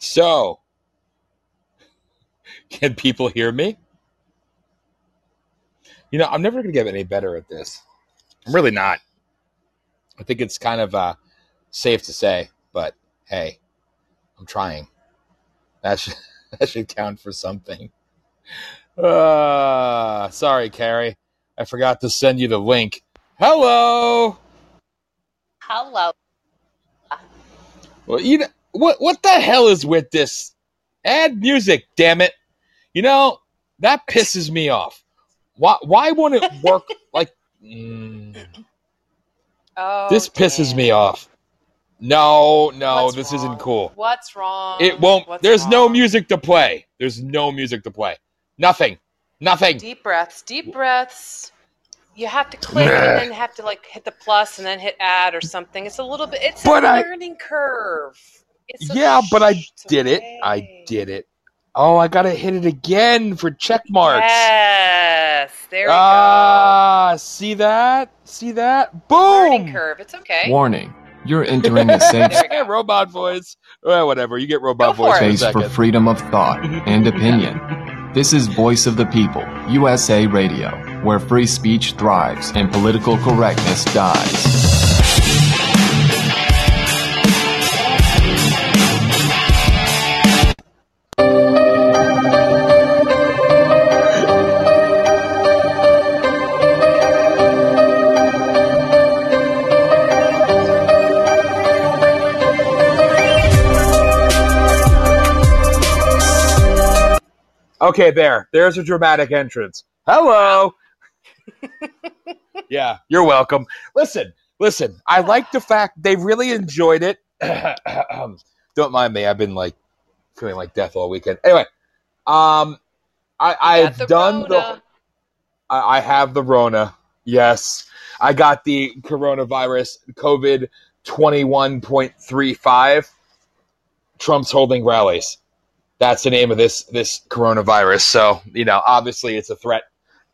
So, can people hear me? You know, I'm never going to get any better at this. I'm really not. I think it's kind of uh, safe to say, but hey, I'm trying. That should, that should count for something. Uh, sorry, Carrie. I forgot to send you the link. Hello. Hello. Well, you know, what what the hell is with this? Add music, damn it. You know, that pisses me off. Why why won't it work like mm, Oh, this pisses Dan. me off. No, no, What's this wrong? isn't cool. What's wrong? It won't What's there's no music to play. There's no music to play. Nothing. Nothing. Deep breaths. Deep breaths. You have to click and then have to like hit the plus and then hit add or something. It's a little bit. It's But a I- learning curve. It's Yeah, but I it's did it. I did it. Oh, I gotta hit it again for check marks. Yes. There we Ah, see that? See that? go. Learning Boom! curve. It's okay. Warning. You're entering a safe There we go. robot voice. Well, whatever. You get robot Go voice it. space for second. freedom of thought and opinion. This is Voice of the People, USA Radio, where free speech thrives and political correctness dies. Okay, there. There's a dramatic entrance. Hello. yeah, you're welcome. Listen, listen. I like the fact they really enjoyed it. Don't mind me. I've been like feeling like death all weekend. Anyway, um, I, I've the done the. I, I have the Rona. Yes, I got the coronavirus COVID twenty one point three five. Trump's holding rallies. That's the name of this this coronavirus. So you know, obviously, it's a threat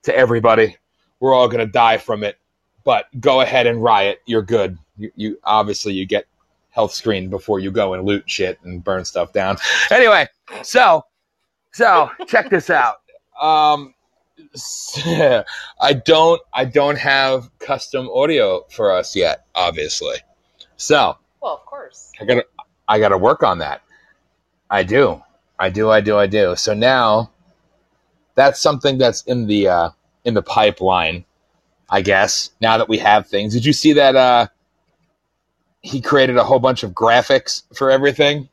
to everybody. We're all gonna die from it. But go ahead and riot. You're good. You, you obviously you get health screened before you go and loot shit and burn stuff down. Anyway, so so check this out. Um, I don't I don't have custom audio for us yet, obviously. So Well, of course. I gotta I gotta work on that. I do. I do, I do, I do. So now that's something that's in the uh in the pipeline, I guess, now that we have things. Did you see that uh he created a whole bunch of graphics for everything?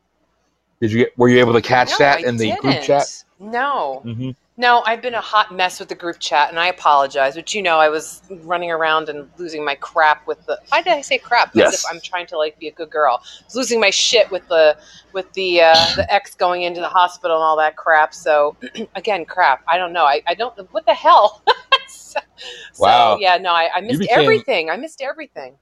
Did you get were you able to catch no, that I in the didn't. group chat? No. Mm-hmm. No, I've been a hot mess with the group chat, and I apologize. But you know, I was running around and losing my crap with the. Why did I say crap? Yes. As if I'm trying to like be a good girl. I was losing my shit with the with the uh, the ex going into the hospital and all that crap. So again, crap. I don't know. I, I don't. What the hell? so, Wow. So, yeah. No, I, I missed became- everything. I missed everything.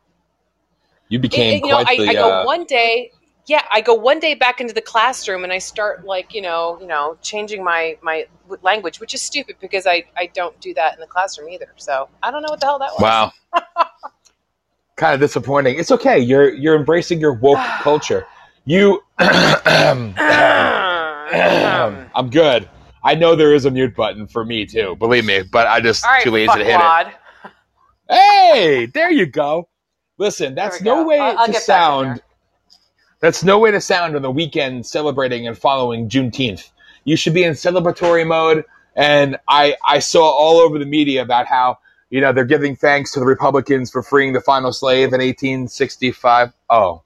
You became it- you know, I, the I go uh, one day. Yeah, I go one day back into the classroom and I start like you know, you know, changing my my language, which is stupid because I I don't do that in the classroom either. So I don't know what the hell that was. Wow. kind of disappointing. It's okay. You're you're embracing your woke culture. You I'm good. I know there is a mute button for me too. Believe me, but I just right, too lazy to hit it. Hey, there you go. Listen, that's no go. way I'll- I'll to get back in sound. That's no way to sound on the weekend celebrating and following Juneteenth. You should be in celebratory mode. And I, I saw all over the media about how you know they're giving thanks to the Republicans for freeing the final slave in 1865. Oh,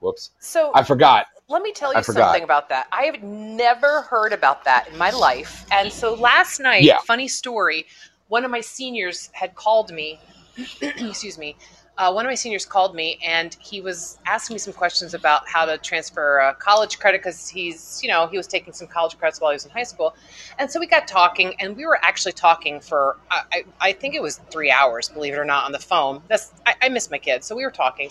whoops, So I forgot. let me tell you something about that. I have never heard about that in my life. And so last night, Yeah. funny story, one of my seniors had called me. excuse me. Uh, one of my seniors called me and he was asking me some questions about how to transfer uh, college credit because he's, you know, he was taking some college credits while he was in high school. And so we got talking and we were actually talking for, I, I, think it was three hours, believe it or not, on the phone. That's I, I miss my kids. So we were talking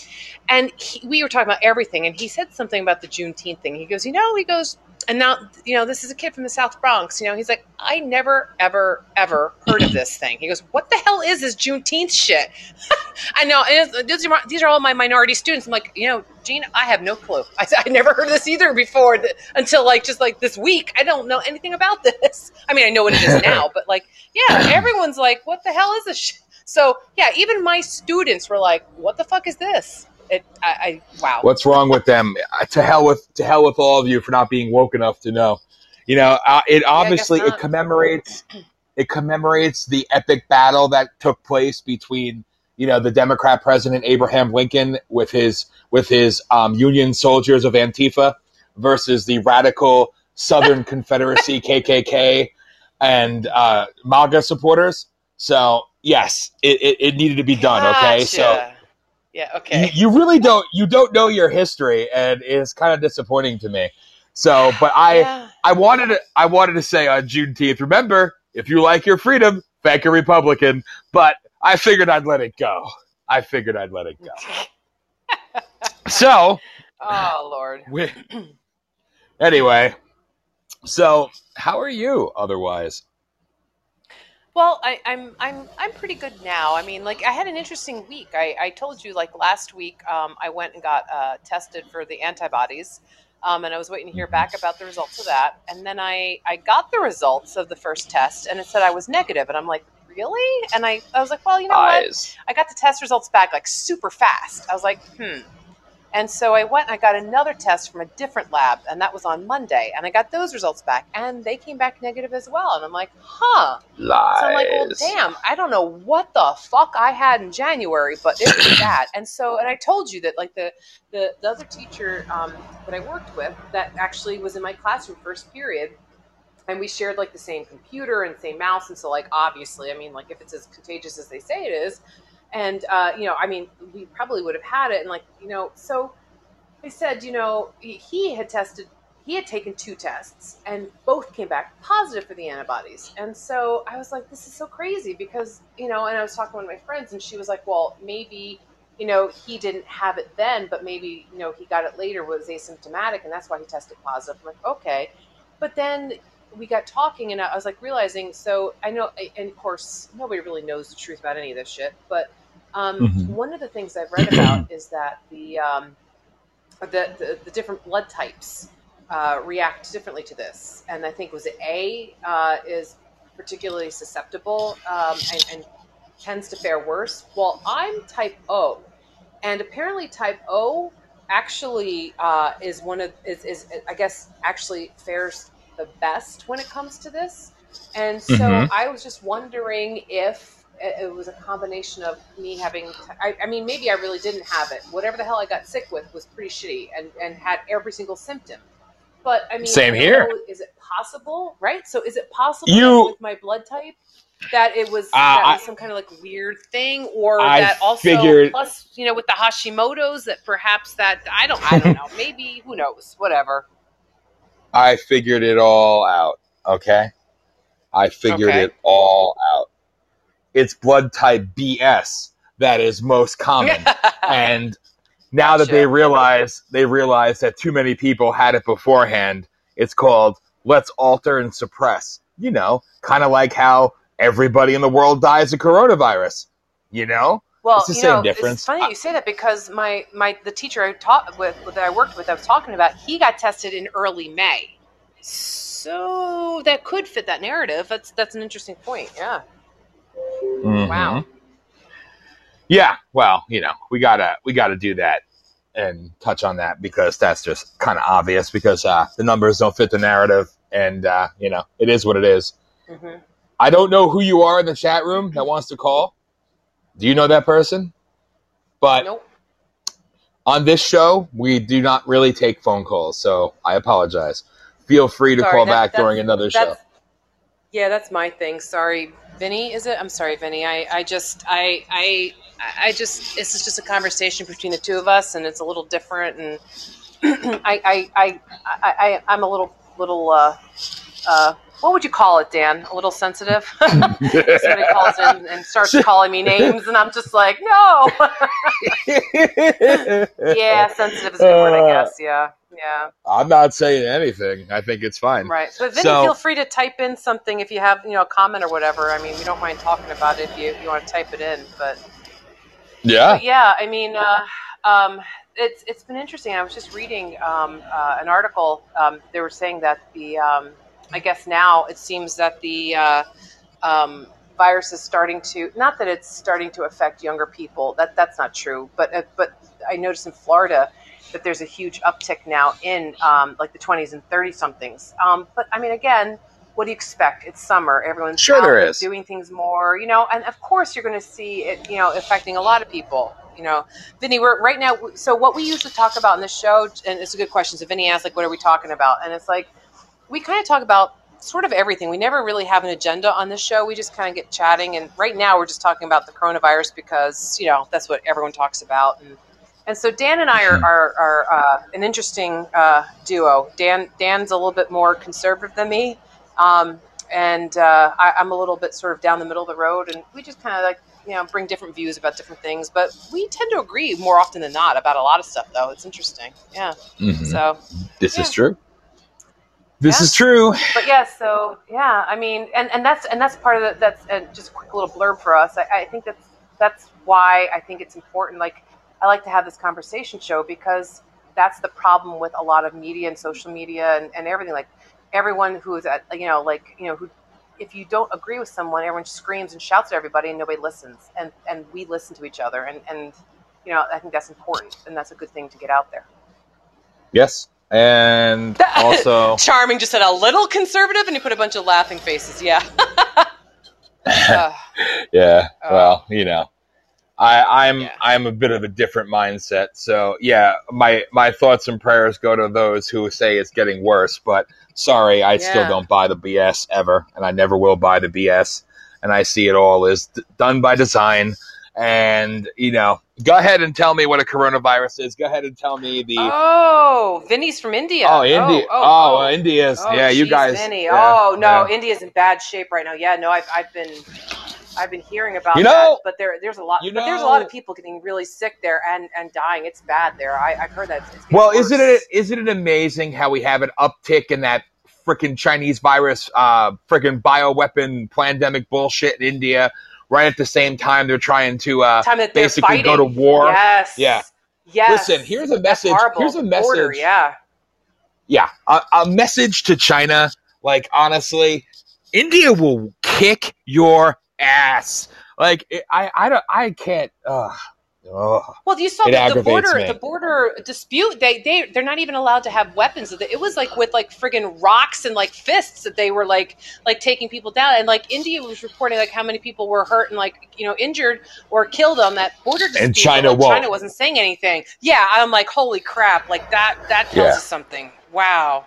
and he, we were talking about everything and he said something about the juneteenth thing he goes you know he goes And now, you know, this is a kid from the South Bronx. You know, he's like, I never, ever, ever heard of this thing. He goes, What the hell is this Juneteenth shit? I know. These are, these are all my minority students. I'm like, you know, Gene, I have no clue. I, I never heard this either before th- until like just like this week. I don't know anything about this. I mean, I know what it is now, but like, yeah, everyone's like, What the hell is this shit? So, yeah, even my students were like, What the fuck is this? It, I, I wow. What's wrong with them? Uh, To hell with to hell with all of you for not being woke enough to know. You know, uh, it obviously it commemorates it commemorates the epic battle that took place between you know the Democrat president Abraham Lincoln with his with his um, Union soldiers of Antifa versus the radical Southern Confederacy KKK and uh, MAGA supporters. So yes, it, it, it needed to be done. Okay, so Gotcha. Yeah, you, okay. you really don't you don't know your history and it's kind of disappointing to me so but i yeah. i wanted to i wanted to say on juneteenth remember if you like your freedom thank a republican but i figured i'd let it go i figured i'd let it go so Oh Lord. we, anyway so how are you otherwise Well, I, I'm I'm I'm pretty good now. I mean, like I had an interesting week. I, I told you like last week, um, I went and got uh, tested for the antibodies, um, and I was waiting to hear back about the results of that. And then I I got the results of the first test, and it said I was negative, and I'm like, really? And I I was like, well, you know what? I got the test results back like super fast. I was like, hmm. And so I went and I got another test from a different lab, and that was on Monday. And I got those results back, and they came back negative as well. And I'm like, huh. lies So I'm like, well, damn, I don't know what the fuck I had in January, but it was that. And so, and I told you that, like, the the, the other teacher um, that I worked with that actually was in my classroom first period, and we shared like the same computer and same mouse. And so, like, obviously, I mean, like, if it's as contagious as they say it is, and uh, you know, I mean, we probably would have had it. And like, you know, so they said, you know, he- he had tested he had taken two tests and both came back positive for the antibodies. And so I was like, this is so crazy because, you know, and I was talking to one of my friends and she was like, well, maybe, you know, he didn't have it then, but maybe, you know, he got it later, was asymptomatic, and that's why he tested positive. I'm like, okay. But then we got talking and I was like realizing, so I know, and of course, nobody really knows the truth about any of this shit, but um, Mhm. one of the things I've read about is that the, um, the, the, the different blood types uh, react differently to this. And I think was it A uh, is particularly susceptible um, and, and tends to fare worse. Well, I'm type O, and apparently type O actually uh, is one of is, is I guess actually fares the best when it comes to this. And so Mhm. I was just wondering if it it was a combination of me having. I, I mean, maybe I really didn't have it. Whatever the hell I got sick with was pretty shitty and, and had every single symptom. But I mean, Same here. know, Is it possible? Right. So is it possible You- with my blood type that it was uh, that I- some kind of like weird thing, or I that also figured- plus you know with the Hashimoto's that perhaps that I don't I don't know maybe who knows whatever. I figured it all out. Okay. I figured Okay. it all out. It's blood type BS that is most common. and now that they realize they realize that too many people had it beforehand, it's called let's alter and suppress. You know, kind of like how everybody in the world dies of coronavirus. You know? Well, It's the you same know, difference. it's funny you say that because my my the teacher I taught with that I worked with, I was talking about, he got tested in early May, so that could fit that narrative. That's that's an interesting point. Yeah. Wow. Mhm. Yeah, well, you know, we gotta we gotta do that and touch on that because that's just kind of obvious because uh, the numbers don't fit the narrative, and uh, you know, it is what it is. hmm I don't know who you are in the chat room that wants to call. Do you know that person? But Nope. on this show, we do not really take phone calls, so I apologize. Feel free to Sorry, call that- back during another show. Yeah, that's my thing. Sorry, Vinny. Is it? I'm sorry, Vinny. I, I just I I I just this is just a conversation between the two of us, and it's a little different. And I I I I, I I'm a little little uh uh what would you call it, Dan? A little sensitive. Somebody calls in and starts calling me names, and I'm just like, no. yeah, sensitive is a good word, I guess. Yeah, Yeah. I'm not saying anything. I think it's fine. Right. But then So- feel free to type in something if you have, you know, a comment or whatever. I mean, we don't mind talking about it if you, you want to type it in. But, Yeah. but yeah, I mean, uh, um, it's it's been interesting. I was just reading um, uh, an article. Um, they were saying that the, um, I guess now it seems that the uh, um, virus is starting to, not that it's starting to affect younger people. That that's not true. But uh, but I noticed in Florida that there's a huge uptick now in um, like the 20s and 30 somethings. Um, but I mean, again, what do you expect? It's summer. Everyone's Sure there is. doing things more, you know, and of course you're going to see it, you know, affecting a lot of people. You know, Vinny, we're right now. So what we usually talk about in the show, and it's a good question. So Vinny asked, like, what are we talking about? And it's like we kind of talk about sort of everything. We never really have an agenda on this show. We just kind of get chatting. And right now we're just talking about the coronavirus because you know that's what everyone talks about. And and so Dan and I are are, are uh, an interesting uh, duo. Dan Dan's a little bit more conservative than me, um, and uh, I, I'm a little bit sort of down the middle of the road. And we just kind of like you know bring different views about different things. But we tend to agree more often than not about a lot of stuff. Though it's interesting. Yeah. Mhm. So. This is true. This Yeah. is true. but yeah, so yeah, I mean, and, and that's and that's part of the, that's and just a quick little blurb for us. I, I think that's that's why I think it's important. Like I like to have this conversation show because that's the problem with a lot of media and social media and, and everything. Like everyone who is at you know like you know who if you don't agree with someone, everyone screams and shouts at everybody and nobody listens. And and we listen to each other and and you know I think that's important and that's a good thing to get out there. Yes. And also, Charming just said a little conservative and he put a bunch of laughing faces. Yeah. Uh, yeah. Oh. Well, you know, I, I'm Yeah. I'm a bit of a different mindset. So yeah, my my thoughts and prayers go to those who say it's getting worse. But sorry, I still don't buy the BS ever, and I never will buy the BS. And I see it all as d- done by design. And you know, go ahead and tell me what a coronavirus is. Go ahead and tell me the Oh, Vinny's from India. Oh, India. Oh, oh. oh, oh. India's. Oh, yeah, you guys. Vinny. yeah, oh no, yeah. India's in bad shape right now. Yeah, no, I've, I've been I've been hearing about You that, but there there's a lot. you but there's a lot of people getting really sick there and and dying. It's bad there. I, I've heard that. Well, worse. isn't it isn't it amazing how we have an uptick in that freaking Chinese virus, uh, freaking bioweapon pandemic bullshit in India? Right at the same time, they're trying to uh, they're basically go to war. Yes. Yeah. Yes. Listen, here's a message. Here's a message. yeah. Yeah, a, a message to China. Like honestly, India will kick your ass. Like it, I, I don't, I can't. Uh, ugh. Well, you saw It the, the border me. the border dispute. They they they're not even allowed to have weapons. It was like with like friggin' rocks and like fists that they were like like taking people down. And like India was reporting like how many people were hurt and like you know injured or killed on that border dispute. And but, China like. China wasn't saying anything. Yeah, I'm like holy crap! Like that that tells Yeah. us something. Wow.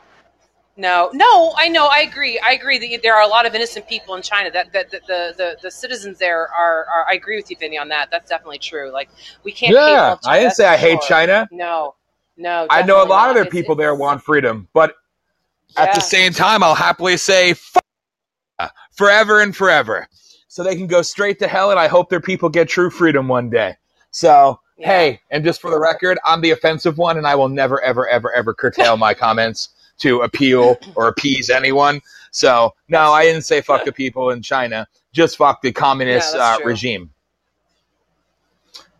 No, no, I know, I agree. I agree that there are a lot of innocent people in China. That that, that the, the the citizens there are, are. I agree with you, Vinny, on that. That's definitely true. Like we can't. Yeah, I didn't say I hate. China. No, no. I know a lot of not. their It's- people there it's- want freedom, but at the same time, I'll happily say forever and forever, so they can go straight to hell. And I hope their people get true freedom one day. So Yeah. hey, and just for the record, I'm the offensive one, and I will never, ever, ever, ever curtail my comments to appeal or appease anyone. So no, I didn't say fuck the people in China, just fuck the communist Yeah, uh, regime.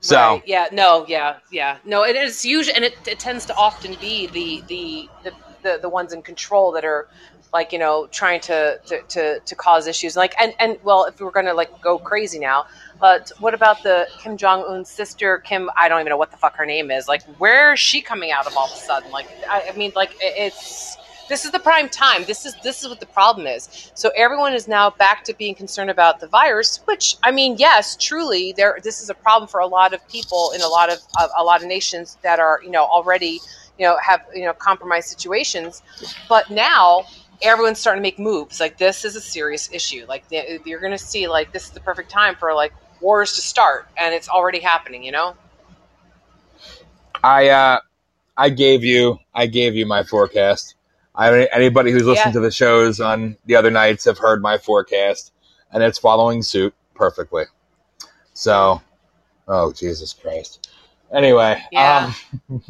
So Right, yeah, no, yeah, yeah, no. It is usually, and it, it tends to often be the, the the the the ones in control that are like you know trying to to to, to cause issues. Like and and well, if we're gonna like go crazy now, but what about the Kim Jong Un's sister Kim? I don't even know what the fuck her name is. Like, where is she coming out of all of a sudden? Like, I, I mean, like it, it's. This is the prime time. This is this is what the problem is. So everyone is now back to being concerned about the virus, which I mean, yes, truly, there. This is a problem for a lot of people in a lot of a, a lot of nations that are you know already you know have you know compromised situations. But now everyone's starting to make moves. Like this is a serious issue. Like you're going to see like this is the perfect time for like wars to start, and it's already happening. You know. I uh, I gave you I gave you my forecast. I anybody who's listened Yeah. to the shows on the other nights have heard my forecast, and it's following suit perfectly. So, oh Jesus Christ! Anyway, Yeah. um,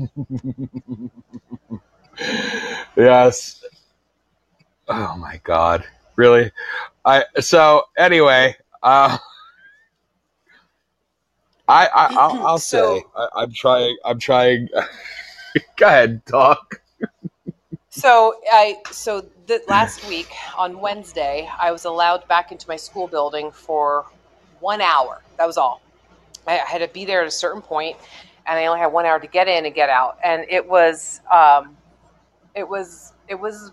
yes. Oh my god. Really? I so anyway, uh I, I I'll, I'll So- say I, I'm trying I'm trying go ahead, talk. So I so the last week on Wednesday, I was allowed back into my school building for one hour. That was all. I I had to be there at a certain point, and I only had one hour to get in and get out. And it was, um, it was, it was.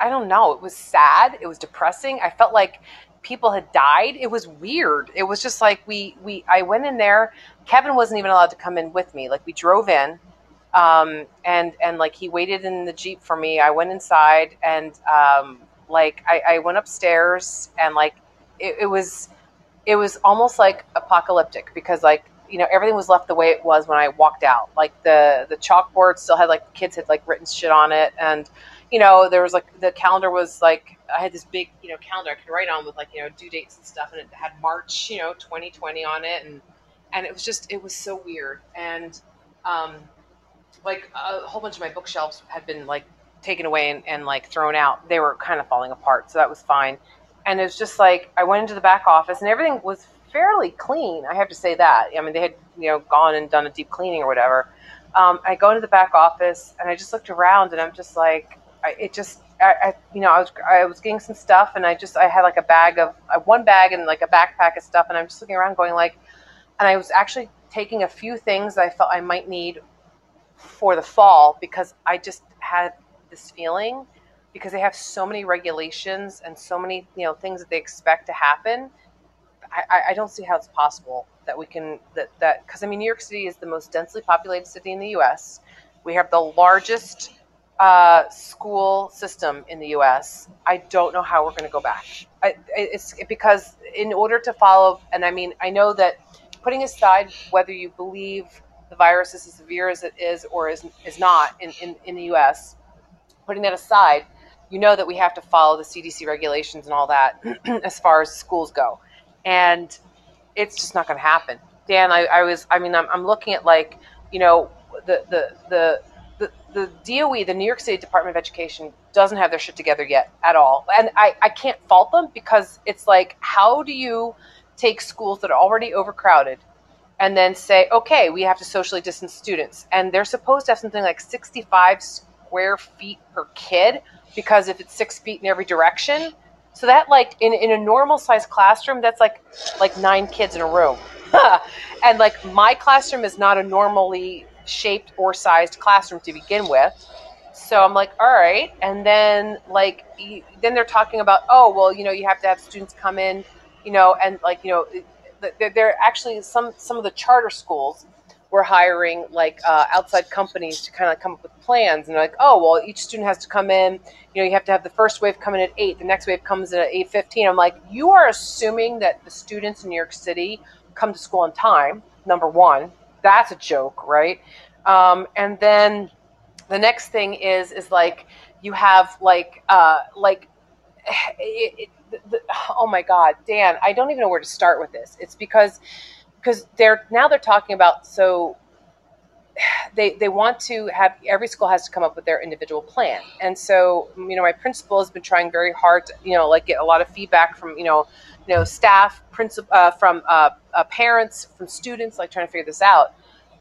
I don't know. It was sad. It was depressing. I felt like people had died. It was weird. It was just like we we. I went in there. Kevin wasn't even allowed to come in with me. Like we drove in um, and and like he waited in the jeep for me. I went inside and um, like I, I went upstairs and like it, it was it was almost like apocalyptic because like you know everything was left the way it was when I walked out. Like the the chalkboard still had like kids had like written shit on it and you know there was like the calendar was like I had this big you know calendar I could write on with like you know due dates and stuff and it had March you know 2020 on it and and it was just it was so weird and um like a whole bunch of my bookshelves had been like taken away and, and like thrown out. They were kind of falling apart, so that was fine. And it was just like I went into the back office and everything was fairly clean. I have to say that. I mean, they had you know gone and done a deep cleaning or whatever. Um, I go into the back office and I just looked around and I'm just like, I, it just. I, you know, I was I was getting some stuff, and I just I had like a bag of uh, one bag and like a backpack of stuff, and I'm just looking around, going like, and I was actually taking a few things that I felt I might need for the fall because I just had this feeling because they have so many regulations and so many you know things that they expect to happen. I, I- I don't see how it's possible that we can that that because I mean New York City is the most densely populated city in the U.S. We have the largest uh, school system in the U.S. I don't know how we're going to go back. I, it's because in order to follow, and I mean I know that putting aside whether you believe the virus is as severe as it is or is, is not in, in, in the US, putting that aside, you know that we have to follow the CDC regulations and all that as far as schools go. And it's just not going to happen. Dan, I, I was, I mean, I'm, I'm looking at like, you know, the, the, the, the, DOE, the New York State Department of Education, doesn't have their shit together yet at all. And I, I can't fault them because it's like, how do you take schools that are already overcrowded and then say, okay, we have to socially distance students. And they're supposed to have something like 65 square feet per kid because if it's six feet in every direction, so that like in, in a normal sized classroom, that's like like nine kids in a room. and like my classroom is not a normally shaped or sized classroom to begin with. So I'm like, all right. And then like then they're talking about, oh well, you know, you have to have students come in, you know, and like you know, they're, actually some some of the charter schools were hiring like uh, outside companies to kind of come up with plans. And they're like oh well each student has to come in. You know you have to have the first wave come in at 8 the next wave comes in at 8.15 i'm like you are assuming that the students in new york city come to school on time number one that's a joke right? Um, and then the next thing is is like you have like uh, like it, it, the, oh my god dan i don't even know where to start with this. It's because because they're now they're talking about so they they want to have every school has to come up with their individual plan. And so you know my principal has been trying very hard to you know like get a lot of feedback from you know you know staff principal uh, from uh, uh, parents from students like trying to figure this out.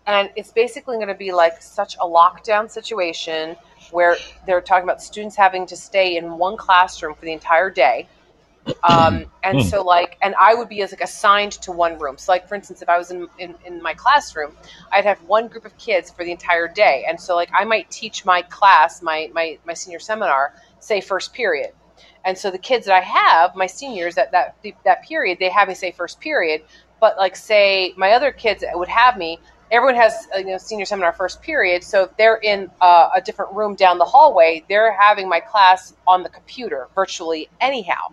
And it's basically going to be like such a lockdown situation where they're talking about students having to stay in one classroom for the entire day um, and so like and i would be as like assigned to one room. So like for instance if i was in, in, in my classroom i'd have one group of kids for the entire day. And so like i might teach my class my my, my senior seminar say first period. And so the kids that i have my seniors at that that period they have me say first period. But like say my other kids would have me everyone has you know, senior seminar first period. So if they're in uh, a different room down the hallway they're having my class on the computer virtually anyhow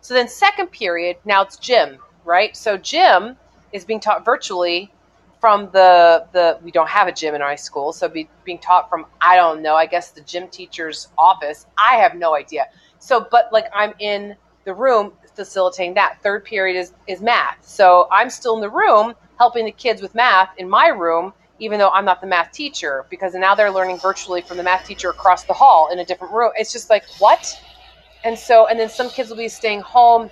so then second period now it's gym right? So gym is being taught virtually from the the we don't have a gym in our school so be, being taught from i don't know i guess the gym teacher's office. I have no idea. So but like i'm in the room facilitating that. Third period is is math. So i'm still in the room helping the kids with math in my room even though I'm not the math teacher, because now they're learning virtually from the math teacher across the hall in a different room. It's just like, what? And so, and then some kids will be staying home.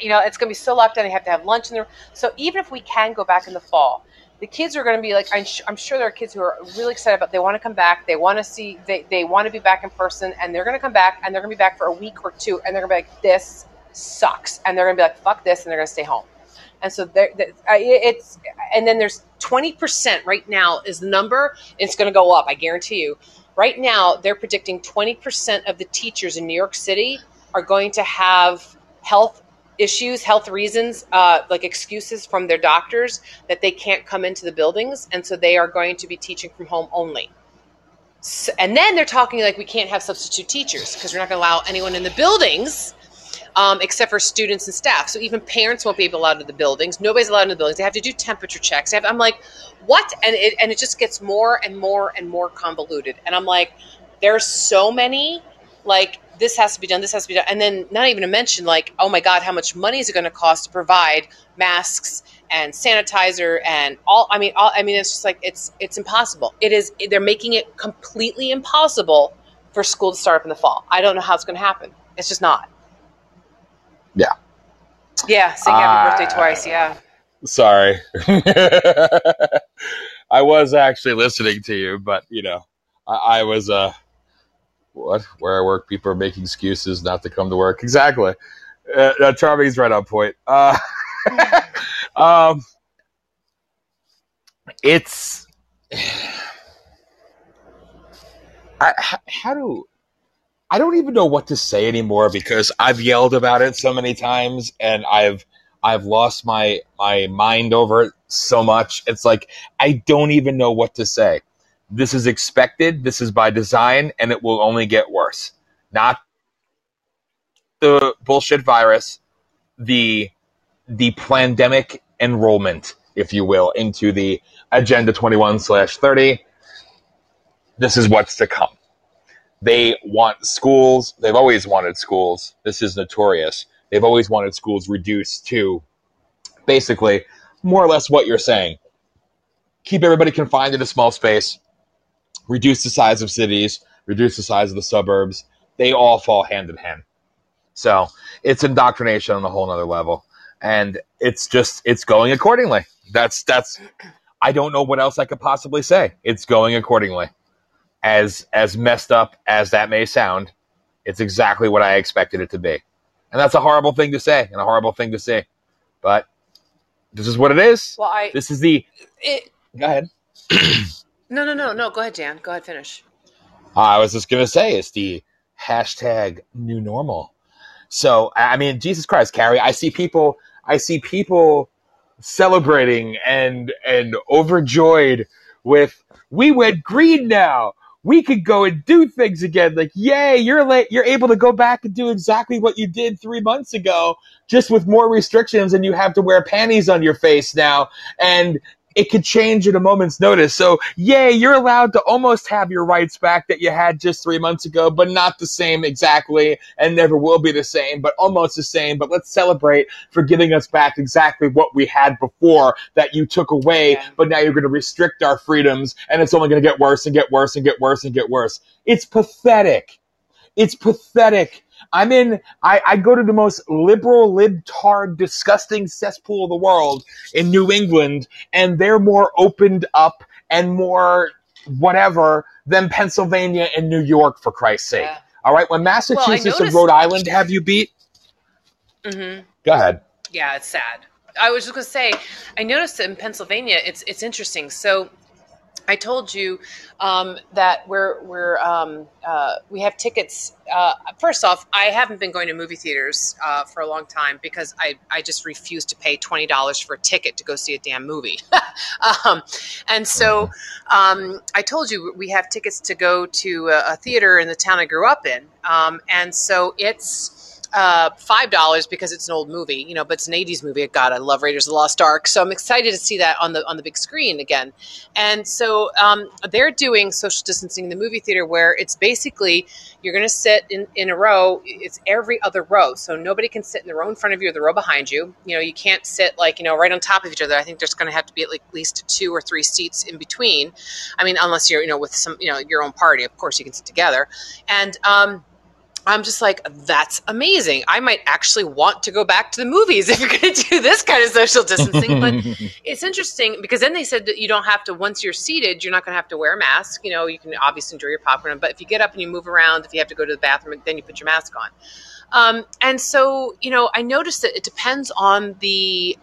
You know, it's going to be so locked down. They have to have lunch in there. So even if we can go back in the fall, the kids are going to be like, I'm, I'm sure there are kids who are really excited about. They want to come back. They want to see. They they want to be back in person, and they're going to come back, and they're going to be back for a week or two, and they're going to be like, this sucks, and they're going to be like, fuck this, and they're going to stay home. And so there, it's and then there's 20% right now is the number. It's going to go up. I guarantee you. Right now, they're predicting 20% of the teachers in New York City are going to have health issues, health reasons, uh, like excuses from their doctors that they can't come into the buildings, and so they are going to be teaching from home only. So, and then they're talking like we can't have substitute teachers because we're not going to allow anyone in the buildings um, except for students and staff. So even parents won't be allowed into the buildings. Nobody's allowed in the buildings. They have to do temperature checks. Have, I'm like, what? And it and it just gets more and more and more convoluted. And I'm like, there's so many like this has to be done, this has to be done, and then not even to mention like, oh my god, how much money is it going to cost to provide masks and sanitizer and all? I mean, all, I mean, it's just like it's it's impossible. It is. They're making it completely impossible for school to start up in the fall. I don't know how it's going to happen. It's just not. Yeah. Yeah, sing happy uh, birthday twice. Yeah. Sorry. I was actually listening to you, but you know, I, I was uh, what? Where I work, people are making excuses not to come to work. Exactly. Uh, uh Charming's right on point. Uh, um, it's. I, how do I don't even know what to say anymore because I've yelled about it so many times and I've I've lost my my mind over it so much. It's like I don't even know what to say. This is expected, this is by design and it will only get worse. Not the bullshit virus, the the pandemic enrollment, if you will, into the agenda 21 slash 30. This is what's to come they want schools. They've always wanted schools. This is notorious. They've always wanted schools reduced to basically more or less what you're saying. Keep everybody confined in a small space, reduce the size of cities, reduce the size of the suburbs. They all fall hand in hand. So it's indoctrination on a whole nother level. And it's just it's going accordingly. That's that's I don't know what else I could possibly say. It's going accordingly as as messed up as that may sound, it's exactly what I expected it to be. And that's a horrible thing to say and a horrible thing to say. But this is what it is. Well, I this is the it, Go ahead. no, no, no, no. Go ahead, Dan. Go ahead, finish. Uh, I was just gonna say it's the hashtag new normal. So I mean, Jesus Christ, Carrie, I see people I see people celebrating and and overjoyed with we went green now we could go and do things again. Like, yay, you're late. You're able to go back and do exactly what you did three months ago, just with more restrictions and you have to wear panties on your face now. And it could change at a moment's notice. So, yay, you're allowed to almost have your rights back that you had just three months ago, but not the same exactly and never will be the same, but almost the same. But let's celebrate for giving us back exactly what we had before that you took away, but now you're going to restrict our freedoms and it's only going to get worse and get worse and get worse and get worse. It's pathetic. It's pathetic I'm in, I, I go to the most liberal, libtard, disgusting cesspool of the world in New England, and they're more opened up and more whatever than Pennsylvania and New York, for Christ's sake. Yeah. All right, when Massachusetts well, and Rhode Island have you beat, mm-hmm. go ahead. Yeah, it's sad. I was just going to say, I noticed in Pennsylvania, it's it's interesting. So I told you um, that we're we're um, uh, we have tickets. Uh, first off, I haven't been going to movie theaters uh, for a long time because I, I just refuse to pay twenty dollars for a ticket to go see a damn movie. um, and so um, I told you we have tickets to go to a, a, theater in the town I grew up in, um, and so it's uh, five dollars because it's an old movie, you know, but it's an '80s movie. God, I love Raiders of the Lost Ark, so I'm excited to see that on the on the big screen again. And so um, they're doing social distancing in the movie theater, where it's basically you're going to sit in, in a row. It's every other row, so nobody can sit in the row in front of you or the row behind you. You know, you can't sit like you know right on top of each other. I think there's going to have to be at least two or three seats in between. I mean, unless you're you know with some you know your own party, of course you can sit together. And um, I'm just like, that's amazing. I might actually want to go back to the movies if you're going to do this kind of social distancing. but it's interesting because then they said that you don't have to, once you're seated, you're not going to have to wear a mask. You know, you can obviously enjoy your popcorn, but if you get up and you move around, if you have to go to the bathroom, then you put your mask on. Um, and so, you know, I noticed that it depends on the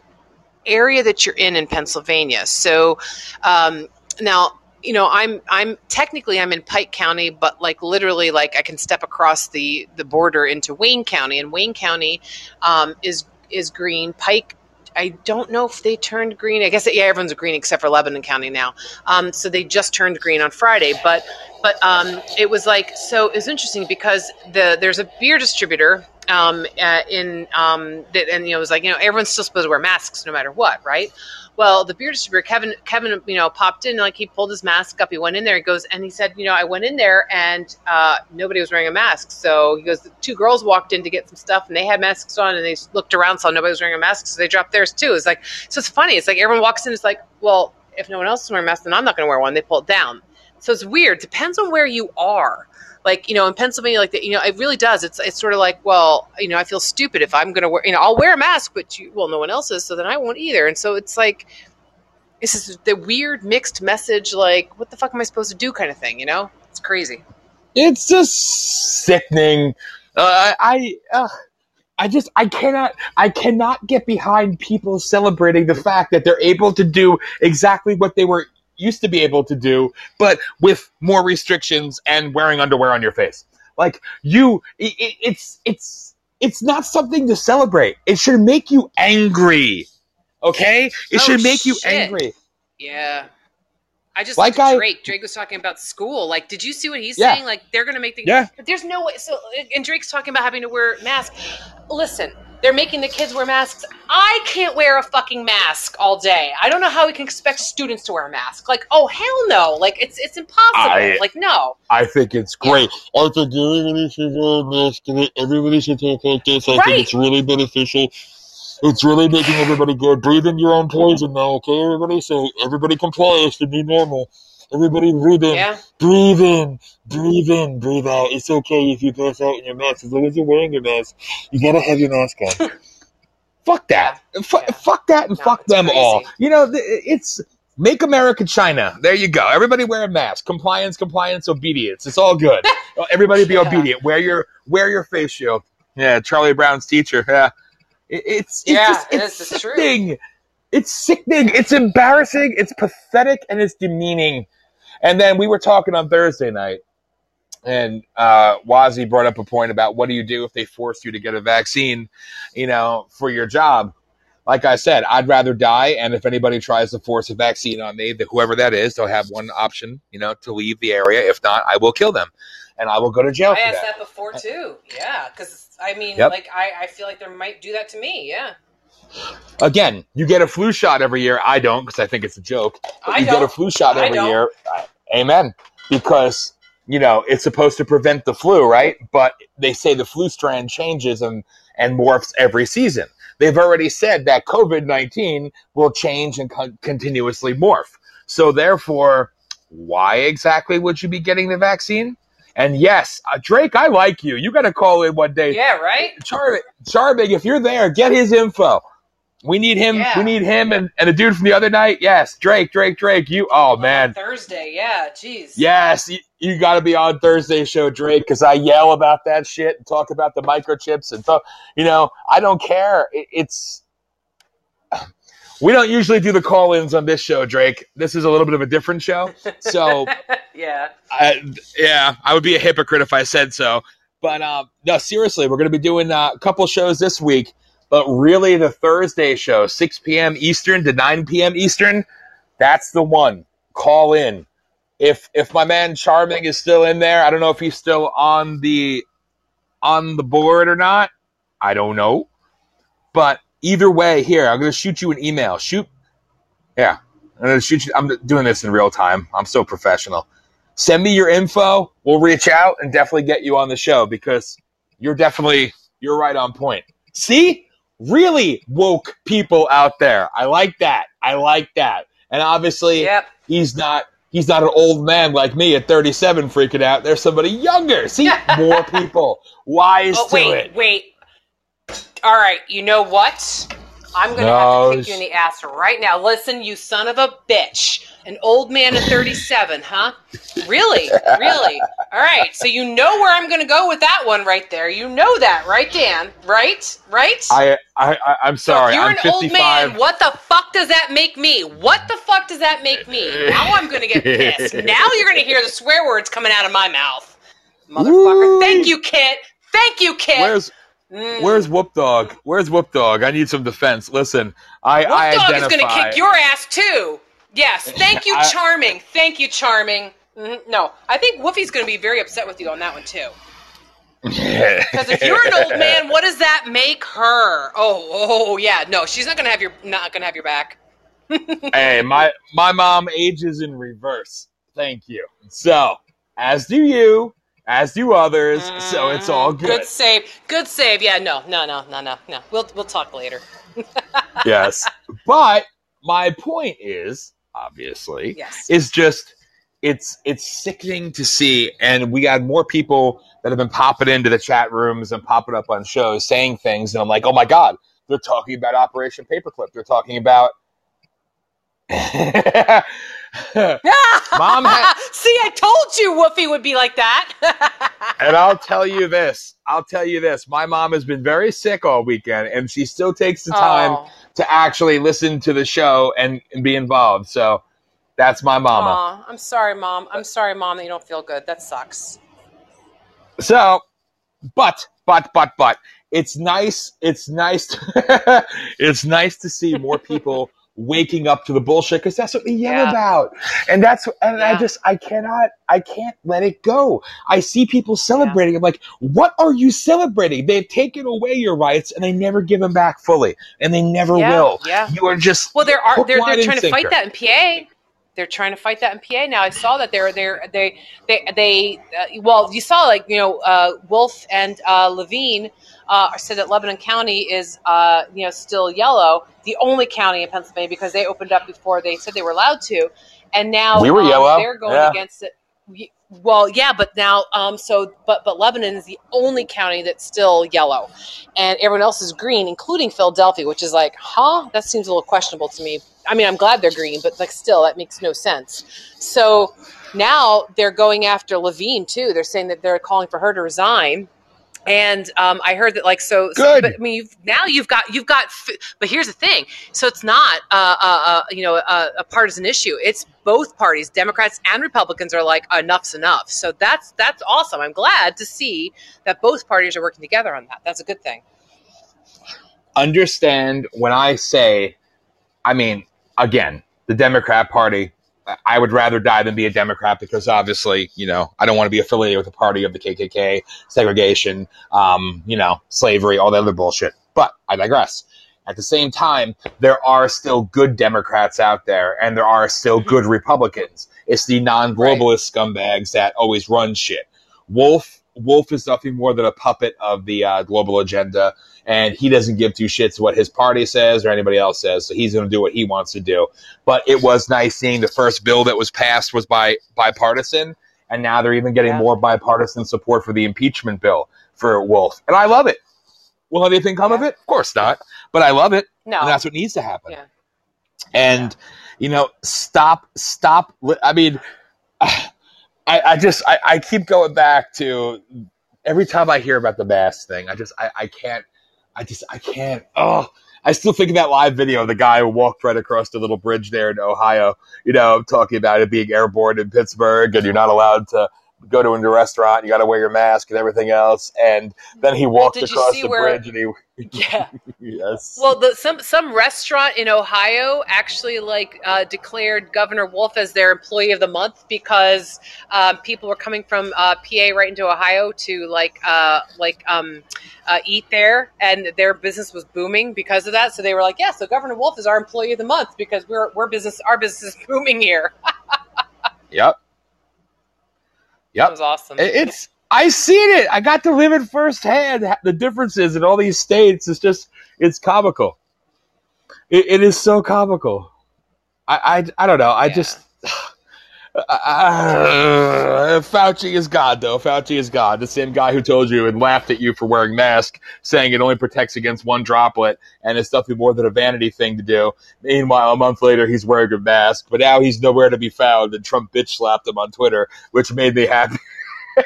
area that you're in in Pennsylvania. So um, now, you know i'm i'm technically i'm in pike county but like literally like i can step across the the border into wayne county and wayne county um, is is green pike I don't know if they turned green. I guess yeah, everyone's green except for Lebanon County now. Um, so they just turned green on Friday, but but um, it was like so. It's interesting because the there's a beer distributor um, uh, in um, that, and you know it was like you know everyone's still supposed to wear masks no matter what, right? Well, the beer distributor, Kevin, Kevin, you know, popped in, like he pulled his mask up. He went in there. He goes, and he said, you know, I went in there and uh, nobody was wearing a mask. So he goes, the two girls walked in to get some stuff and they had masks on and they looked around, saw nobody was wearing a mask. So they dropped theirs too. It's like, so it's funny. It's like everyone walks in, it's like, well, if no one else is wearing a mask, then I'm not going to wear one. They pull it down. So it's weird. Depends on where you are like you know in Pennsylvania like that you know it really does. It's it's sort of like well you know I feel stupid if I'm going to wear you know I'll wear a mask but you well no one else is so then I won't either. And so it's like this is the weird mixed message like what the fuck am i supposed to do kind of thing you know? It's crazy. It's just sickening. Uh, i uh, i just i cannot i cannot get behind people celebrating the fact that they're able to do exactly what they were used to be able to do but with more restrictions and wearing underwear on your face like you it, it's it's it's not something to celebrate it should make you angry Okay, it oh, should make you angry. Yeah. I just like I, Drake. Drake was talking about school. Like, did you see what he's yeah. saying? Like, they're going to make the yeah. But there's no way. So, and Drake's talking about having to wear masks. Listen, they're making the kids wear masks. I can't wear a fucking mask all day. I don't know how we can expect students to wear a mask. Like, oh hell no! Like, it's it's impossible. I, like, no. I think it's great. Yeah. I think everybody should wear a mask. Everybody should talk like this. I right. think it's really beneficial it's really making everybody good. Breathe in your own poison now, okay, everybody? So everybody complies to be normal. Everybody breathe in. Yeah. Breathe in. Breathe in. Breathe out. It's okay if you pass out in your mask. As long as you're wearing your mask, you gotta have your mask on. fuck that. Yeah. F- yeah. Fuck that and no, fuck them crazy. all. You know, it's make America China. There you go. Everybody wear a mask. Compliance, compliance, obedience. It's all good. Everybody be yeah. obedient. Wear your wear your face shield. Yeah, Charlie Brown's teacher. Yeah. It's, it's yeah, just, it's, it's sickening. It's sickening. It's embarrassing. It's pathetic and it's demeaning. And then we were talking on Thursday night, and uh, Wazzy brought up a point about what do you do if they force you to get a vaccine, you know, for your job. Like I said, I'd rather die. And if anybody tries to force a vaccine on me, that whoever that is, they'll have one option, you know, to leave the area. If not, I will kill them, and I will go to jail. I asked that. that before too. Yeah, because I mean, yep. like I, I feel like there might do that to me. Yeah. Again, you get a flu shot every year. I don't because I think it's a joke. But I you don't. get a flu shot every year. Amen. Because you know it's supposed to prevent the flu, right? But they say the flu strand changes and and morphs every season. They've already said that COVID nineteen will change and con- continuously morph. So therefore, why exactly would you be getting the vaccine? And yes, uh, Drake, I like you. You got to call in one day. Yeah, right. Charming, if you're there, get his info. We need him. Yeah. We need him and, and a dude from the other night. Yes, Drake, Drake, Drake. You. Oh man. Thursday. Yeah. Jeez. Yes, you, you got to be on Thursday show, Drake, because I yell about that shit and talk about the microchips and talk. You know, I don't care. It, it's we don't usually do the call-ins on this show, Drake. This is a little bit of a different show. So yeah, I, yeah, I would be a hypocrite if I said so. But uh, no, seriously, we're going to be doing uh, a couple shows this week. But really, the Thursday show, 6 p.m. Eastern to 9 p.m. Eastern, that's the one. Call in. If if my man Charming is still in there, I don't know if he's still on the on the board or not. I don't know. But either way, here, I'm going to shoot you an email. Shoot. Yeah. I'm going to shoot you. I'm doing this in real time. I'm so professional. Send me your info. We'll reach out and definitely get you on the show because you're definitely, you're right on point. See? Really woke people out there. I like that. I like that. And obviously, Yep. he's not he's not an old man like me at 37 freaking out. There's somebody younger. See, more people wise Oh to wait, wait. All right, you know what? I'm gonna No, have to kick you in the ass right now. Listen, you son of a bitch. An old man at 37, huh? Really? Really? All right. So you know where I'm gonna go with that one right there. You know that, right, Dan? Right? Right? I, I, I I'm So sorry. if you're I'm an 55. old man, what the fuck does that make me? What the fuck does that make me? Now I'm gonna get pissed. Now you're gonna hear the swear words coming out of my mouth. Motherfucker. Woo. Thank you, Kit. Thank you, Kit. Where's Mm. Where's Whoop Dog? Where's Whoop Dog? I need some defense. Listen, I Wolf I Dog is going to kick your ass too. Yes. Thank you, I- Charming. Thank you, Charming. Mhm. No, I think Woofy's going to be very upset with you on that one too. Because if you're an old man, what does that make her? Oh, oh, yeah. No, she's not going to have your not going to have your back. hey, my my mom ages in reverse. Thank you. So, as do you, as do others. So it's all Mm, good. Good save. Good save. Yeah. No. No. No. No. No. No. We'll we'll talk later. yes. But my point is, obviously, Yes. is just it's it's sickening to see and we got more people that have been popping into the chat rooms and popping up on shows saying things and I'm like, "Oh my god, they're talking about Operation Paperclip. They're talking about Mom See, I told you Woofy would be like that. And I'll tell you this. I'll tell you this. My mom has been very sick all weekend, and she still takes the time Oh. to actually listen to the show and, and be involved. So that's my mama. Aw, I'm sorry, mom. I'm sorry, mom, that you don't feel good. That sucks. So, but, but, but, but, it's nice. It's nice. To, it's nice to see more people waking up to the bullshit because that's what we yell Yeah. about, and that's and I just I cannot I can't let it go. I see people celebrating. I'm like, what are you celebrating? They've taken away your rights and they never give them back fully, and they never Yeah, will. yeah. You are just Well, there are they're, they're trying to fight that in PA. They're trying to fight that in PA now. I saw that they're they're they they they uh, well, you saw like you know uh, Wolf and uh, Levine uh, said that Lebanon County is uh, you know still yellow, the only county in Pennsylvania because they opened up before they said they were allowed to, and now We were um, yellow, They're going yeah. against it. Well, yeah, but now, um, so, but, but Lebanon is the only county that's still yellow, and everyone else is green, including Philadelphia, which is like, huh? That seems a little questionable to me. I mean, I'm glad they're green, but like, still, that makes no sense. So now they're going after Levine too. They're saying that they're calling for her to resign. And um, I heard that, like, so, so- Good. but I mean, you've, now you've got, you've got, but here's the thing. So it's not, uh, uh, uh, you know, a, a partisan issue. It's both parties, Democrats and Republicans, are like, enough's enough. So that's that's awesome. I'm glad to see that both parties are working together on that. That's a good thing. understand when I say, I mean, again, the Democrat Party. I would rather die than be a Democrat because obviously, you know, I don't want to be affiliated with the party of the KKK, segregation, um, you know, slavery, all that other bullshit. But I digress. At the same time, there are still good Democrats out there, and there are still good Republicans. It's the non-globalist scumbags that always run shit. Wolf, Wolf is nothing more than a puppet of the uh, global agenda and he doesn't give two shits what his party says or anybody else says. So he's going to do what he wants to do. But it was nice seeing the first bill that was passed was by bipartisan, and now they're even getting Yeah. more bipartisan support for the impeachment bill for Wolf, and I love it. Will anything come of it? Of course not. But I love it, No, and that's what needs to happen. Yeah. And you know, stop, stop. I mean, I, I just, I, I keep going back to every time I hear about the mask thing. I just, I, I can't, I just, I can't. Oh, I still think of that live video of the guy who walked right across the little bridge there in Ohio. You know, talking about it being airborne in Pittsburgh, and you're not allowed to go to a restaurant, you got to wear your mask and everything else. And then he walked across the where- bridge and he, Yeah. yes. Well, the, some some restaurant in Ohio actually like uh, declared Governor Wolf as their employee of the month because um, people were coming from uh, PA right into Ohio to like uh, like um, uh, eat there, and their business was booming because of that. So they were like, "Yeah, so Governor Wolf is our employee of the month because we're we're business our business is booming here." yep. That Yep. was awesome. It's I seen it. I got to live it firsthand. The differences in all these states is just it's comical. It, it is so comical. I I, I don't know. I Yeah. just uh, Fauci is God, though. Fauci is God. The same guy who told you and laughed at you for wearing mask, saying it only protects against one droplet, and it's nothing more than a vanity thing to do. Meanwhile, a month later, he's wearing a mask, but now he's nowhere to be found, and Trump bitch slapped him on Twitter, which made me happy.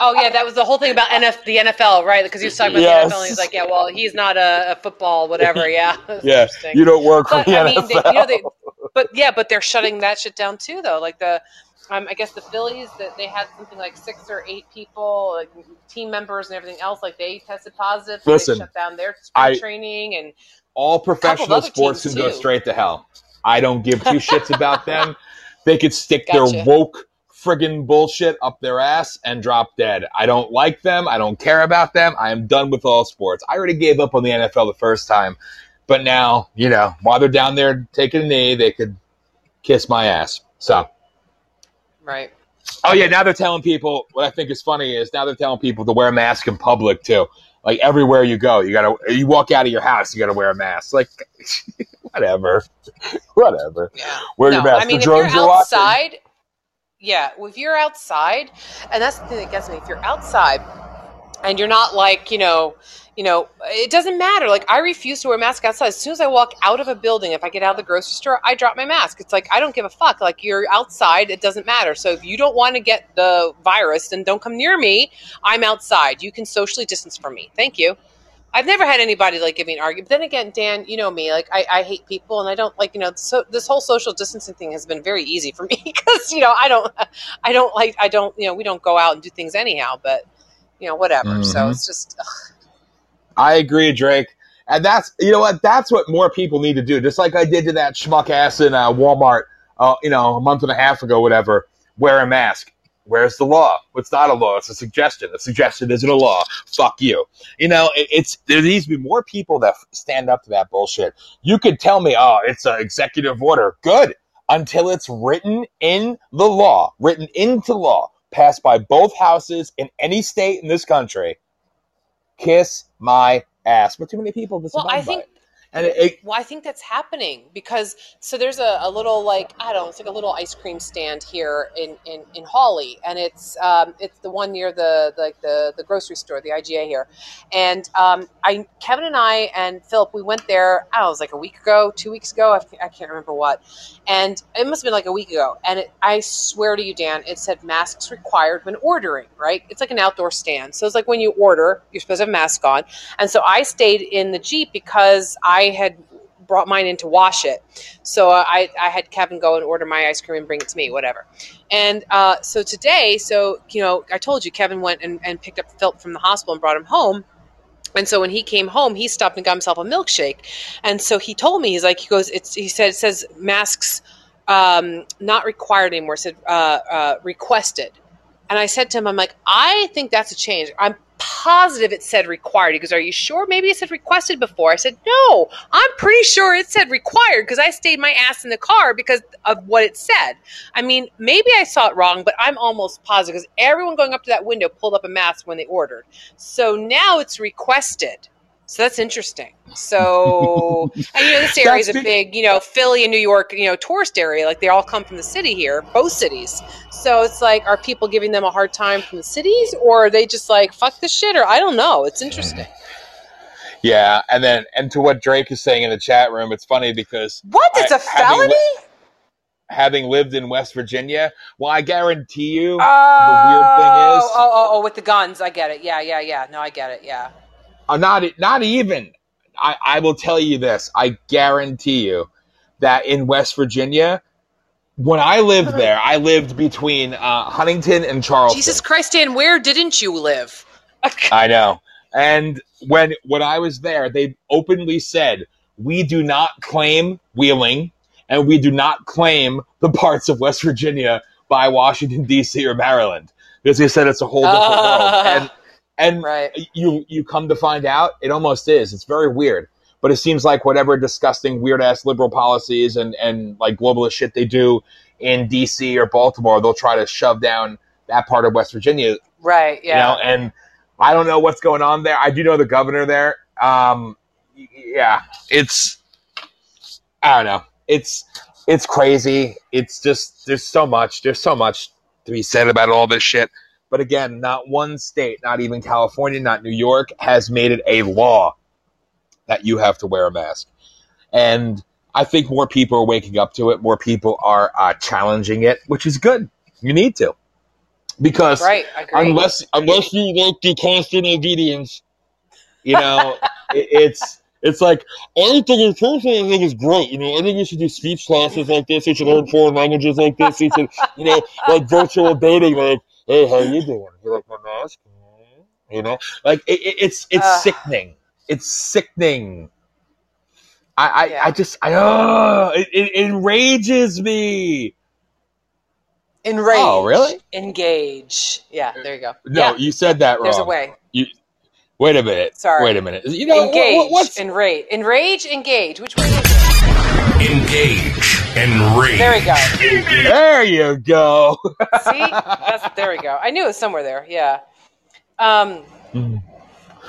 Oh yeah, that was the whole thing about NF, the NFL, right? Because he was talking about Yes. the NFL, and he's like, "Yeah, well, he's not a, a football, whatever." Yeah, Yeah, you don't work for the I mean, NFL. they, you know, they, but yeah, but they're shutting that shit down too, though. Like the, um, I guess the Phillies that they had something like six or eight people, like team members and everything else, like they tested positive. So Listen, they shut down their I- training, and all professional sports can go straight to hell. I don't give two shits about them. They could stick Gotcha. their woke friggin' bullshit up their ass and drop dead. I don't like them. I don't care about them. I am done with all sports. I already gave up on the NFL the first time. But now, you know, while they're down there taking a knee, they could kiss my ass. So, right. oh yeah, now they're telling people, what I think is funny is now they're telling people to wear a mask in public too. Like everywhere you go, you gotta, you walk out of your house, you gotta wear a mask. Like, whatever. whatever. Yeah. Wear your no, mask. I mean, the if you're drones outside, yeah, if you're outside, and that's the thing that gets me. If you're outside and you're not like, you know, you know, it doesn't matter. Like I refuse to wear a mask outside. As soon as I walk out of a building, if I get out of the grocery store, I drop my mask. It's like I don't give a fuck. Like you're outside, it doesn't matter. So if you don't want to get the virus, then don't come near me. I'm outside. You can socially distance from me. Thank you. I've never had anybody like give me an argument. But then again, Dan, you know me. Like I, I hate people, and I don't like you know. So this whole social distancing thing has been very easy for me because you know I don't, I don't like, I don't, you know, we don't go out and do things anyhow. But you know, whatever. So Mhm. it's just ugh, I agree, Drake. And that's you know what that's what more people need to do. Just like I did to that schmuck ass in uh, Walmart, uh, you know, a month and a half ago, whatever. Wear a mask. Where's the law? It's not a law. It's a suggestion. A suggestion isn't a law. Fuck you. You know, it, it's there needs to be more people that stand up to that bullshit. You could tell me, oh, it's an executive order. Good until it's written in the law, written into law, passed by both houses in any state in this country. Kiss my ass. But too many people well, I think. And it, it, Well, I think that's happening because so there's a, a little like I don't know, it's like a little ice cream stand here in in, in Hawley, and it's um, it's the one near the like the the grocery store, the IGA here, and um, I Kevin and I and Philip we went there. I was like a week ago, two weeks ago, I, I can't remember what, and it must have been like a week ago. And it, I swear to you, Dan, it said masks required when ordering. Right? It's like an outdoor stand, so it's like when you order, you're supposed to have a mask on. And so I stayed in the Jeep because I had brought mine in to wash it. So I, I had Kevin go and order my ice cream and bring it to me, whatever. And uh, so today, so, you know, I told you Kevin went and, and picked up Philip from the hospital and brought him home. And so when he came home, he stopped and got himself a milkshake. And so he told me, he's like, he goes, it's, he said, it says masks um, not required anymore, said uh, uh, requested. And I said to him, I'm like, I think that's a change. I'm positive it said required. He goes, Are you sure? Maybe it said requested before. I said, No, I'm pretty sure it said required because I stayed my ass in the car because of what it said. I mean, maybe I saw it wrong, but I'm almost positive because everyone going up to that window pulled up a mask when they ordered. So now it's requested. So that's interesting. So, and you know, this area is a big, you know, Philly and New York, you know, tourist area. Like they all come from the city here, both cities. So it's like, are people giving them a hard time from the cities, or are they just like fuck this shit? Or I don't know. It's interesting. yeah, and then and to what Drake is saying in the chat room, it's funny because What? It's I- a felony? having lived in West Virginia, well, I weird Oh, the weird thing is- oh, oh, oh, oh, with the guns. I get it. Yeah, yeah, yeah. No, I get it. Yeah. Uh, not not even. I, I will tell you this. I guarantee you that in West Virginia, when I lived there, I lived between uh, Huntington and Charleston. Jesus Christ, Dan, where didn't you live? I know. And when when I was there, they openly said, "We do not claim Wheeling, and we do not claim the parts of West Virginia by Washington D.C. or Maryland," because they said it's a whole different Ah. world. And and Right. you you come to find out, it almost is. It's very weird. But it seems like whatever disgusting, weird ass liberal policies and, and like globalist shit they do in DC or Baltimore, they'll try to shove down that part of West Virginia Right. Yeah. you know, and I don't know what's going on there. I do know the governor there. Um, yeah, it's I don't know. It's it's crazy. It's just there's so much. There's so much to be said about all this shit. But again, not one state, not even California, not New York, has made it a law that you have to wear a mask. And I think more people are waking up to it. More people are uh, challenging it, which is good. You need to, because right. Unless unless you like the constant obedience, you know, it, it's it's like I think it's personally I think it's great. You know, I think we should do speech classes like this. We should learn foreign languages like this. We should, you know, like virtual dating. Like, hey, how you doing? You like my mask? Eh? You know, like it, it, it's it's Ugh. sickening. It's sickening. I I, Yeah. I just I oh it, it enrages me. Enrage. Oh, really? Engage. Yeah. There you go. Uh, no, Yeah. you said that wrong. There's a way. You, Wait a minute. Sorry. Wait a minute. You know what- engage. what- what's Enrage. Enrage. Engage. Which way? is it? Engage. Enrage. There we go. there you go. See, that's there we go. I knew it was somewhere there. Yeah. Um. Mm.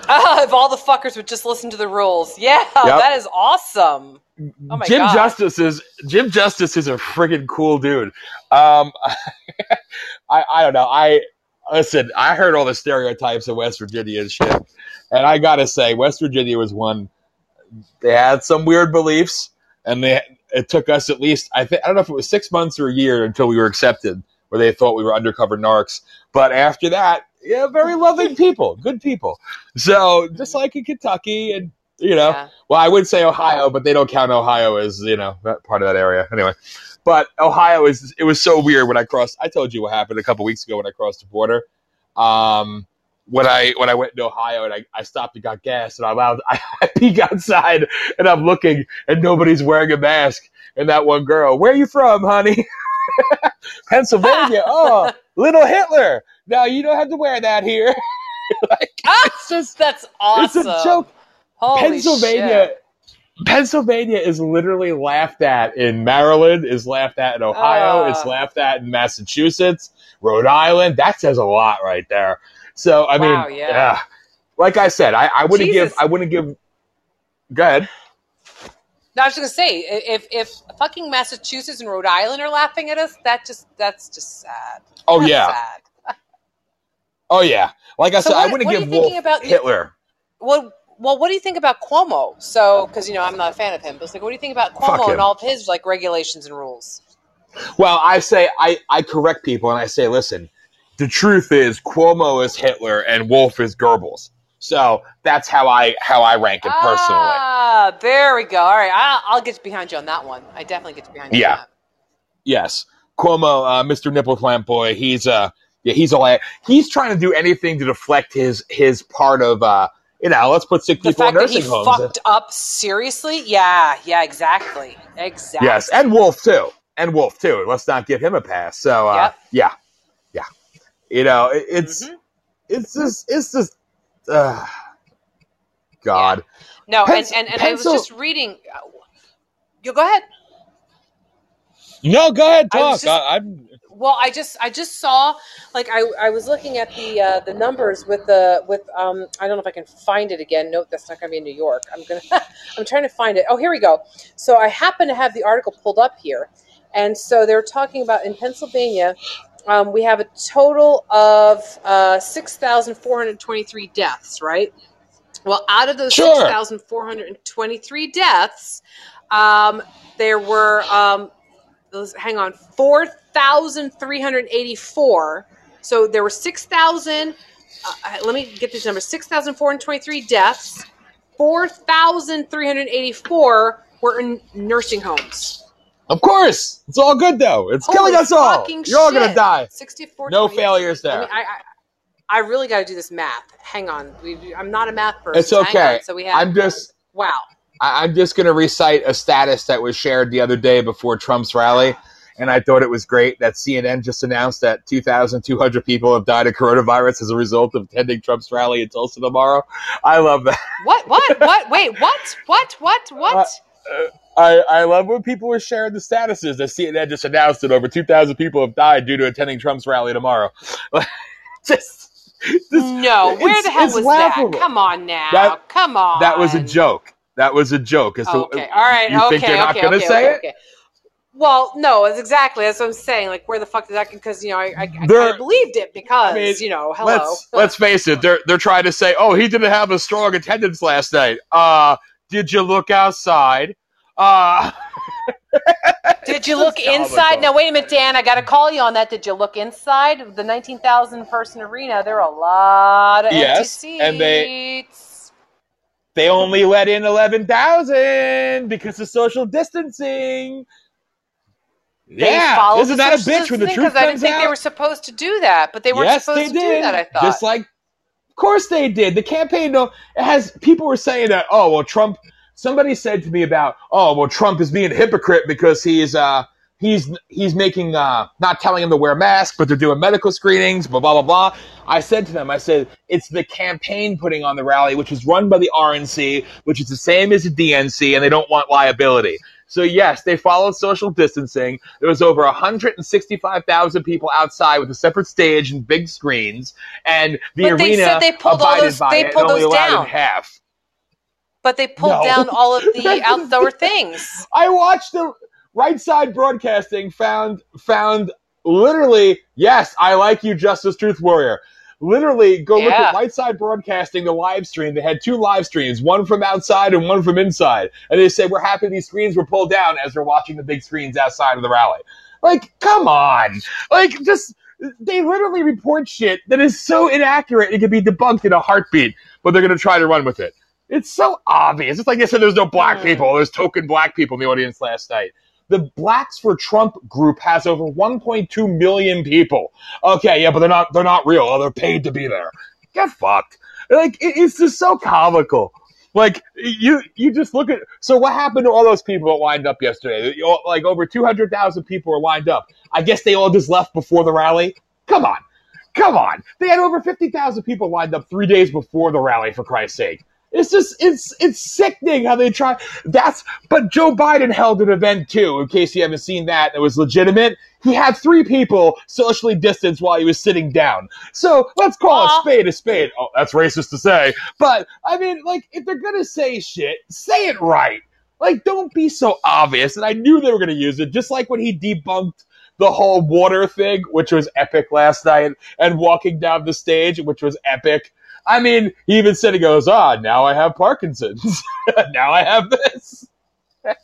ah, if all the fuckers would just listen to the rules. Yeah, Yep. that is awesome. Oh my Jim God. Justice is Jim Justice is a friggin' cool dude. Um, I I don't know. I listen. I heard all the stereotypes of West Virginia and shit, and I gotta say, West Virginia was one. They had some weird beliefs, and they it took us at least I think I don't know if it was six months or a year until we were accepted, where they thought we were undercover narcs. But after that, yeah, very loving people, good people. So just like in Kentucky and you know. Yeah. Well, I would say Ohio, but they don't count Ohio as you know that part of that area anyway. But Ohio is it was so weird when I crossed. I told you what happened a couple weeks ago when I crossed the border. Um, when I when I went to Ohio and I, I stopped and got gas and I allowed I, I peek outside and I'm looking and nobody's wearing a mask and that one girl, where are you from, honey? Pennsylvania. oh, little Hitler. now you don't have to wear that here. like, it's just That's awesome. it's a joke. Holy Pennsylvania. shit. Pennsylvania is literally laughed at in Maryland, is laughed at in Ohio, Ah. it's laughed at in Massachusetts, Rhode Island. That says a lot right there. So I Wow, mean, yeah. yeah. like I said, I, I wouldn't Jesus. give. I wouldn't give. Go ahead. No, I was gonna say if if fucking Massachusetts and Rhode Island are laughing at us, that just that's just sad. Oh That's yeah. sad. Oh yeah. Like I So said, I wouldn't give Wolf about- Hitler. Well, well, what do you think about Cuomo? So, because you know I'm not a fan of him, but it's like, what do you think about Cuomo and all of his like regulations and rules? Well, I say I, I correct people and I say, listen, the truth is Cuomo is Hitler and Wolf is Goebbels. So that's how I how I rank it personally. Ah, there we go. All right, I'll, I'll get behind you on that one. I definitely get behind you. Yeah. On that. Yes, Cuomo, uh, Mr. Nipple Clamp Boy. He's uh, yeah, he's all he's trying to do anything to deflect his his part of uh, you know, let's put sick The people in fact that he nursing homes. fucked up seriously, yeah, yeah, exactly, exactly. Yes, and Wolf too, and Wolf too. Let's not give him a pass. So uh, Yep. yeah, you know, it, it's Mhm. it's just it's just uh, God. no, Pens- and and, and I was just reading. uh, You go ahead. No, go ahead, talk. was just- I, I'm Well, I just I just saw like I, I was looking at the uh, the numbers with the with um I don't know if I can find it again. Nope, that's not going to be in New York. I'm gonna I'm trying to find it. Oh, here we go. So I happen to have the article pulled up here, and so they're talking about in Pennsylvania. Um, we have a total of uh, 6,423 deaths, right? Well, out of those Sure. 6,423 deaths, um, there were um, those, hang on, 4,384. So there were 6,000, uh, let me get these numbers 6,423 deaths, 4,384 were in nursing homes. Of course, it's all good though. It's killing us all. You're all gonna die. 64 No 28. failures I, there. mean, I, I, I really got to do this math. Hang on. We, I'm not a math person. It's okay. on. So we have. I'm just wow. I, I'm just gonna recite a status that was shared the other day before Trump's rally, and I thought it was great that CNN just announced that 2,200 people have died of coronavirus as a result of attending Trump's rally in Tulsa tomorrow. I love that. What? What? What? Wait. What? What? What? What? Uh, I, I love when people were sharing the statuses that CNN just announced that over 2,000 people have died due to attending Trump's rally tomorrow. just, no. Where the hell was laughable. that? Come on now. That- Come on. That was a joke. That was a joke. As to- Okay. All right. You okay. think they're not okay. gonna okay, say okay, it? okay. Well, no, it's exactly that's what I'm saying. Like, where the fuck did that? Because you know, I, I, I kind of believed it because I mean, you know, hello. Let's let's face it. They're they're trying to say, oh, he didn't have a strong attendance last night. Uh, did you look outside? Uh, Did you look It's inside? Now, wait a minute, Dan. I got to call you on that. Did you look inside the 19,000 person arena? There are a lot of empty Yes, seats. and they- they only let in eleven thousand because of social distancing. They yeah, isn't that a bitch when the truth 'cause I didn't think out? they were supposed to do that, but they weren't yes, supposed they to did. do that. I thought. Just like, of course they did. The campaign, no, it has people were saying that. Oh well, Trump. Somebody said to me about, oh well, Trump is being a hypocrite because he's uh he's he's making uh not telling him to wear masks, but they're doing medical screenings, blah blah blah blah. I said to them, I said it's the campaign putting on the rally, which is run by the RNC, which is the same as the DNC, and they don't want liability. So yes, they followed social distancing. There was over 165,000 people outside with a separate stage and big screens, and the But they arena said they pulled all those- by they pulled only those allowed down. in half. But they pulled No. down all of the outdoor things. I watched the right side broadcasting found found literally yes, I like you, Justice Truth Warrior. Literally, go look at right side broadcasting the live stream. They had two live streams, one from outside and one from inside. And they say we're happy these screens were pulled down as they're watching the big screens outside of the rally. Like, come on. Like, just they literally report shit that is so inaccurate it can be debunked in a heartbeat, but they're gonna try to run with it. It's so obvious. It's like they said there's no black people. There's token black people in the audience last night. The Blacks for Trump group has over 1.2 million people. Okay, yeah, but they're not they're not real. Oh, they're paid to be there. Get fucked. Like it- it's just so comical. Like you you just look at so what happened to all those people that lined up yesterday? Like over 200,000 people were lined up. I guess they all just left before the rally. Come on. Come on. They had over 50,000 people lined up 3 days before the rally for Christ's sake. It's just it's it's sickening how they try. That's but Joe Biden held an event too. In case you haven't seen that, it was legitimate. He had three people socially distanced while he was sitting down. So let's call Aw. a spade a spade. Oh, that's racist to say, but I mean, like if they're gonna say shit, say it right. Like don't be so obvious. And I knew they were gonna use it, just like when he debunked the whole water thing, which was epic last night, and walking down the stage, which was epic. I mean, he even said he goes, ah, now I have Parkinson's. now I have this.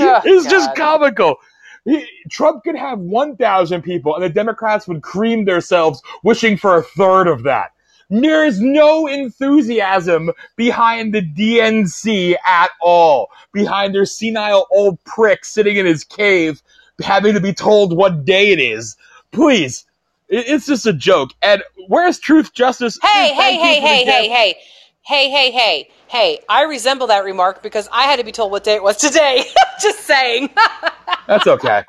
Oh, it's just comical. He, Trump could have 1,000 people, and the Democrats would cream themselves wishing for a third of that. There is no enthusiasm behind the DNC at all, behind their senile old prick sitting in his cave having to be told what day it is. Please. It- It's just a joke. And where's truth, justice? Hey, hey, hey, hey, hey, hey. Hey, hey, hey, hey. I resemble that remark because I had to be told what day it was today. Just saying. That's okay.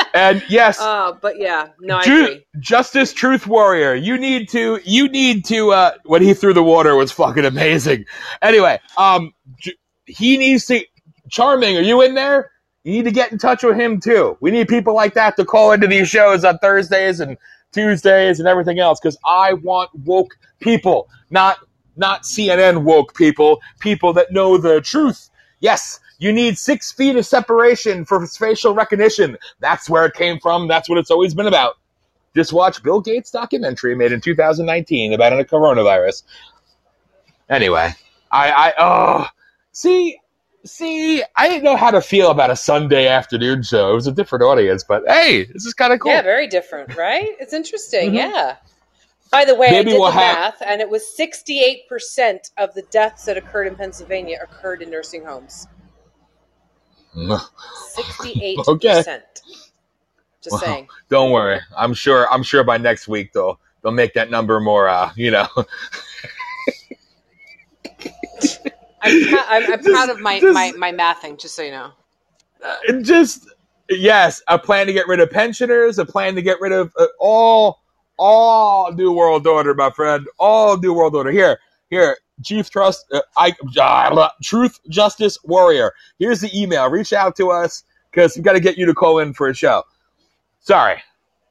and yes, uh, but yeah, no, I Ju- agree. Justice Truth Warrior, you need to you need to uh when he threw the water was fucking amazing. Anyway, um he needs to Charming, are you in there? You need to get in touch with him too. We need people like that to call into these shows on Thursdays and Tuesdays and everything else cuz I want woke people, not not CNN woke people, people that know the truth. Yes, you need six feet of separation for facial recognition. That's where it came from. That's what it's always been about. Just watch Bill Gates' documentary made in 2019 about a coronavirus. Anyway, I, I, oh, see, see, I didn't know how to feel about a Sunday afternoon show. It was a different audience, but hey, this is kind of cool. Yeah, very different, right? It's interesting. Mhm. Yeah. By the way, Maybe I did we'll the have- math, and it was 68% of the deaths that occurred in Pennsylvania occurred in nursing homes. Sixty-eight Okay. percent. Just Wow. saying. Don't worry. I'm sure. I'm sure by next week they'll they'll make that number more. Uh, you know, I'm, I'm, I'm proud of my, Just- my, my mathing, just so you know. Just yes, a plan to get rid of pensioners, a plan to get rid of uh, all all new world order, my friend. All new world order. Here, here, Chief Trust, uh, I uh, Truth Justice Warrior. Here's the email. Reach out to us because we've got to get you to call in for a show. Sorry.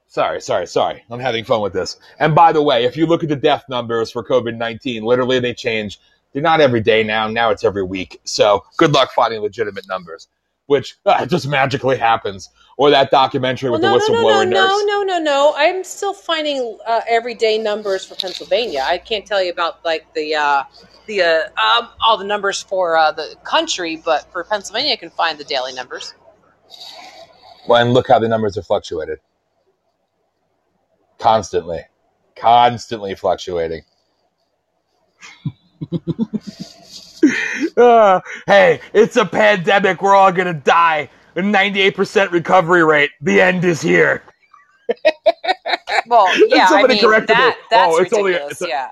Sorry, sorry, sorry. I'm having fun with this. And by the way, if you look at the death numbers for COVID 19, literally they change. They're not every day now. Now it's every week. So good luck finding legitimate numbers, which uh, just magically happens. Or that documentary Well, with no, the no, no, whistleblower no, nurse. no, no, no, no. I'm still finding uh, everyday numbers for Pennsylvania. I can't tell you about like the uh, the uh, um, all the numbers for uh, the country, but for Pennsylvania, I can find the daily numbers. Well, and look how the numbers are fluctuated. Constantly. Constantly fluctuating. Uh, hey, it's a pandemic. We're all going to die. A 98% recovery rate. The end is here. Well, yeah, I somebody mean corrected me. that that's Oh, it's only a- it's a- yeah.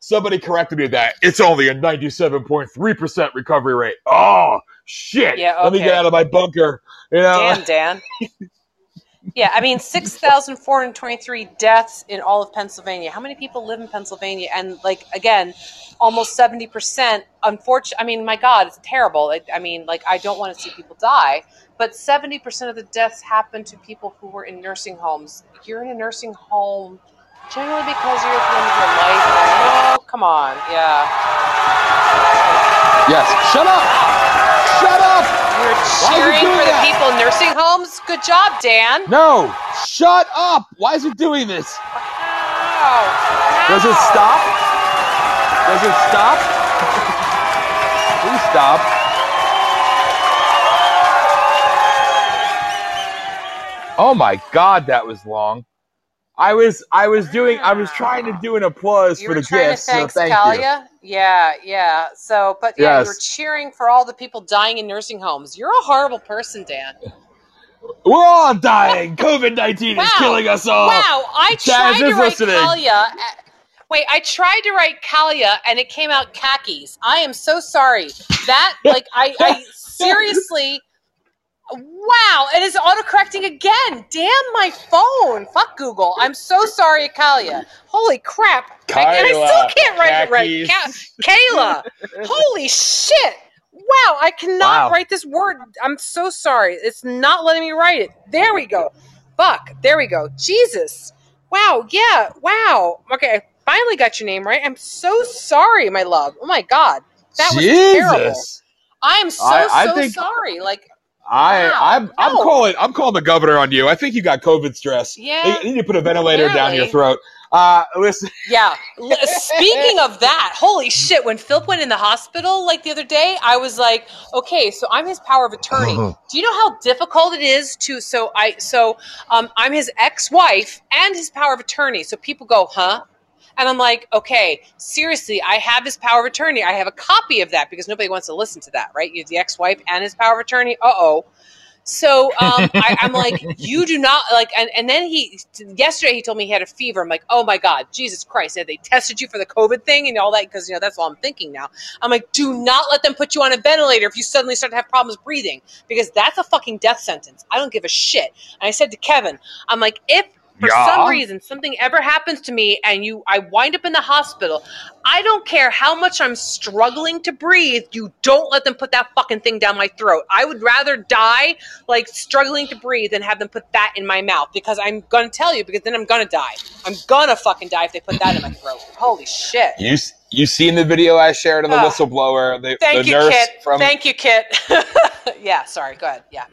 Somebody corrected me that it's only a 97.3% recovery rate. Oh, shit. Yeah, Let me get out of my bunker. You know? Damn, Dan. yeah, I mean, 6,423 deaths in all of Pennsylvania. How many people live in Pennsylvania? And, like, again, almost 70%. Unfortunately, I mean, my God, it's terrible. Like, I mean, like, I don't want to see people die. But 70% of the deaths happen to people who were in nursing homes. You're in a nursing home generally because you're at the end of your life. Oh, come on. Yeah. Yes. Shut up. Shut up. You're cheering for the that? people in nursing homes? Good job, Dan. No. Shut up. Why is it doing this? Wow. Does it stop? Does it stop? Please stop. Oh my god, that was long. I was I was doing I was trying to do an applause You for the gifts, thank so thank you. Yeah, yeah. So, but yeah, you were Yes. cheering for all the people dying in nursing homes. You're a horrible person, Dan. We're all dying. COVID nineteen is killing us all. Wow, I tried to write. Kalia. Wait, I tried to write Kalia and it came out khakis. I am so sorry. That like I, I seriously Wow, it is autocorrecting again. Damn my phone. Fuck Google. I'm so sorry, Kalia. Holy crap. I, and I still can't write it right. Ka- Kayla. Holy shit. Wow, I cannot Wow. write this word. I'm so sorry. It's not letting me write it. There we go. Fuck. There we go. Jesus. Wow. Yeah. Wow. Okay. I finally got your name right. I'm so sorry, my love. Oh my God. That was terrible. I'm so, I- I so think- sorry. Like, I Wow. I'm I'm calling I'm calling the governor on you. I think you got COVID stress. Yeah. You need to put a ventilator down your throat. Uh listen Yeah. Speaking of that, holy shit! When Philip went in the hospital like the other day, I was like, okay, so I'm his power of attorney. Do you know how difficult it is to? So I, so um, I'm his ex-wife and his power of attorney. So people go, huh? And I'm like, okay, seriously, I have his power of attorney. I have a copy of that because nobody wants to listen to that, right? You have the ex-wife and his power of attorney. Uh oh. So um, I, I'm like, you do not like, and, and then he yesterday he told me he had a fever. I'm like, oh my god, Jesus Christ! They tested you for the COVID thing and all that? Because you know that's all I'm thinking now. I'm like, do not let them put you on a ventilator if you suddenly start to have problems breathing because that's a fucking death sentence. I don't give a shit. And I said to Kevin, I'm like, if for Yeah. some reason something ever happens to me and you I wind up in the hospital, I don't care how much I'm struggling to breathe, you don't let them put that fucking thing down my throat. I would rather die like struggling to breathe than have them put that in my mouth because I'm gonna tell you because then I'm gonna die. I'm gonna fucking die if they put that in my throat. Holy shit. You s- you seen the video I shared of the whistleblower, the, Thank the you, nurse Kit. from Thank you, Kit. yeah, sorry, go ahead. Yeah.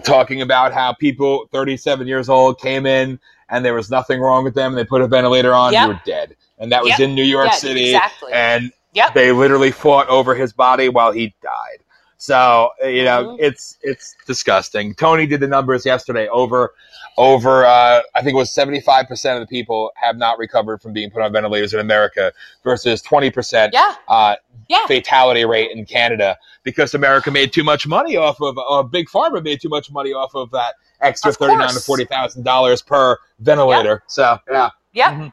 Talking about how people 37 years old came in and there was nothing wrong with them. They put a ventilator on, Yep. you were dead, and that was Yep. in New York Yeah, City. exactly. And Yep. they literally fought over his body while he died. So you know, Mhm. it's it's disgusting. Tony did the numbers yesterday. Over over, uh, I think it was seventy five percent of the people have not recovered from being put on ventilators in America versus twenty percent Yeah, uh, yeah. fatality rate in Canada because America made too much money off of, uh, Big Pharma made too much money off of that extra Of thirty nine to forty thousand dollars per ventilator. So yeah, Yeah. Mhm.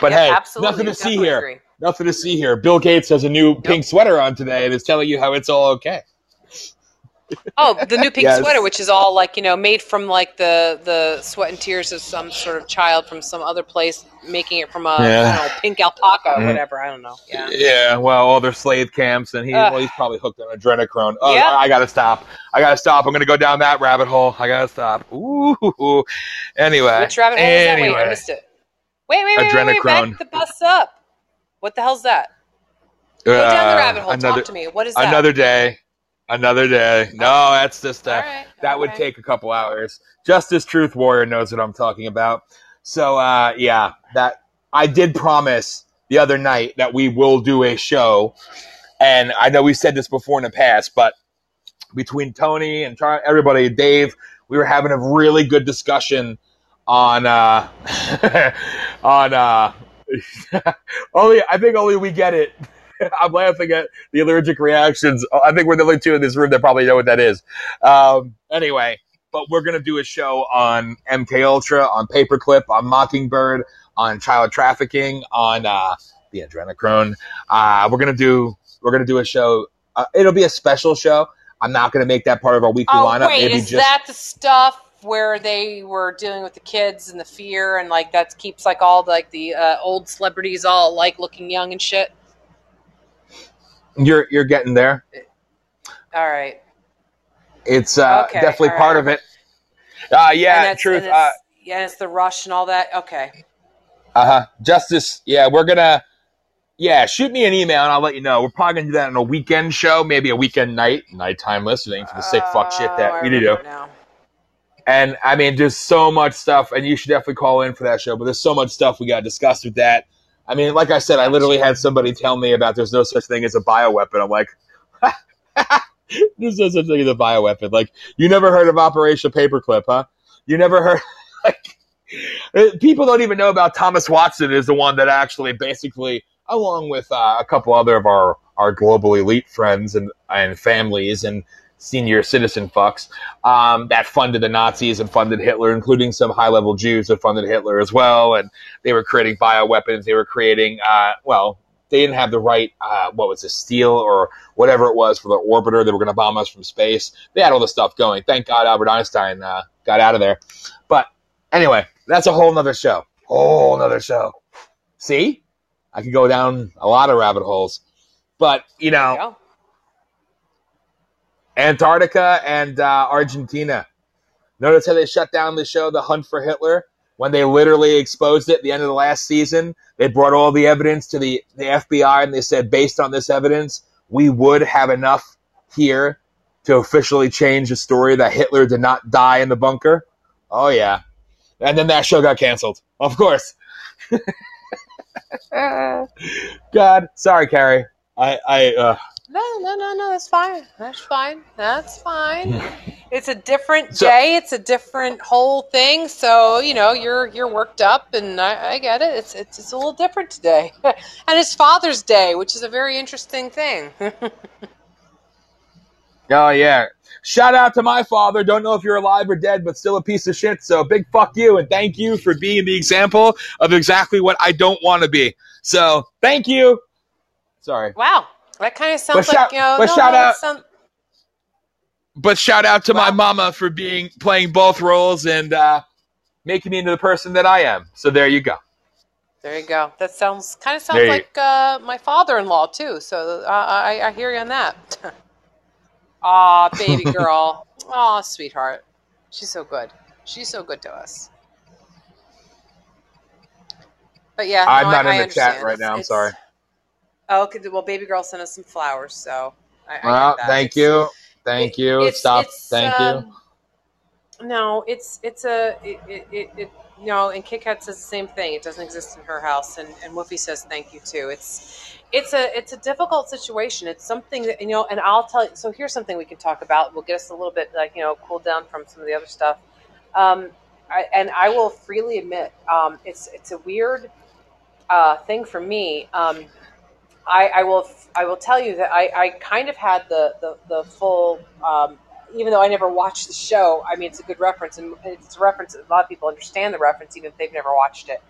but yeah, hey, absolutely. nothing to see here. agree. Nothing to see here. Bill Gates has a new pink sweater on today and is telling you how it's all okay. Oh, the new pink Yes. sweater, which is all like you know, made from like the the sweat and tears of some sort of child from some other place, making it from a Yeah. know, pink alpaca or Mhm. whatever. I don't know. Yeah. Yeah, well, all their slave camps, and he, Ugh. well, he's probably hooked on adrenochrome. Oh, Yeah. I, I gotta stop. I gotta stop. I'm gonna go down that rabbit hole. I gotta stop. Ooh. Anyway. Which rabbit hole is that? Wait, I Anyway. missed it. Wait, wait, wait, wait, wait, Adrenochrome. back the bus up. What the hell's that? Go down the Uh, rabbit hole. Another, Talk to me. What is that? another day. Another day. No, that's just uh, right, that would take a couple hours. Justice Truth Warrior knows what I'm talking about. So uh, yeah, that I did promise the other night that we will do a show, and I know we said this before in the past, but between Tony and Char- everybody, Dave, we were having a really good discussion on uh, on uh, only I think only we get it. I'm laughing at the allergic reactions. I think we're the only two in this room that probably know what that is. Um, anyway, but we're gonna do a show on MK Ultra, on Paperclip, on Mockingbird, on child trafficking, on uh, the adrenochrome. Uh, we're gonna do we're gonna do a show. Uh, it'll be a special show. I'm not gonna make that part of our weekly Oh lineup. wait, Maybe is just that the stuff where they were dealing with the kids and the fear and like that keeps like all like the uh, old celebrities all like looking young and shit? You're you're getting there. All right. It's uh, Okay, definitely all part right. of it. Uh, yeah, truth. Uh, yeah, it's the rush and all that. Okay. Uh huh. Justice. Yeah, we're gonna. Yeah, shoot me an email and I'll let you know. We're probably gonna do that on a weekend show, maybe a weekend night, nighttime listening for the sick fuck shit Oh, that we do. now. And I mean, there's so much stuff, and you should definitely call in for that show. But there's so much stuff we got to discuss with that. I mean, like I said, I literally had somebody tell me about there's no such thing as a bioweapon. I'm like, there's no such thing as a bioweapon. Like, you never heard of Operation Paperclip, huh? You never heard. Like, uh, people don't even know about Thomas Watson is the one that actually basically, along with uh, a couple other of our our global elite friends and and families and senior citizen fucks um, that funded the Nazis and funded Hitler, including some high level Jews that funded Hitler as well. And they were creating bioweapons. They were creating, uh, well, they didn't have the right, uh, what was it, steel or whatever it was for the orbiter They were going to bomb us from space. They had all the stuff going. Thank God Albert Einstein uh, got out of there. But anyway, that's a whole nother show. Whole nother show. See? I could go down a lot of rabbit holes. But, you know, go. Antarctica and uh, Argentina. Notice how they shut down the show, The Hunt for Hitler, when they literally exposed it at the end of the last season. They brought all the evidence to the, the FBI and they said, based on this evidence, we would have enough here to officially change the story that Hitler did not die in the bunker. Oh, yeah. And then that show got canceled. Of course. God, sorry, Carrie. I, I, uh, No, no, no, no. That's fine. That's fine. That's fine. it's a different So- day. It's a different whole thing. So you know, you're you're worked up, and I, I get it. It's, it's it's a little different today, and it's Father's Day, which is a very interesting thing. Oh yeah. Shout out to my father. Don't know if you're alive or dead, but still a piece of shit. So big fuck you and thank you for being the example of exactly what I don't want to be. So thank you. Sorry. wow, that kind of sounds But like shout- you know. but no, shout out- But shout out to my mama for being playing both roles and uh, making me into the person that I am. So there you go. There you go. That sounds kind of sounds There like uh, my father-in-law too. So uh, I, I hear you on that. Aw, baby girl. Aw, sweetheart. She's so good. She's so good to us. But yeah, I'm no, not I, in I the chat right now. I'm it's- sorry. Oh, okay. Well, baby girl sent us some flowers, so I, I Well, that. thank you. Thank it- you. it's- Stop. it's, Thank you. um, No, it's it's a it, it, it, no, and Kit Kat says the same thing. It doesn't exist in her house, and and Woofy says thank you too. It's it's a it's a difficult situation. It's something that you know, and I'll tell you. So here's something we can talk about. We'll get us a little bit like you know cooled down from some of the other stuff. Um, I, and I will freely admit, um, it's it's a weird uh, thing for me. Um, I, I will I will tell you that I, I kind of had the the, the full um, even though I never watched the show. I mean, it's a good reference, and it's a reference. A lot of people understand the reference, even if they've never watched it.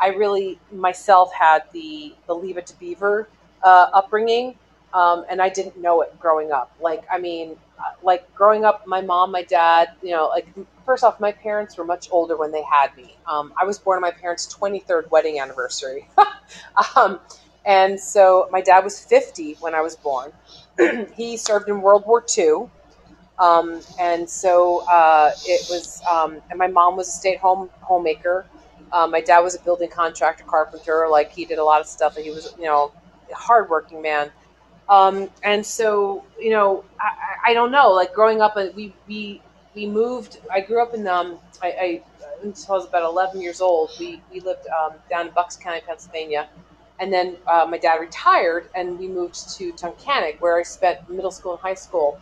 I really myself had the the Leave It to Beaver uh, upbringing, um, and I didn't know it growing up. Like, I mean, uh, like growing up, my mom, my dad, you know, like first off, my parents were much older when they had me. Um, I was born on my parents' 23rd wedding anniversary. um, and so my dad was 50 when I was born. he served in World War II. Um, and so uh, it was, um, and my mom was a stay at home homemaker. Um, my dad was a building contractor, carpenter. Like he did a lot of stuff, and he was, you know, a hardworking man. Um, and so, you know, I, I don't know. Like growing up, uh, we we we moved. I grew up in um, I, I until I was about 11 years old. We we lived um, down in Bucks County, Pennsylvania, and then uh, my dad retired, and we moved to Tunkhannock, where I spent middle school and high school,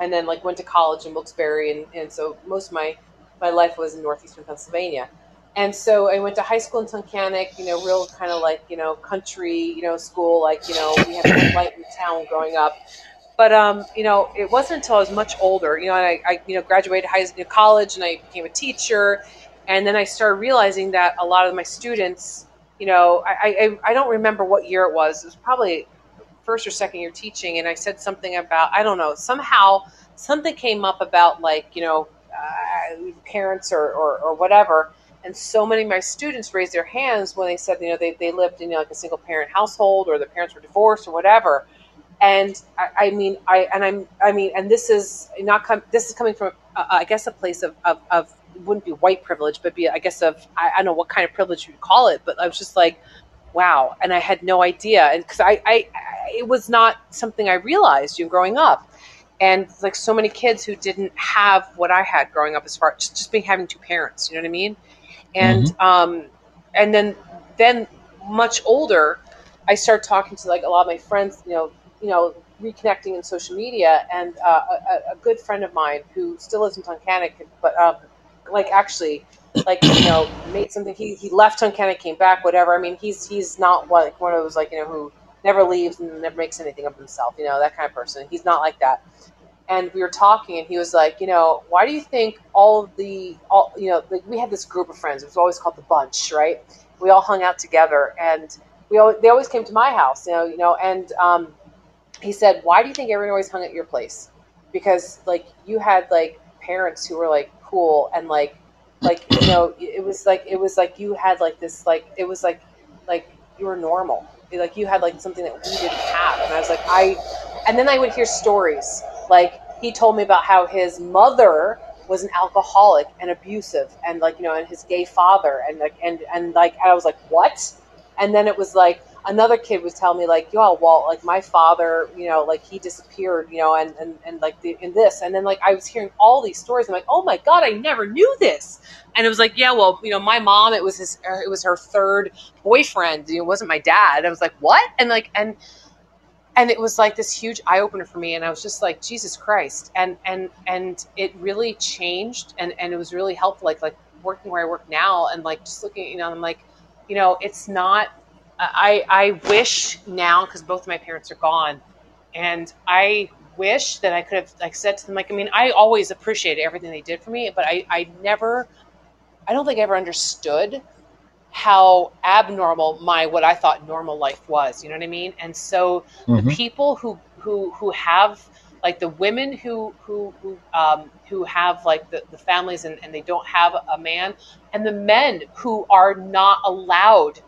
and then like went to college in Wilkes-Barre, and, and so most of my my life was in northeastern Pennsylvania. And so I went to high school in Tunkhannock, you know, real kind of like, you know, country, you know, school, like, you know, we had a light in town growing up. But, um, you know, it wasn't until I was much older, you know, and I, I you know, graduated high school, college and I became a teacher. And then I started realizing that a lot of my students, you know, I, I, I don't remember what year it was. It was probably first or second year teaching. And I said something about, I don't know, somehow something came up about like, you know, uh, parents or, or, or whatever and so many of my students raised their hands when they said, you know, they, they lived in you know, like a single parent household or their parents were divorced or whatever. And I, I mean, I and I'm, I mean, and this is not com- this is coming from, uh, I guess, a place of, of, of wouldn't be white privilege, but be, I guess, of I, I don't know what kind of privilege you'd call it, but I was just like, wow, and I had no idea, and because I, I, I, it was not something I realized you know, growing up, and like so many kids who didn't have what I had growing up, as far just, just being having two parents, you know what I mean? And mm-hmm. um, and then then much older, I started talking to like a lot of my friends, you know, you know, reconnecting in social media, and uh, a, a, good friend of mine who still lives in Tunkhannock, but um, like actually, like you know, made something. He, he left Tunkhannock, came back, whatever. I mean, he's he's not like one of those like you know who never leaves and never makes anything of himself, you know, that kind of person. He's not like that and we were talking and he was like you know why do you think all of the all you know like we had this group of friends it was always called the bunch right we all hung out together and we always, they always came to my house you know you know and um, he said why do you think everyone always hung at your place because like you had like parents who were like cool and like like you know it was like it was like you had like this like it was like like you were normal. Like you had like something that we didn't have. And i was like i and then i would hear stories. Like he told me about how his mother was an alcoholic and abusive and like you know and his gay father and like and and like I was like what? And then it was like another kid was telling me like yo well like my father you know like he disappeared you know and and, and like the, in this. And then like I was hearing all these stories. I'm like oh my god I never knew this. And it was like yeah well you know my mom it was his er, it was her third boyfriend. It wasn't my dad. I was like what? And like and and it was like this huge eye opener for me and i was just like jesus christ. And and and it really changed and and it was really helpful like like working where i work now and like just looking you know i'm like you know it's not i i wish now because both of my parents are gone and i wish that i could have like said to them like i mean i always appreciated everything they did for me but i i never i don't think i ever understood how abnormal my what I thought normal life was. You know what I mean? And so mm-hmm. the people who who who have like the women who who who um, who have like the, the families and, and they don't have a man and the men who are not allowed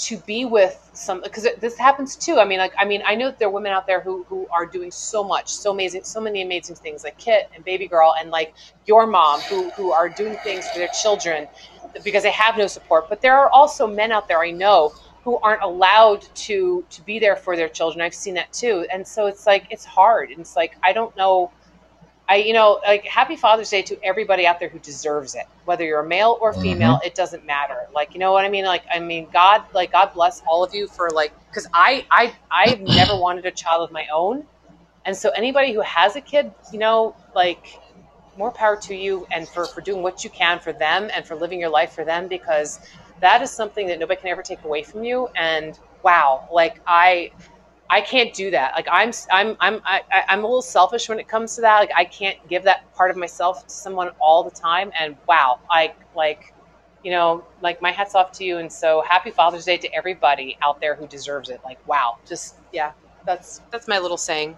to be with some because this happens too i mean like i mean i know that there are women out there who who are doing so much so amazing so many amazing things like kit and baby girl and like your mom who who are doing things for their children because they have no support. But there are also men out there I know who aren't allowed to to be there for their children. I've seen that too, and so it's like it's hard. And it's like I don't know. I, you know, like happy Father's Day to everybody out there who deserves it, whether you're a male or mm-hmm. female, it doesn't matter. Like, you know what I mean? Like, I mean, God, like, God bless all of you for like, because I, I, I've never wanted a child of my own, and so anybody who has a kid, you know, like, more power to you, and for for doing what you can for them and for living your life for them, because that is something that nobody can ever take away from you. And wow, like I, I can't do that. Like I'm, I'm, I'm, I, I'm a little selfish when it comes to that. Like I can't give that part of myself to someone all the time. And wow, I like, you know, like my hats off to you. And so happy Father's Day to everybody out there who deserves it. Like wow, just yeah, that's that's my little saying.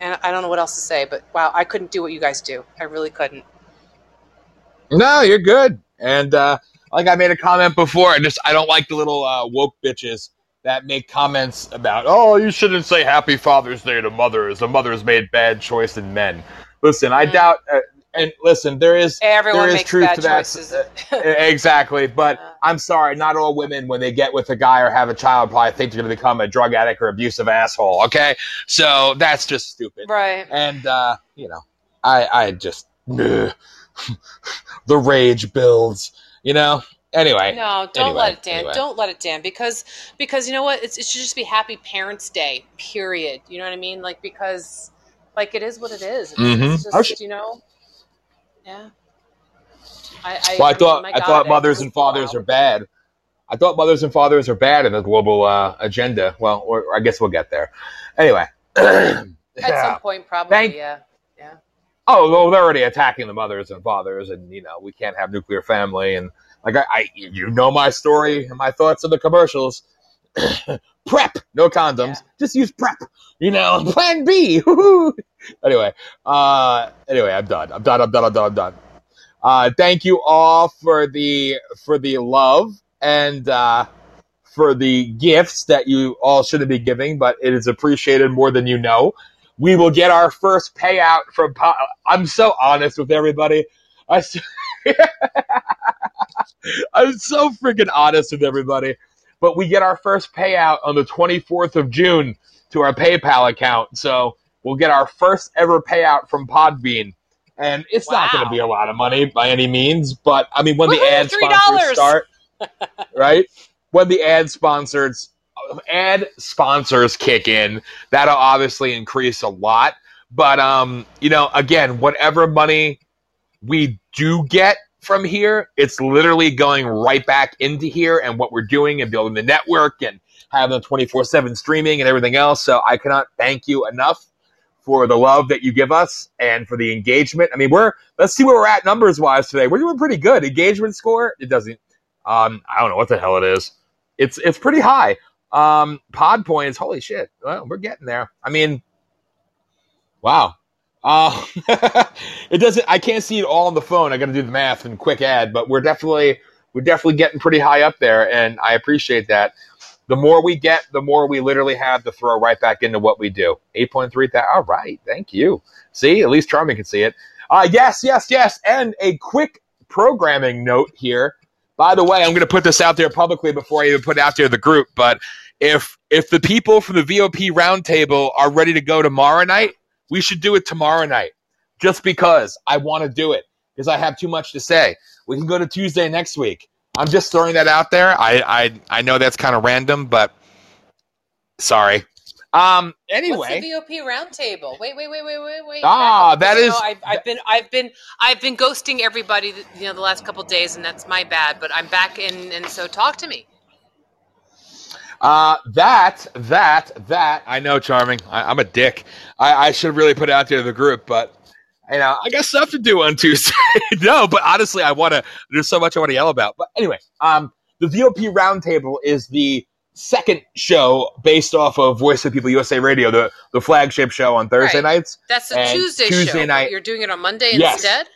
And I don't know what else to say, but wow, I couldn't do what you guys do. I really couldn't. No, you're good. And uh, like I made a comment before, I just I don't like the little uh, woke bitches that make comments about, oh, you shouldn't say Happy Father's Day to mothers. The mothers made bad choice in men. Listen, I Mm. doubt. Uh, and listen, there is Everyone there is truth to that. Uh, exactly, but. I'm sorry, not all women when they get with a guy or have a child probably think they're going to become a drug addict or abusive asshole. Okay, so that's just stupid. right. And uh, you know, I I just ugh, the rage builds. You know. Anyway, No, don't Anyway, let it, Dan. anyway. Don't let it, Dan, because because you know what? It's, it should just be Happy Parents' Day. Period. You know what I mean? Like because like it is what it is. It's, Mhm. it's just you know. Yeah. I, I, well, I thought my I thought mothers and fathers wow. are bad. I thought mothers and fathers are bad in the global uh, agenda. Well, or, or I guess we'll get there. Anyway. At Yeah. some point, probably. Thank- yeah. Yeah. Oh, well, they're already attacking the mothers and fathers, and you know we can't have nuclear family, and like I, I you know my story and my thoughts on the commercials. prep, no condoms, Yeah. just use prep. You know, Plan B. Woo-hoo. anyway, uh, anyway, I'm done. I'm done. I'm done. I'm done. I'm done. Uh, thank you all for the for the love and uh, for the gifts that you all shouldn't be giving, but it is appreciated more than you know. We will get our first payout from. Po- I'm so honest with everybody. I, I'm so freaking honest with everybody. But we get our first payout on the 24th of June to our PayPal account. So we'll get our first ever payout from Podbean. And it's not going to be a lot of money by any means, but I mean, when the ad $3. sponsors start, right? When the ad sponsors ad sponsors kick in, that'll obviously increase a lot. But um, you know, again, whatever money we do get from here, it's literally going right back into here and what we're doing and building the network and having the 24/7 streaming and everything else. So I cannot thank you enough for the love that you give us and for the engagement. I mean, we're let's see where we're at numbers wise today. We're doing pretty good. Engagement score, it doesn't um I don't know what the hell it is. It's it's pretty high. Um pod points, holy shit. Well, we're getting there. I mean, wow. Uh, it doesn't. I can't see it all on the phone. I got to do the math and quick add, but we're definitely we're definitely getting pretty high up there, and I appreciate that. The more we get, the more we literally have to throw right back into what we do. Eight point three. All right, thank you. See, at least Charming can see it. Uh, yes, yes, yes. And a quick programming note here. By the way, I'm going to put this out there publicly before I even put it out there the group. But if if the people from the VOP roundtable are ready to go tomorrow night, we should do it tomorrow night. Just because I want to do it because I have too much to say. We can go to Tuesday next week. I'm just throwing that out there. I I, I know that's kind of random, but sorry. Um. Anyway, What's the VOP roundtable? Wait, wait, wait, wait, wait, wait. Ah, that know, I've, I've been, I've been, I've been ghosting everybody, you know, the last couple days, and that's my bad. But I'm back in, and so talk to me. Uh, that, that, that, I know, Charming. I, I'm a dick. I, I should really put it out there to the group, but, you know, I got stuff to do on Tuesday. no, but honestly, I want to, there's so much I want to yell about. But anyway, um, the VOP Roundtable is the second show based off of Voice of People USA Radio, the, the flagship show on Thursday Right. nights. That's a And Tuesday, Tuesday show. night- You're doing it on Monday Yes. instead.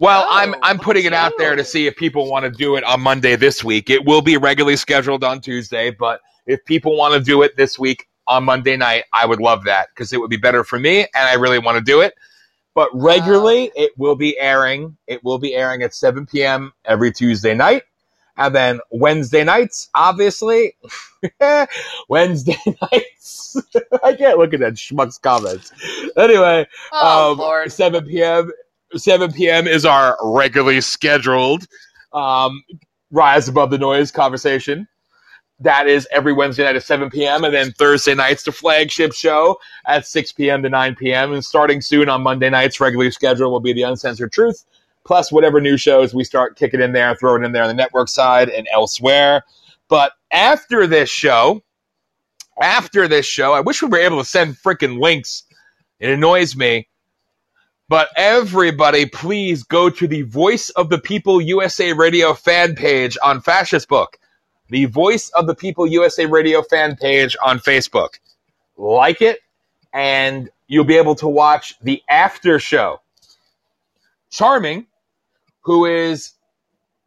Well, Oh, I'm I'm putting it out there to see if people want to do it on Monday this week. It will be regularly scheduled on Tuesday, but if people want to do it this week on Monday night, I would love that because it would be better for me, and I really want to do it. But regularly, it will be airing. It will be airing at 7 p.m. every Tuesday night. And then Wednesday nights, obviously. Wednesday nights. I can't look at that schmuck's comments. Anyway, Oh um, Lord. 7 p.m. 7 p.m. is our regularly scheduled um, Rise Above the Noise conversation. That is every Wednesday night at 7 p.m. And then Thursday nights, the flagship show at 6 p.m. to 9 p.m. And starting soon on Monday nights, regularly scheduled will be the Uncensored Truth, plus whatever new shows we start kicking in there, throwing in there on the network side and elsewhere. But after this show, after this show, I wish we were able to send freaking links. It annoys me. But everybody, please go to the Voice of the People USA Radio fan page on Fascist Book. The Voice of the People USA Radio fan page on Facebook. Like it, and you'll be able to watch the after show. Charming, who is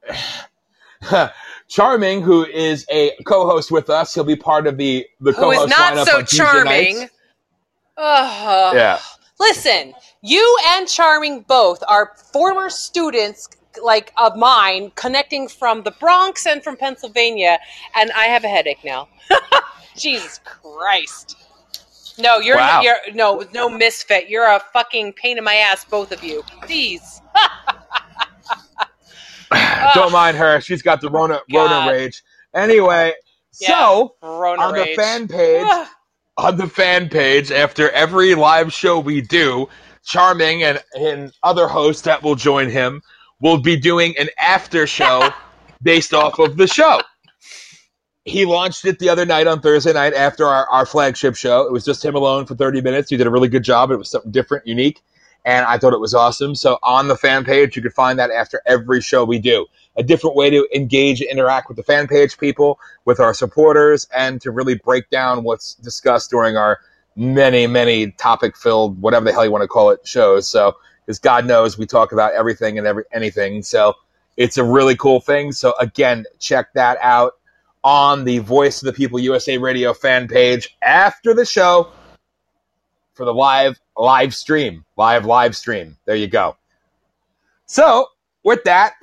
Charming, who is a co-host with us, he'll be part of the the Who co-host is not lineup so on Tuesday charming? nights. Ugh. Yeah. Listen, you and Charming both are former students like of mine connecting from the Bronx and from Pennsylvania and I have a headache now. Jesus Christ. No, you're, Wow. you're no no misfit. You're a fucking pain in my ass both of you. Please. Don't mind her. She's got the Rona Rona rage. Anyway, so Rona on the fan page. On the fan page, after every live show we do, Charming and, and other hosts that will join him will be doing an after show based off of the show. He launched it the other night on Thursday night after our, our flagship show. It was just him alone for 30 minutes. He did a really good job. It was something different, unique, and I thought it was awesome. So on the fan page, you can find that after every show we do. A different way to engage and interact with the fan page people, with our supporters, and to really break down what's discussed during our many, many topic filled, whatever the hell you want to call it, shows. So, because God knows we talk about everything and every anything. So, it's a really cool thing. So, again, check that out on the Voice of the People USA Radio fan page after the show for the live live stream, live live stream. There you go. So, with that,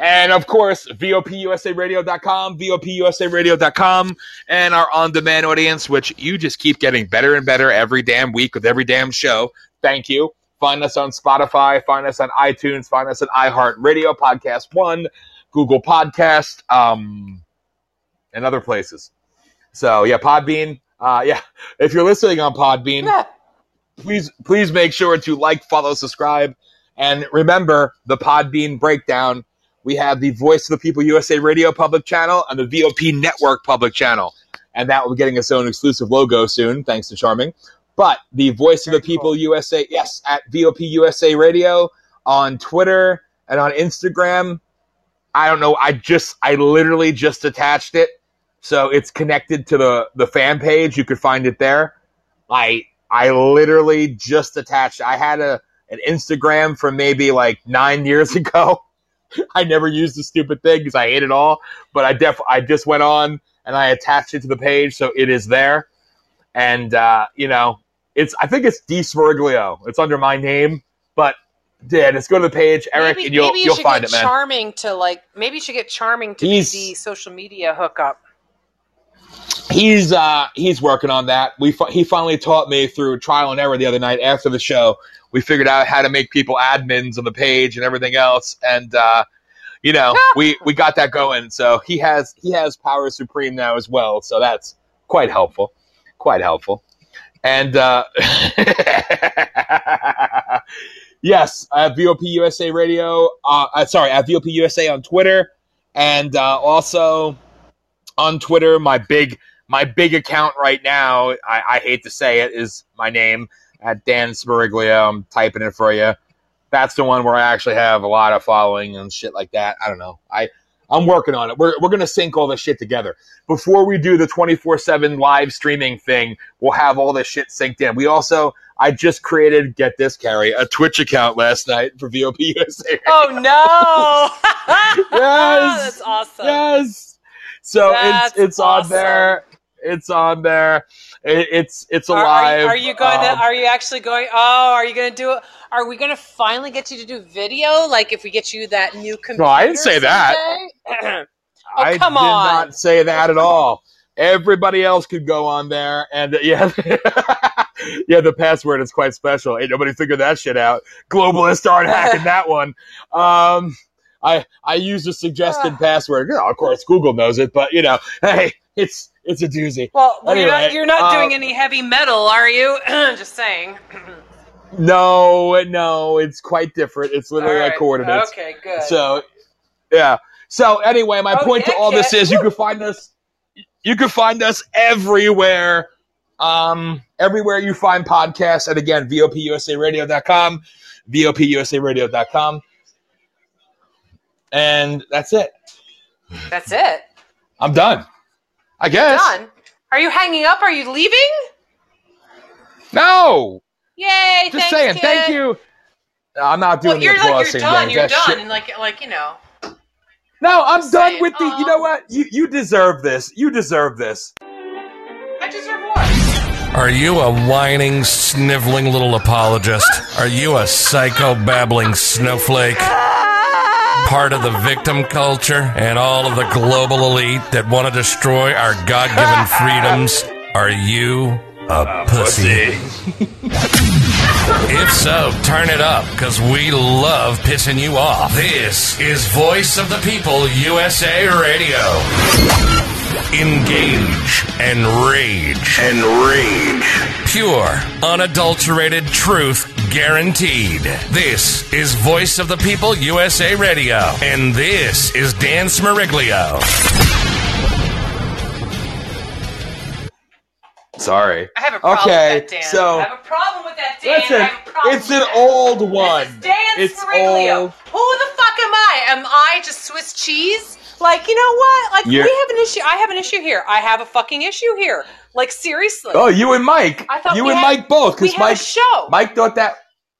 and of course, VOPUSARadio.com, VOPUSARadio.com, and our on demand audience, which you just keep getting better and better every damn week with every damn show. Thank you. Find us on Spotify, find us on iTunes, find us on iHeartRadio, Podcast One, Google Podcast, um, and other places. So, yeah, Podbean. Uh, yeah, if you're listening on Podbean. please please make sure to like, follow, subscribe, and remember the Podbean breakdown. We have the Voice of the People USA Radio public channel and the VOP Network public channel, and that will be getting its own exclusive logo soon, thanks to Charming. But the Voice of the Very People. USA, yes, at VOP USA Radio on Twitter and on Instagram. I don't know. I just, I literally just attached it, so it's connected to the the fan page. You could find it there. I I literally just attached. I had a an Instagram from maybe like nine years ago. I never used the stupid thing because I hate it all. But I def I just went on and I attached it to the page, so it is there. And uh, you know, it's I think it's D. It's under my name, but yeah, just go to the page, Eric, maybe, and you'll maybe you you'll should find get it, man. Charming to like. Maybe you should get Charming to He's- be the social media hookup. He's uh he's working on that. We he finally taught me through trial and error the other night after the show. We figured out how to make people admins on the page and everything else, and uh, you know we we got that going. So he has he has power supreme now as well. So that's quite helpful, quite helpful. And uh, yes, at VOP USA Radio. Uh, uh, sorry, at VOP USA on Twitter, and uh, also on Twitter. My big my big account right now. I, I hate to say it is my name at Dan Spiriglio. I'm typing it for you. That's the one where I actually have a lot of following and shit like that. I don't know. I I'm working on it. We're we're gonna sync all this shit together before we do the 24 seven live streaming thing. We'll have all this shit synced in. We also I just created get this Carrie a Twitch account last night for VOP USA. Oh no! Yes. that's awesome. yes. So That's it's it's awesome. on there. It's on there. It, it's it's Are, are, alive. you, are you going Um, to? Are you actually going? Oh, are you going to do? it? Are we going to finally get you to do video? Like if we get you that new computer? No, I didn't say that. someday? Oh, I come did on. not say that at all. Everybody else could go on there, and yeah, yeah. The password is quite special. Ain't nobody figured that shit out. Globalists aren't hacking that one. Um, I I used a suggested Ah. password. You know, of course, Google knows it, but you know, hey, it's it's a doozy. Well, well, you're not you're not uh, doing any heavy metal, are you? Just saying. No, no, it's quite different. It's literally All like coordinates. Okay, good. So, yeah. So anyway, my Oh, point to all this is you can find us. You can find us everywhere. Um, everywhere you find podcasts, and again, VOPUSARadio.com, VOPUSARadio.com, and that's it. That's it. I'm done. I guess. Done. Are you hanging up? Are you leaving? No, Yay! just thanks, saying. kid. Thank you. I'm not doing Well, the you're applause like thing. you're done. James. You're That done. shit- Like like you know. No, I'm Just done saying. with the. You uh-huh. know what? You you deserve this. You deserve this. I deserve what? Are you a whining, sniveling little apologist? Are you a psycho babbling snowflake? Part of the victim culture and all of the global elite that want to destroy our God given freedoms? Are you a pussy? If so, turn it up, because we love pissing you off. This is Voice of the People USA Radio. Engage and rage. And rage. Pure, unadulterated truth guaranteed. This is Voice of the People USA Radio. And this is Dan Smeriglio. Sorry. I have a problem Okay, with that, Dan. so- I have a problem with that, Dan. Listen, I have a problem it's with an that. old one. This Dan It's Spiriglio. old. Who the fuck am I? Am I just Swiss cheese? Like, you know what? Like, You're- we have an issue. I have an issue here. I have a fucking issue here. Like, seriously. Oh, you and Mike. I thought you we and had- Mike both. Because Mike, show. Mike thought that.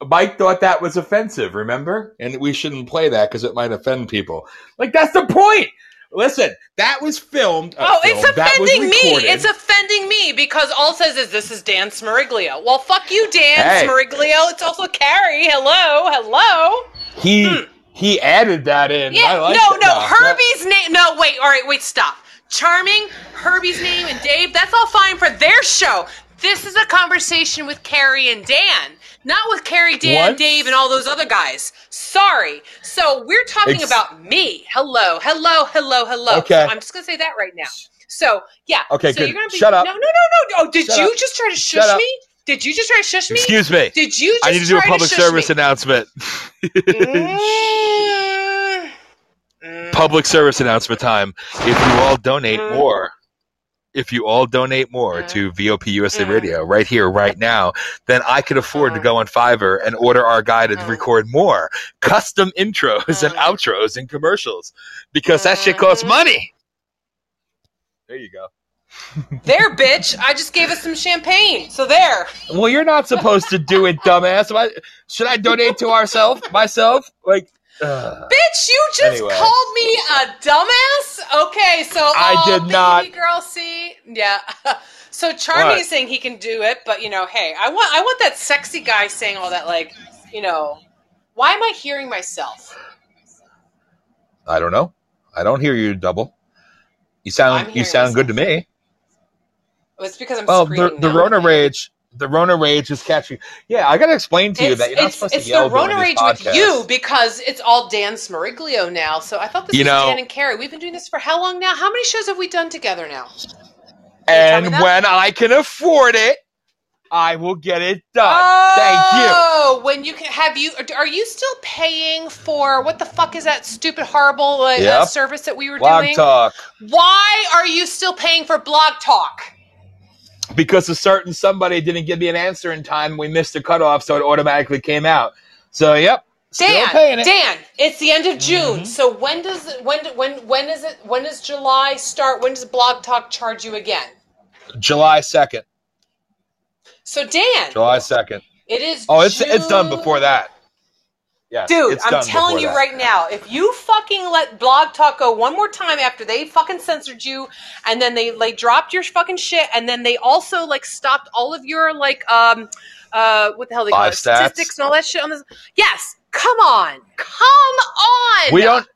Mike thought that was offensive. Remember, and we shouldn't play that because it might offend people. Like that's the point. Listen, that was filmed. uh, Oh, it's filmed, that was offending me. It's offending me because all it says is this is Dan Smeriglio. Well, fuck you, Dan Hey. Smeriglio. It's also Carrie. Hello, hello. he he added that in. Hmm. Yeah, no, it. no, that- Herbie's name. No, wait, all right, wait, stop. Charming, Herbie's name, and Dave. That's all fine for their show. This is a conversation with Carrie and Dan, not with Carrie, Dan, What? Dave, and all those other guys. Sorry. So we're talking about me. Hello, hello, hello, hello. Okay. I'm just gonna say that right now. So yeah. Okay, so good. You're gonna be, Shut up. No, no, no, no. Oh, did Shut you up. just try to Shut shush up. me? Did you just try to shush me? Excuse me. Did you just I need to do a public service me? announcement. Mm. Mm. public service announcement time. If you all donate Mm. more, if you all donate more Mm. to VOP USA. Radio right here, right now, then I could afford to go on Fiverr and order our guy to record more custom intros and outros and commercials because that shit costs money. There you go. There, bitch. I just gave us some champagne. So there. Well, you're not supposed to do it, dumbass. I- should I donate to ourselves, myself? Like, ugh. Bitch, you just Anyway. called me a dumbass? Okay, so I did baby not. girl, see? Yeah. so is saying he can do it, but you know, hey, I want I want that sexy guy saying all that like, you know, why am I hearing myself? I don't know. I don't hear you double. You sound you sound good to me. It's because I'm Well, the, the. Rona rage, the Rona rage is catchy. Yeah, I gotta explain to you It's, that you're not supposed to yell It's the Rona Rage with you because it's all Dan Smariglio now. So I thought this You was know- Dan and Carrie. We've been doing this for how long now? How many shows have we done together now? and tell me that? when I can afford it, I will get it done. Oh, Thank you. Oh, when you can have you are you still paying for what the fuck is that stupid horrible uh, uh, Yep. service that we were Blog doing? talk. Why are you still paying for Blog Talk? Because a certain somebody didn't give me an answer in time, we missed the cutoff, so it automatically came out. So, yep, still Dan, paying it. Dan, it's the end of June. Mm-hmm. So when does it, when when when is it when does July start? When does Blog Talk charge you again? July second. So Dan, July second. it is. Oh, it's it's done before that. Yes, Dude, I'm telling you that. right now, if you fucking let Blog Talk go one more time after they fucking censored you, and then they like dropped your fucking shit, and then they also like stopped all of your like um uh what the hell they call it stats? statistics and all that shit on this. Yes, come on, come on. We don't.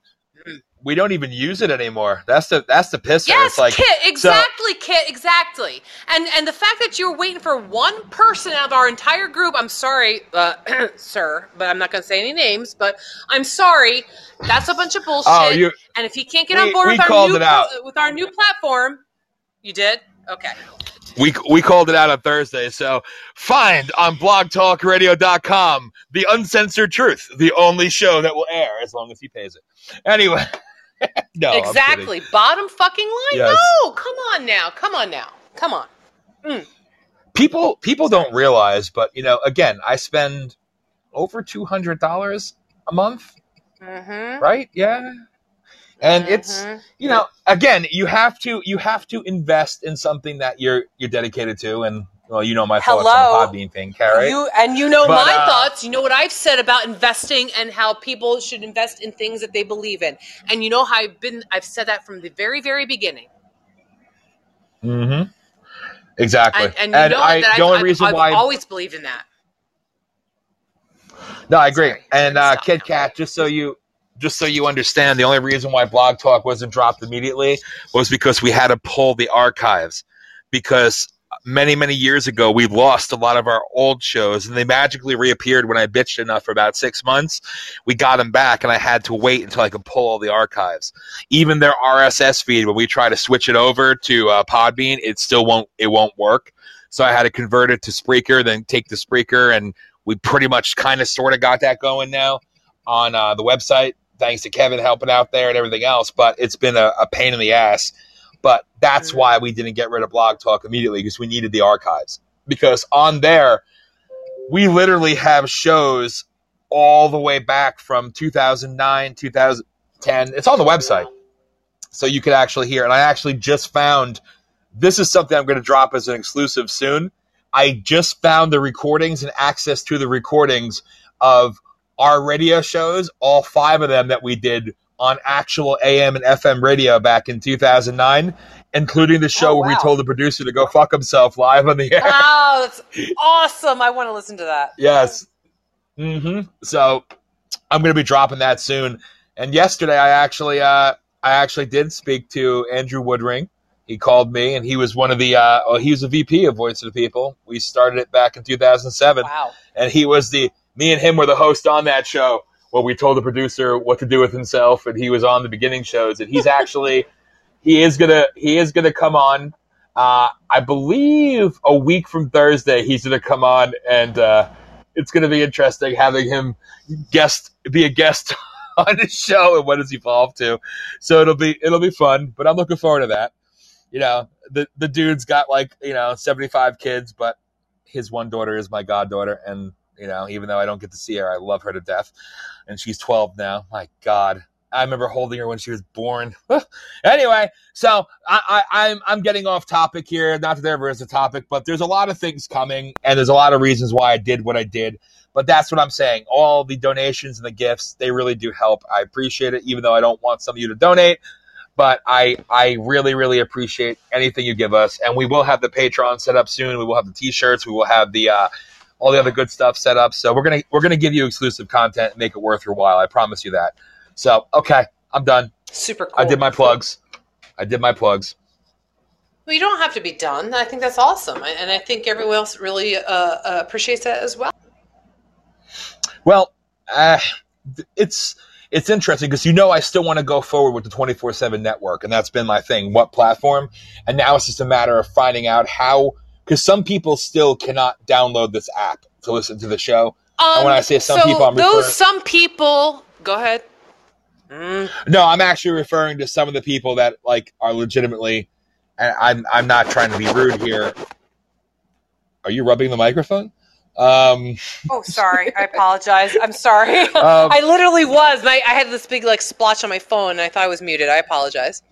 We don't even use it anymore. That's the that's the pisser. Yes, it's like Kit, exactly, Kit, exactly. And and the fact that you're waiting for one person out of our entire group, I'm sorry, uh, sir, but I'm not going to say any names. But I'm sorry, that's a bunch of bullshit. Oh, you- and if he can't get We- on board with our new pl- with our new platform, you did okay. we we called it out on Thursday. So find on blogtalkradio.com the uncensored truth, the only show that will air as long as he pays it. Anyway, no, exactly, bottom fucking line. Yes. No, come on now, come on now, come on. people people don't realize, but you know, again, I spend over two hundred dollars a month, Mm-hmm. right? Yeah, and it's Mhm. you know, again, you have to you have to invest in something that you're you're dedicated to, and well, you know my thoughts on the Podbean thing, Carrie. You and you know But, my uh, thoughts. You know what I've said about investing and how people should invest in things that they believe in. And you know how I've been. I've said that from the very, very beginning. mm-hmm. Exactly, And, and you know I, that the I've, only I've- reason I've why always believed in that. No, I agree. Sorry, and uh, Kid now. Cat, just so you just so you understand, the only reason why Blog Talk wasn't dropped immediately was because we had to pull the archives because many many years ago we lost a lot of our old shows and they magically reappeared when I bitched enough for about six months. We got them back and I had to wait until I could pull all the archives. Even their RSS feed, when we try to switch it over to uh, Podbean, it still won't it won't work. So I had to convert it to Spreaker, then take the Spreaker and we pretty much kind of sort of got that going now on uh, the website thanks to kevin helping out there and everything else but it's been a, a pain in the ass but that's Mhm. why we didn't get rid of blog talk immediately because we needed the archives. Because on there we literally have shows all the way back from 2009 2010 it's on the website. So you could actually hear. And i actually just found this is something i'm going to drop as an exclusive soon. I just found the recordings and access to the recordings of our radio shows, all five of them that we did on actual AM and FM radio back in 2009, including the show Oh, where we told the producer to go fuck himself live on the air. Oh, that's awesome! I want to listen to that. Yes. hmm So I'm going to be dropping that soon. And yesterday, I actually, uh, I actually did speak to Andrew Woodring. He called me, and he was one of the, uh, oh, he was a VP of Voice of the People. We started it back in 2007, Wow. and he was the, me and him were the host on that show where we told the producer what to do with himself, and he was on the beginning shows. And he's actually, he is gonna, he is gonna come on. Uh, I believe a week from Thursday, he's gonna come on and. Uh, it's to be interesting having him guest be a guest on the show and what has evolved to. So it'll be it'll be fun, but I'm looking forward to that. You know, the the dude's got like you know 75 kids, but his one daughter is my goddaughter, and you know even though I don't get to see her, I love her to death, and she's 12 now. My God. I remember holding her when she was born. anyway, so I, I, I'm I'm getting off topic here. Not that there ever is a topic, but there's a lot of things coming, and there's a lot of reasons why I did what I did. But that's what I'm saying. All the donations and the gifts, they really do help. I appreciate it, even though I don't want some of you to donate. But I I really really appreciate anything you give us, and we will have the Patreon set up soon. We will have the T-shirts. We will have the uh, all the other good stuff set up. So we're gonna we're gonna give you exclusive content and make it worth your while. I promise you that. So okay, I'm done. Super cool. I did my plugs. I did my plugs. Well, you don't have to be done. I think that's awesome, and I think everyone else really uh, uh, appreciates that as well. Well, uh, it's it's interesting because you know I still want to go forward with the 24/7 network and that's been my thing. What platform? And now it's just a matter of finding out how cuz some people still cannot download this app to listen to the show. Um, when I say some so people, I'm those referring- some people. Go ahead. Mm, No, I'm actually referring to some of the people that like are legitimately and I'm I'm not trying to be rude here. Are you rubbing the microphone? Um, Oh, sorry. I apologize. I'm sorry. um, I literally was. And I, I had this big like splotch on my phone, and I thought I was muted. I apologize.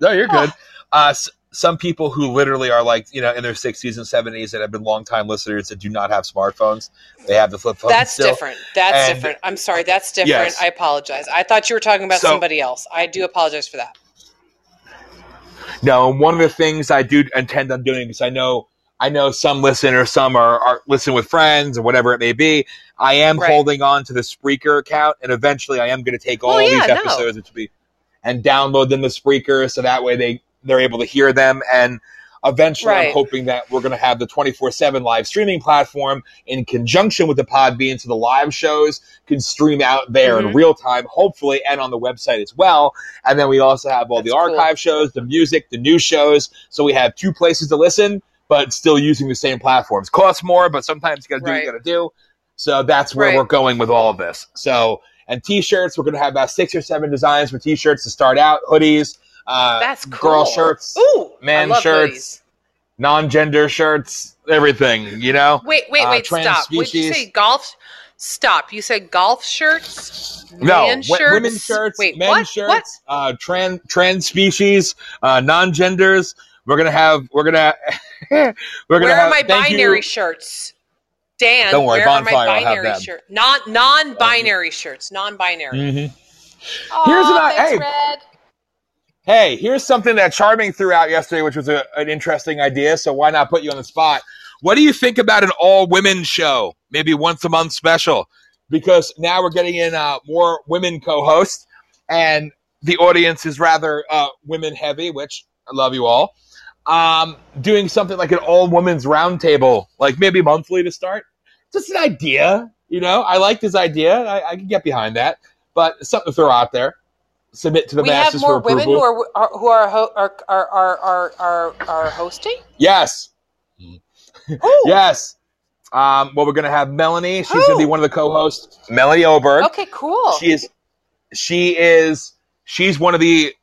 No, you're good. Uh, s- some people who literally are like, you know, in their 60s and 70s that have been longtime listeners that do not have smartphones. They have the flip phone That's still. different. That's And- different. I'm sorry. That's different. Yes. I apologize. I thought you were talking about So- somebody else. I do apologize for that. No, and one of the things I do intend on doing because I know I know some listeners, some are, are listen with friends or whatever it may be. I am Right. holding on to the Spreaker account, and eventually I am going to take all Well, yeah, these no. episodes, which will be and download them to Spreaker, so that way they they're able to hear them. And eventually, I'm hoping that we're going to have the 24 seven live streaming platform in conjunction with the Podbean, so the live shows can stream out there in Mhm. real time, hopefully, and on the website as well. And then we also have all the That's cool. archive shows, the music, the new shows. So we have two places to listen, but still using the same platforms. Costs more, but sometimes you got to do what you got to do. So that's where Right. we're going with all of this. So and t-shirts, we're going to have about six or seven designs for t-shirts to start out. Hoodies, uh, That's cool. girl shirts, Ooh, man shirts, hoodies. non-gender shirts, everything. You know. Wait, wait, uh, wait! trans Stop. What did you say? Golf. Stop. You said golf shirts. No, man wo- shirts. women's shirts, Wait, men's what? shirts, What? uh, trans trans species, uh, non-genders. We're gonna have. We're gonna. we're gonna Where have. are my binary you. shirts? Dan, Don't worry, where are Bonfire will my binary shirts? Non non-binary shirts. Non-binary. Mhm. Aw, Here's an- thanks, hey. Red. Hey, here's something that Charming threw out yesterday, which was a, an interesting idea. So why not put you on the spot? What do you think about an all women show? Maybe once a month special, because now we're getting in uh, more women co-hosts, and the audience is rather uh, women heavy, which I love you all. Um, doing something like an all women's roundtable, like maybe monthly to start. Just an idea, you know. I like this idea. I, I can get behind that, but something to throw out there. Submit to the we have more for women approval. who are, are who are are are are are are, are hosting. Yes. Ooh. Yes. Um, well, we're going to have Melanie. She's going to be one of the co-hosts. Melanie Oberg. Okay, cool. She is. She is. She's one of the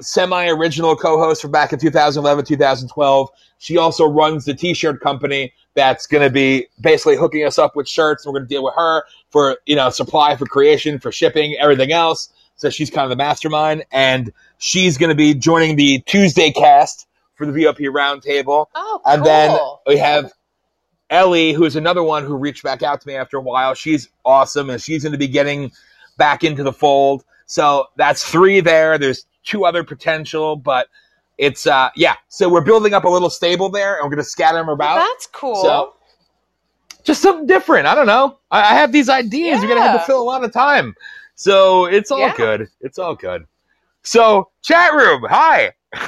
semi-original co-hosts from back in 2011, 2012. She also runs the T-shirt company that's going to be basically hooking us up with shirts. And we're going to deal with her for you know supply, for creation, for shipping, everything else. So she's kind of the mastermind, and she's going to be joining the Tuesday cast for the VOP Roundtable. oh, cool. And then we have Ellie, who's another one who reached back out to me after a while. She's awesome, and she's going to be getting back into the fold. So that's three there. There's two other potential, but it's uh yeah. So we're building up a little stable there, and we're going to scatter them about. That's cool. So just something different. I don't know. I, I have these ideas. We're going to have to fill a lot of time. So it's all Yeah. good. It's all good. So chat room, hi.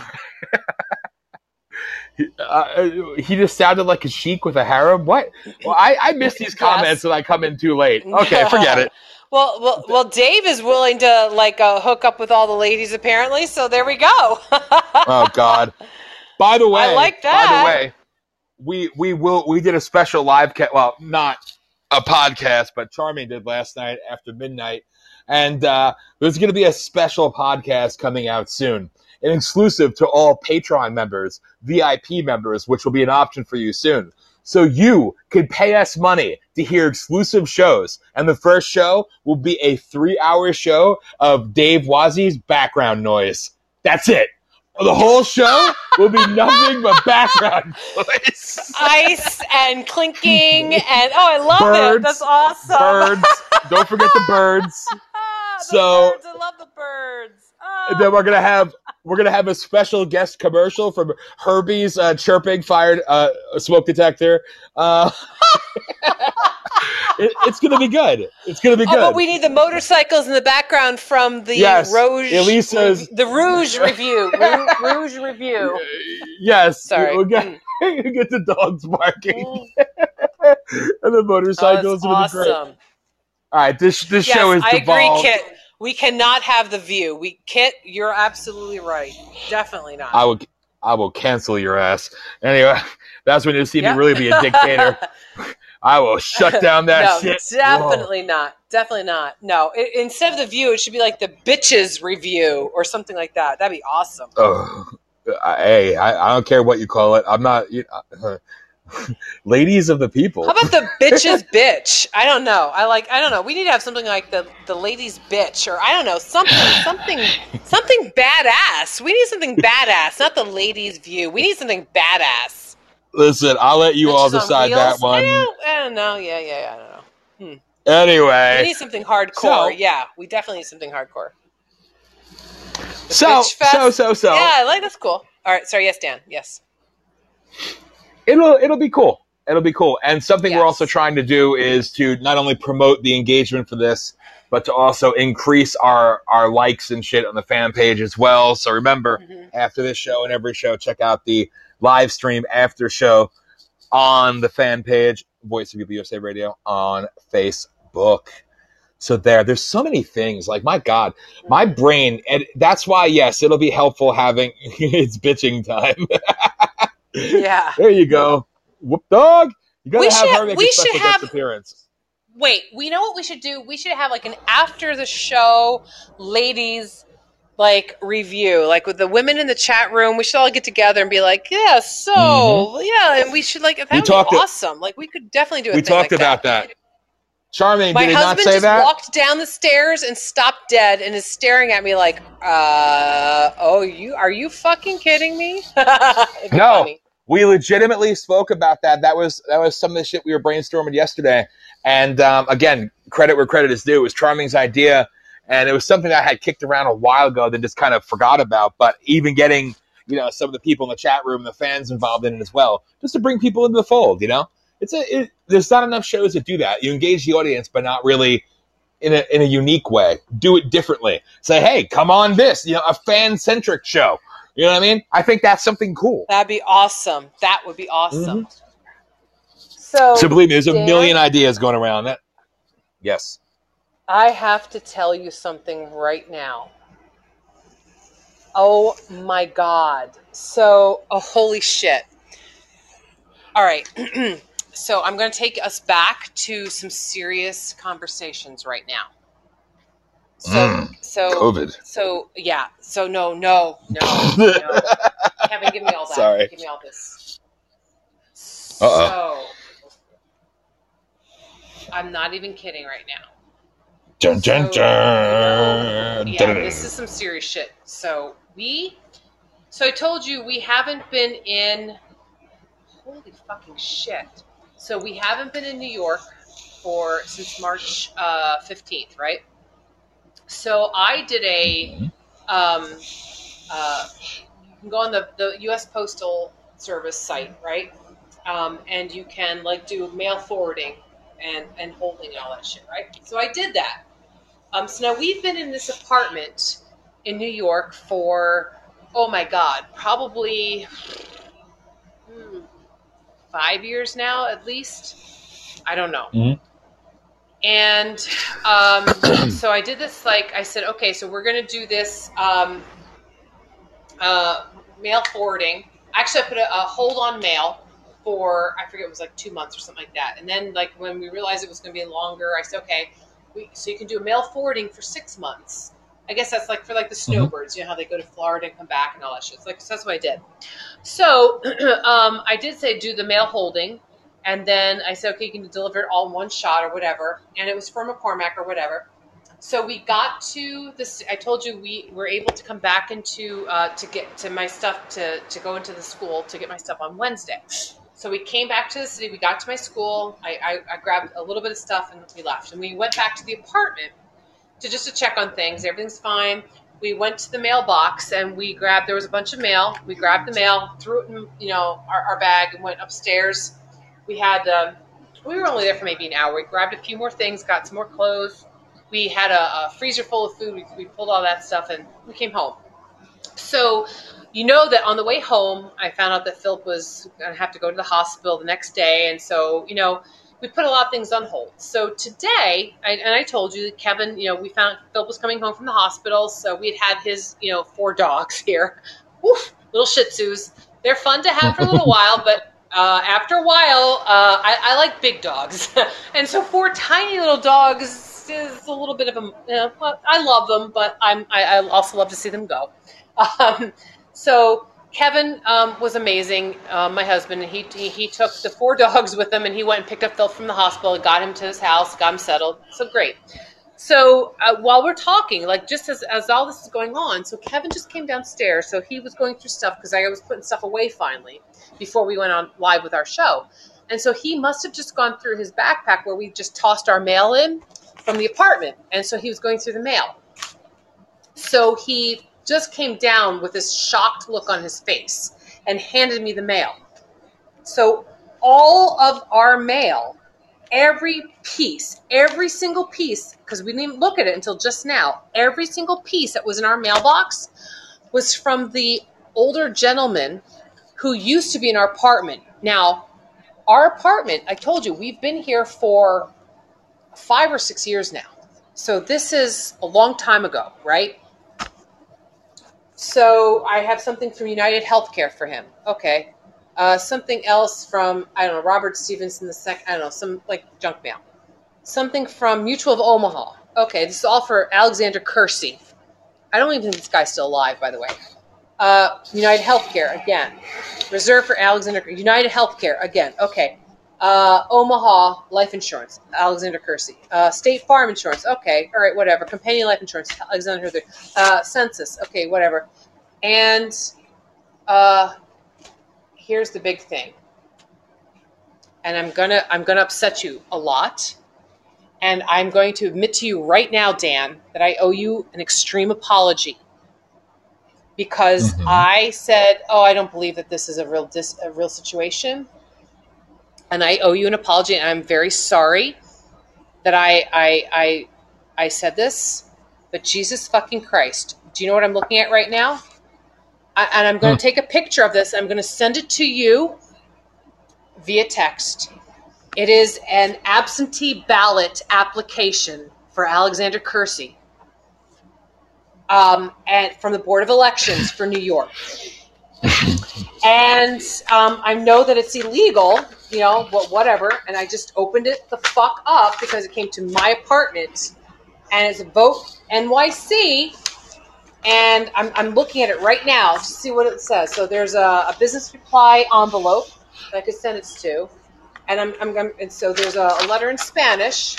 Uh, he just sounded like a sheik with a harem. What? Well, I, I miss these comments Yes. and I come in too late. Okay, forget it. Well, well, well. Dave is willing to like uh, hook up with all the ladies, apparently. So there we go. Oh God. By the way, I like that. By the way, we we will we did a special live cat. Well, not a podcast, but Charming did last night after midnight, and uh, there's going to be a special podcast coming out soon, an exclusive to all Patreon members, VIP members, which will be an option for you soon. So you could pay us money to hear exclusive shows, and the first show will be a three-hour show of Dave Wazzy's background noise. That's it. The whole show will be nothing but background noise. Ice and clinking and oh, I love it. That's awesome. Birds. Don't forget the birds. The So- birds. I love the birds. And then we're gonna have we're gonna have a special guest commercial from Herbie's uh, chirping fired uh, smoke detector. Uh, it, it's gonna be good. It's gonna be Oh, good. but we need the motorcycles in the background from the Yes, Rouge. Elisa's- the Rouge review. Rouge, Rouge review. yes. Sorry. We'll get, we'll get the dogs barking Mm. and the Oh, motorcycles. that's It'll be great. awesome. All right, this this Yes, show is I devolved. agree, Kit. We cannot have the view. We Kit, you're absolutely right. Definitely not. I will I will cancel your ass. Anyway, that's when you see Yep. me really be a dictator. I will shut down that no, shit. definitely not. Definitely not. No, i instead of the view, it should be like the bitches review or something like that. That'd be awesome. I- hey, I, I don't care what you call it. I'm not. You, uh, ladies of the people. How about the bitches bitch? I don't know. I like. I don't know. We need to have something like the the ladies bitch, or I don't know something something something badass. We need something badass, not the ladies view. We need something badass. Listen, I'll let you all Bitches on decide that one. I don't, I don't know. Yeah, yeah, yeah. I don't know. Hmm. We Anyway, need something hardcore. So- yeah, we definitely need something hardcore. The so so so so Yeah, I like that's cool. All right, sorry. Yes, Dan. Yes. It'll it'll be cool. It'll be cool. And something we're also trying to do is to not only promote the engagement for this but to also increase our our likes and shit on the fan page as well. So remember, Mhm. after this show and every show, check out the live stream after show on the fan page, Voice of People USA Radio on Facebook. So there, there's so many things. Like my God, my brain, and that's why yes, it'll be helpful having it's bitching time. Yeah. there you go. Whoop dog. You gotta We have should- her make a special guest have- appearance. Wait, we know what we should do? We should have like an after the show ladies like review, like with the women in the chat room. We should all get together and be like, yeah, so yeah, and we should like that We would talked- be awesome. Like we could definitely do. it. We talked like about that. Charming, My did he not husband say just that? walked down the stairs and stopped dead and is staring at me like, uh, oh, you are you fucking kidding me? No. funny. We legitimately spoke about that. That was that was some of the shit we were brainstorming yesterday. And um, again, credit where credit is due. It was Charming's idea, and it was something I had kicked around a while ago that just kind of forgot about. But even getting you know some of the people in the chat room, the fans involved in it as well, just to bring people into the fold. You know, it's a it, there's not enough shows that do that. You engage the audience, but not really. In a, in a unique way, do it differently. Say, hey, come on, this, you know, a fan centric show. You know what I mean? I think that's something cool. That'd be awesome. That would be awesome. Mm-hmm. So, So believe me, there's a Dan? million ideas going around. That yes, I have to tell you something right now. Oh my god. So, oh, holy shit. All right. so, I'm going to take us back to some serious conversations right now. So, Mm, so, COVID. so, yeah. So, no, no, no, no. Kevin, give me all that. Sorry. Give me all this. Uh-oh. So, I'm not even kidding right now. Dun, dun, So, dun. Yeah, this is some serious shit. So we, so I told you we haven't been in. Holy fucking shit! So we haven't been in New York for since March uh, fifteenth, right? So I did a. Um, uh, you can go on the the U.S. Postal Service site, right? Um, and you can like do mail forwarding and and holding and all that shit, right? So I did that. Um, so now we've been in this apartment in New York for, oh my God, probably hmm, five years now at least. I don't know. Mhm. And um, so I did this, like, I said, okay, so we're going to do this um, uh, mail forwarding. Actually, I put a, a hold on mail for, I forget, it was like two months or something like that. And then, like, when we realized it was going to be longer, I said, okay, we, so you can do a mail forwarding for six months. I guess that's like for like the snowbirds, you know how they go to Florida and come back and all that shit. It's like so that's what I did. So um, I did say do the mail holding, and then I said okay, you can deliver it all in one shot or whatever, and it was from McCormack or whatever. So we got to this. I told you we were able to come back into uh, to get to my stuff to to go into the school to get my stuff on Wednesday. So we came back to the city. We got to my school. I, I, I grabbed a little bit of stuff and we left. And we went back to the apartment to just to check on things. Everything's fine. We went to the mailbox and we grabbed. There was a bunch of mail. We grabbed the mail, threw it in you know our, our bag, and went upstairs. We had um, we were only there for maybe an hour. We grabbed a few more things, got some more clothes. We had a, a freezer full of food. We, we pulled all that stuff and we came home. So you know that on the way home, I found out that Philip was going to have to go to the hospital the next day. And so, you know, we put a lot of things on hold. So today, I, and I told you that Kevin, you know, we found Philip was coming home from the hospital. So we'd had his, you know, four dogs here. Woof, little Shih Tzus. They're fun to have for a little while, but uh, after a while, uh, I, I like big dogs. and so four tiny little dogs is a little bit of a, you know, well, I love them, but I'm, I, I also love to see them go. Um, so Kevin um, was amazing, uh, my husband. He, he he took the four dogs with him, and he went and picked up Phil from the hospital, and got him to his house, got him settled. So great. So uh, while we're talking, like just as, as all this is going on, so Kevin just came downstairs. So he was going through stuff because I was putting stuff away finally before we went on live with our show. And so he must have just gone through his backpack where we just tossed our mail in from the apartment. And so he was going through the mail. So he just came down with this shocked look on his face and handed me the mail. So all of our mail every piece, every single piece, because we didn't look at it until just now, every single piece that was in our mailbox was from the older gentleman who used to be in our apartment. Now, our apartment, I told you, we've been here for five or six years now. So this is a long time ago, right? So I have something from United Healthcare for him. Okay. Uh, something else from, I don't know, Robert Stevenson the second, I don't know, some like junk mail. Something from Mutual of Omaha. Okay, this is all for Alexander Kersey. I don't even think this guy's still alive, by the way. Uh, United Healthcare again. Reserve for Alexander. United Healthcare again. Okay. Uh, Omaha Life Insurance. Alexander Kersey. Uh, State Farm Insurance. Okay. All right. Whatever. Companion Life Insurance. Alexander Kersey. Uh, Census. Okay. Whatever. And uh, here's the big thing. And I'm gonna I'm gonna upset you a lot. And I'm going to admit to you right now, Dan, that I owe you an extreme apology because Mhm. I said, "Oh, I don't believe that this is a real dis- a real situation," and I owe you an apology, and I'm very sorry that I I I, I said this. But Jesus fucking Christ, do you know what I'm looking at right now? I, and I'm going to take a picture of this. I'm going to send it to you via text. It is an absentee ballot application for Alexander Kersey um, and from the Board of Elections for New York. and um, I know that it's illegal, you know, but whatever. And I just opened it the fuck up because it came to my apartment, and it's a Vote NYC. And I'm, I'm looking at it right now to see what it says. So there's a, a business reply envelope that I could send it to, and I'm, I'm, I'm and so there's a, a letter in Spanish,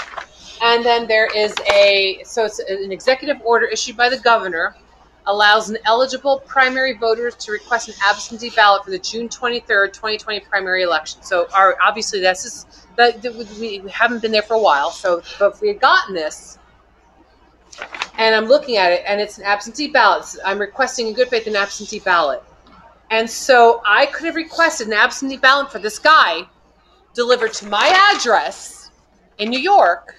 and then there is a so it's an executive order issued by the governor allows an eligible primary voter to request an absentee ballot for the June 23rd, 2020 primary election. So our, obviously this is that we haven't been there for a while. So but if we had gotten this and I'm looking at it and it's an absentee ballot, I'm requesting in good faith an absentee ballot. And so I could have requested an absentee ballot for this guy delivered to my address in New York.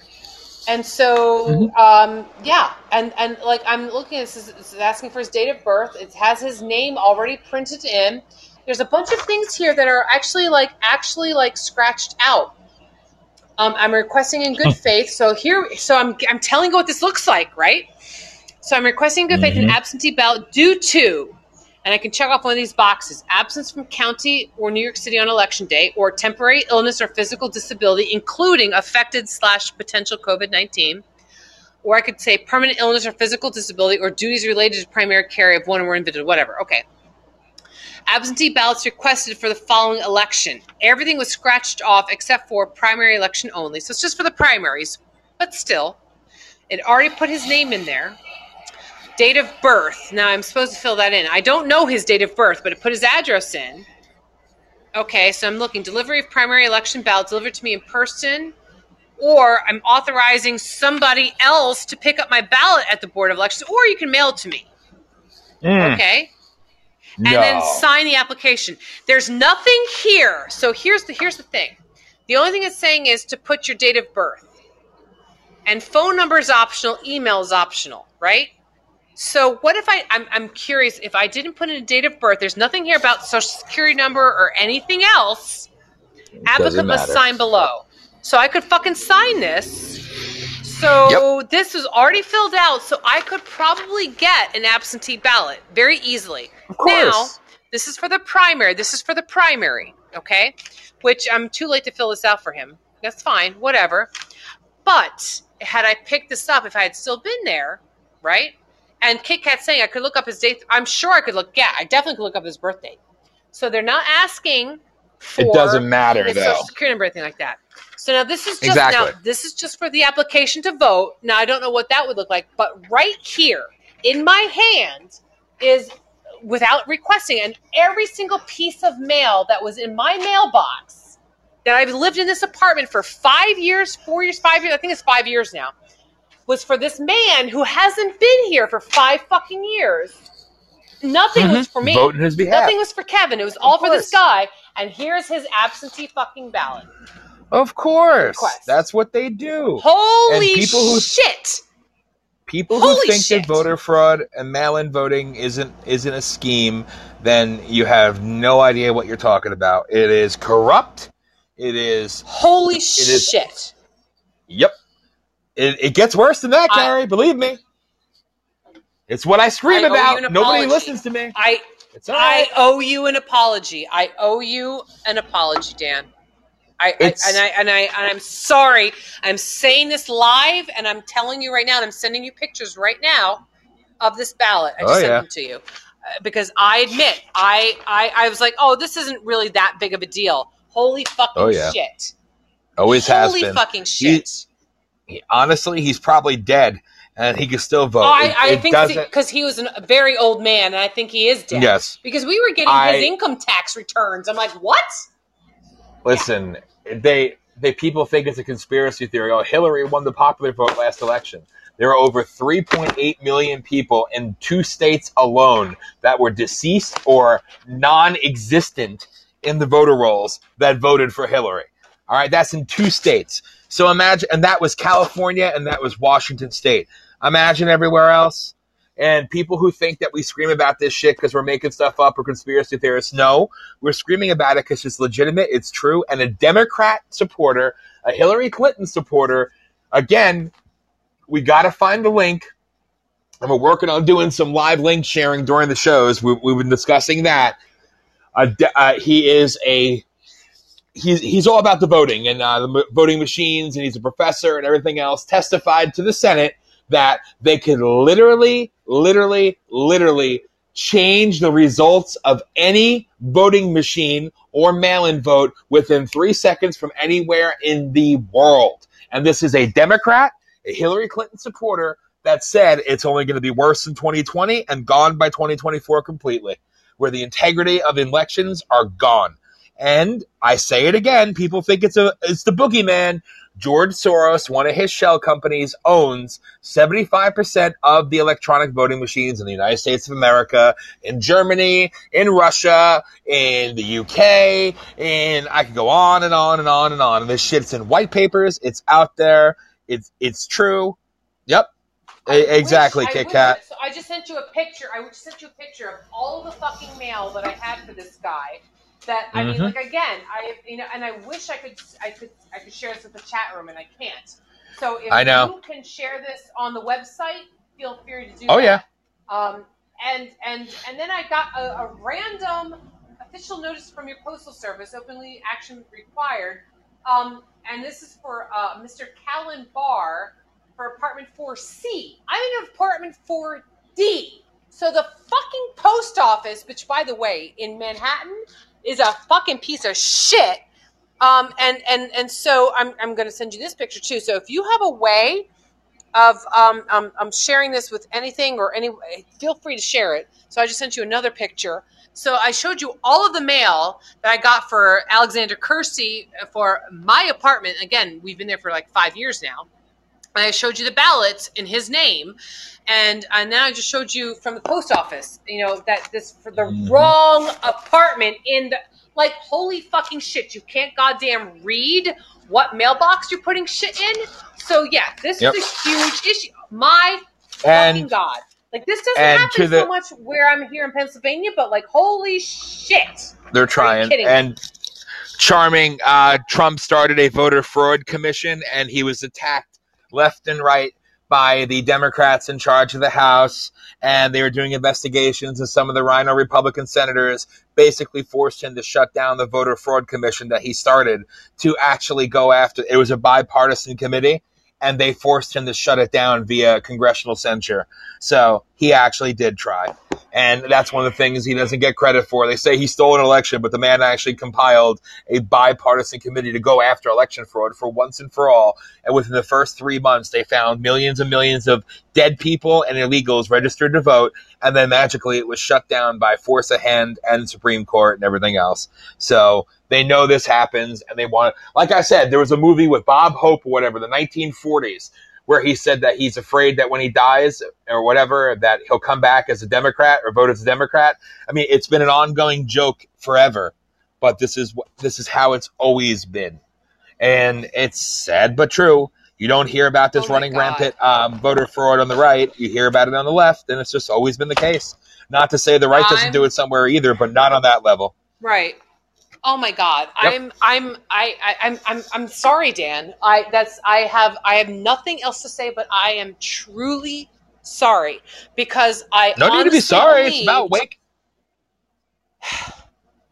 And so, um, yeah, and and like I'm looking at this, it's asking for his date of birth. It has his name already printed in. There's a bunch of things here that are actually like actually like scratched out. Um, I'm requesting in good faith. So here, so I'm I'm telling you what this looks like, right? So I'm requesting good faith an Mhm. absentee ballot due to, and I can check off one of these boxes: absence from county or New York City on election day, or temporary illness or physical disability, including affected slash potential COVID nineteen. Or I could say permanent illness or physical disability, or duties related to primary care of one or more individual, whatever. Okay. Absentee ballots requested for the following election. Everything was scratched off except for primary election only. So it's just for the primaries, but still, it already put his name in there. Date of birth. Now I'm supposed to fill that in. I don't know his date of birth, but it put his address in. Okay, so I'm looking delivery of primary election ballot delivered to me in person, or I'm authorizing somebody else to pick up my ballot at the Board of Elections, or you can mail it to me. Mm, Okay and no. then sign the application. There's nothing here. So here's the here's the thing. The only thing it's saying is to put your date of birth. And phone number is optional, email is optional, right? So what if I I'm, I'm curious if I didn't put in a date of birth, there's nothing here about social security number or anything else. Applicant must sign below. So I could fucking sign this. So this is already filled out, so I could probably get an absentee ballot very easily. Of course. Now, this is for the primary. This is for the primary, okay? Which I'm too late to fill this out for him. That's fine, whatever. But had I picked this up, if I had still been there, right? And Kit Kat saying I could look up his date. I'm sure I could look. Yeah, I definitely could look up his birth date. So they're not asking for it doesn't matter his though. social security number, anything like that. So now this is just Exactly. now this is just for the application to vote. Now I don't know what that would look like, but right here in my hand is without requesting and every single piece of mail that was in my mailbox that I've lived in this apartment for five years, four years, five years, I think it's five years now, was for this man who hasn't been here for five fucking years. Nothing mm-hmm. was for me. Vote in his behalf. Nothing was for Kevin. It was all for this guy. And here's his absentee fucking ballot. Of course, Request. that's what they do. Holy people who- shit! People who Holy think shit. that voter fraud and mail-in voting isn't isn't a scheme, then you have no idea what you're talking about. It is corrupt. It is. Holy is- shit! Yep. It, it gets worse than that, I- Gary. believe me. It's what I scream I about. Nobody listens to me. I right. I owe you an apology. I owe you an apology, Dan. I, I and I and I and I'm sorry. I'm saying this live, and I'm telling you right now, and I'm sending you pictures right now of this ballot. I just Oh, sent yeah. them to you Uh, because I admit I, I I was like, oh, this isn't really that big of a deal. Holy fucking Oh, yeah. shit! Always has been. Holy fucking shit! He- honestly, he's probably dead, and he could still vote. Oh, I, It- I it think because he was a very old man, and I think he is dead. Yes. Because we were getting I- his income tax returns. I'm like, what? Listen, they they people think it's a conspiracy theory. Oh, Hillary won the popular vote last election. There are over 3.8 million people in two states alone that were deceased or non-existent in the voter rolls that voted for Hillary. All right, that's in two states. So imagine, and that was California and that was Washington State. Imagine everywhere else. And people who think that we scream about this shit because we're making stuff up or conspiracy theorists, no, we're screaming about it because it's legitimate, it's true, and a Democrat supporter, a Hillary Clinton supporter, again, we got to find the link. And we're working on doing some live link sharing during the shows. We, we've been discussing that. Uh, uh, he is a he's he's all about the voting and uh, the voting machines, and he's a professor and everything else. Testified to the Senate that they could literally, literally, literally change the results of any voting machine or mail-in vote within three seconds from anywhere in the world. And this is a Democrat, a Hillary Clinton supporter that said it's only going to be worse in 2020 and gone by 2024 completely, where the integrity of elections are gone. And I say it again, people think it's a it's the boogeyman. George Soros, one of his shell companies, owns 75% of the electronic voting machines in the United States of America, in Germany, in Russia, in the UK, and I could go on and on and on and on. And this shit's in white papers. It's out there. It's it's true. Yep. I exactly, wish- I Kit Kat. So I just sent you a picture. I just sent you a picture of all the fucking mail that I had for this guy. That I mean, Mhm. like again, I you know, and I wish I could, I could, I could share this with the chat room, and I can't. So if I know. you can share this on the website, feel free to do that. Oh, that. yeah. Um, and and and then I got a, a random official notice from your postal service, openly action required. Um, and this is for uh, Mr. Callan Barr for apartment 4C. I'm in apartment 4D. So the fucking post office, which by the way, in Manhattan, is a fucking piece of shit. Um, and and and so I'm I'm going to send you this picture too. So if you have a way of um, um, um sharing this with anything or any, feel free to share it. So I just sent you another picture. So I showed you all of the mail that I got for Alexander Kersey for my apartment. Again, we've been there for like five years now. And I showed you the ballots in his name, and and then I just showed you from the post office. You know that this for the Mhm. wrong apartment in the like holy fucking shit. You can't goddamn read what mailbox you're putting shit in. So yeah, this Yep. is a huge issue. My fucking god. Like this doesn't happen the- so much where I'm here in Pennsylvania, but like holy shit. They're trying. kidding me? And charming, uh, Trump started a voter fraud commission, and he was attacked left and right by the Democrats in charge of the House, and they were doing investigations, and some of the RINO Republican senators basically forced him to shut down the voter fraud commission that he started to actually go after. It was a bipartisan committee. And they forced him to shut it down via congressional censure. So he actually did try. And that's one of the things he doesn't get credit for. They say he stole an election, but the man actually compiled a bipartisan committee to go after election fraud for once and for all. And within the first three months, they found millions and millions of dead people and illegals registered to vote. And then magically it was shut down by force of hand and Supreme Court and everything else. So they know this happens and they want like I said, there was a movie with Bob Hope or whatever, the 1940s, where he said that he's afraid that when he dies or whatever, that he'll come back as a Democrat or vote as a Democrat. I mean, it's been an ongoing joke forever, but this is what this is how it's always been. And it's sad but true. You don't hear about this Oh running God. rampant um, voter fraud on the right. You hear about it on the left, and it's just always been the case. Not to say the right doesn't do it somewhere either, but not on that level. Right. Oh my God. Yep. I'm I'm I, I I'm I'm I'm sorry, Dan. I that's I have I have nothing else to say, but I am truly sorry because I No need to be sorry. It's about wake.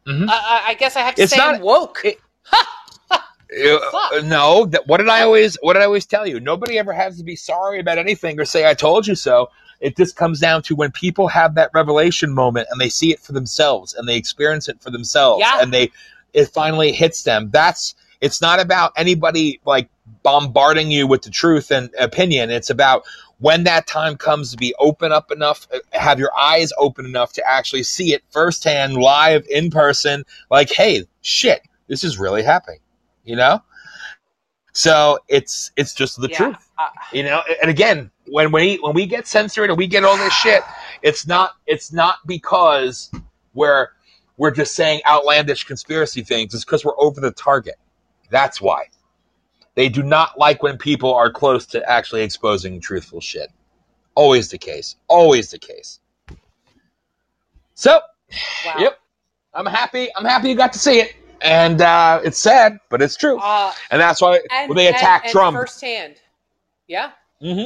I, I- I guess I have to It's say not- I'm woke. it- Uh, no, that, what did I always what did I always tell you? Nobody ever has to be sorry about anything or say I told you so. It just comes down to when people have that revelation moment and they see it for themselves and they experience it for themselves Yeah. and they it finally hits them. That's it's not about anybody like bombarding you with the truth and opinion. It's about when that time comes to be open up enough, uh, have your eyes open enough to actually see it firsthand, live, in person. Like, hey, shit, this is really happening you know so it's it's just the Yeah. truth. Uh, you know and again when we when we get censored and we get all this shit it's not it's not because we're we're just saying outlandish conspiracy things. It's because we're over the target. That's why. They do not like when people are close to actually exposing truthful shit. Always the case. Always the case. So wow. yep. I'm happy i'm happy you got to see it and uh, it's sad but it's true Uh, and that's why and, they attack and, and Trump, firsthand. Yeah. hmm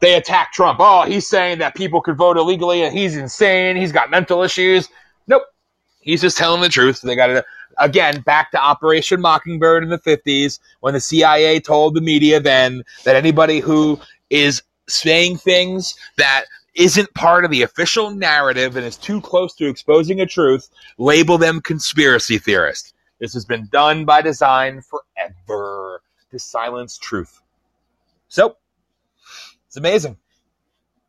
they attack Trump. Oh, he's saying that people could vote illegally and he's insane. He's got mental issues. Nope. He's just telling the truth. They got to, again, back to Operation Mockingbird in the 50s when the CIA told the media then that anybody who is saying things that isn't part of the official narrative and is too close to exposing a truth, label them conspiracy theorists. This has been done by design forever to silence truth. So it's amazing.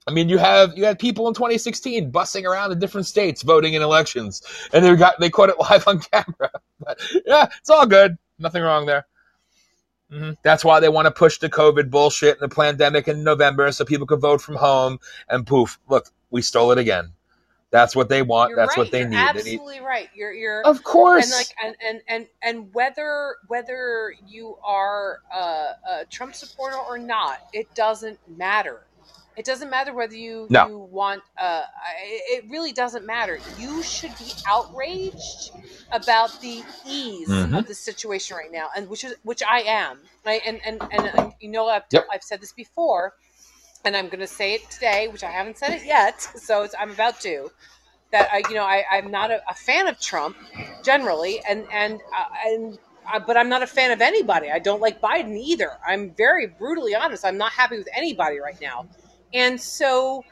I mean, you have you had people in 2016 bussing around in different states voting in elections, and they got they caught it live on camera. But yeah, it's all good. Nothing wrong there. hmm That's why they want to push the COVID bullshit and the pandemic in November, so people can vote from home. And poof, look, we stole it again. That's what they want. You're That's right. what they You're need. They need. Absolutely right. You're you're Of course. and like and and and and whether whether you are a, a Trump supporter or not, it doesn't matter. It doesn't matter whether you No. you want. Uh, it really doesn't matter. You should be outraged about the ease Mhm. of the situation right now, and which is which I am. Right? And and and, and you know I've Yep. I've said this before, and I'm going to say it today, which I haven't said it yet, so it's, I'm about to. That I, you know, I, I'm not a, a fan of Trump generally, and and uh, and uh, but I'm not a fan of anybody. I don't like Biden either. I'm very brutally honest. I'm not happy with anybody right now, and so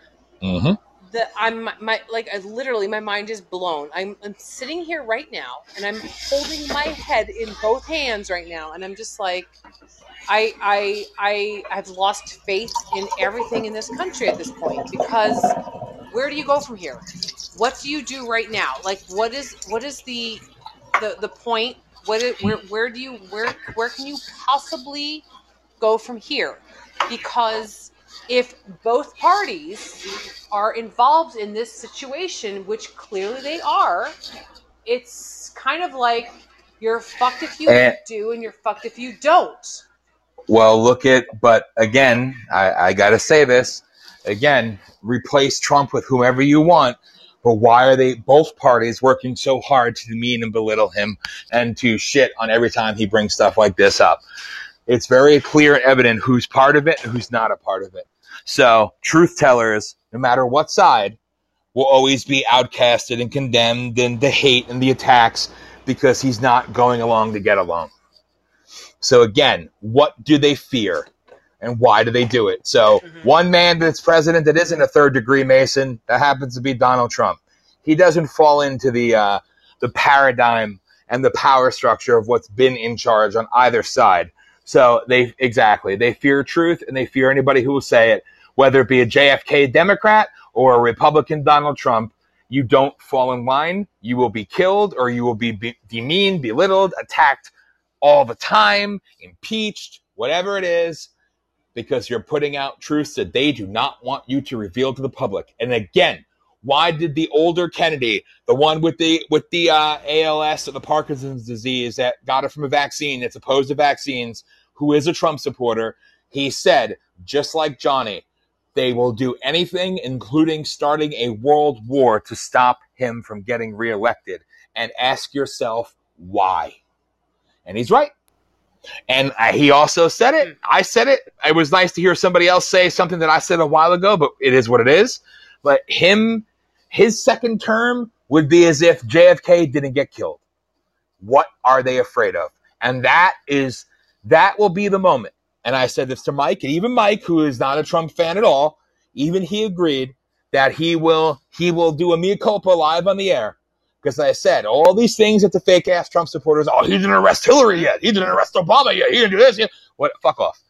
Mhm. the I'm my like I, literally my mind is blown. I'm I'm sitting here right now, and I'm holding my head in both hands right now, and I'm just like. I, I I I've lost faith in everything in this country at this point because where do you go from here? What do you do right now? Like what is what is the the the point? What is, where where do you where where can you possibly go from here? Because if both parties are involved in this situation, which clearly they are, it's kind of like you're fucked if you And- do and you're fucked if you don't. Well, look at, but again, I, I got to say this again, replace Trump with whomever you want. But why are they, both parties, working so hard to demean and belittle him and to shit on every time he brings stuff like this up? It's very clear and evident who's part of it and who's not a part of it. So, truth tellers, no matter what side, will always be outcasted and condemned and the hate and the attacks because he's not going along to get along. So again, what do they fear? And why do they do it? So Mhm. one man that's president that isn't a third degree Mason, that happens to be Donald Trump. He doesn't fall into the uh, the paradigm and the power structure of what's been in charge on either side. So they exactly they fear truth and they fear anybody who will say it, whether it be a JFK Democrat or a Republican Donald Trump. You don't fall in line, you will be killed or you will be, be demeaned, belittled, attacked all the time, impeached, whatever it is, because you're putting out truths that they do not want you to reveal to the public. And again, Why did the older Kennedy, the one with the with the uh, ALS or the Parkinson's disease that got it from a vaccine that's opposed to vaccines, who is a Trump supporter, he said, just like Johnny, they will do anything, including starting a world war, to stop him from getting reelected. And ask yourself why. And he's right. And uh, he also said it. I said it. It was nice to hear somebody else say something that I said a while ago, but it is what it is. But him, his second term would be as if JFK didn't get killed. What are they afraid of? And that is, that will be the moment. And I said this to Mike, and even Mike, who is not a Trump fan at all, even he agreed that he will, he will do a mea culpa live on the air because I said all these things that the fake ass Trump supporters, oh, he didn't arrest Hillary yet. He didn't arrest Obama yet. He didn't do this yet. What? Fuck off.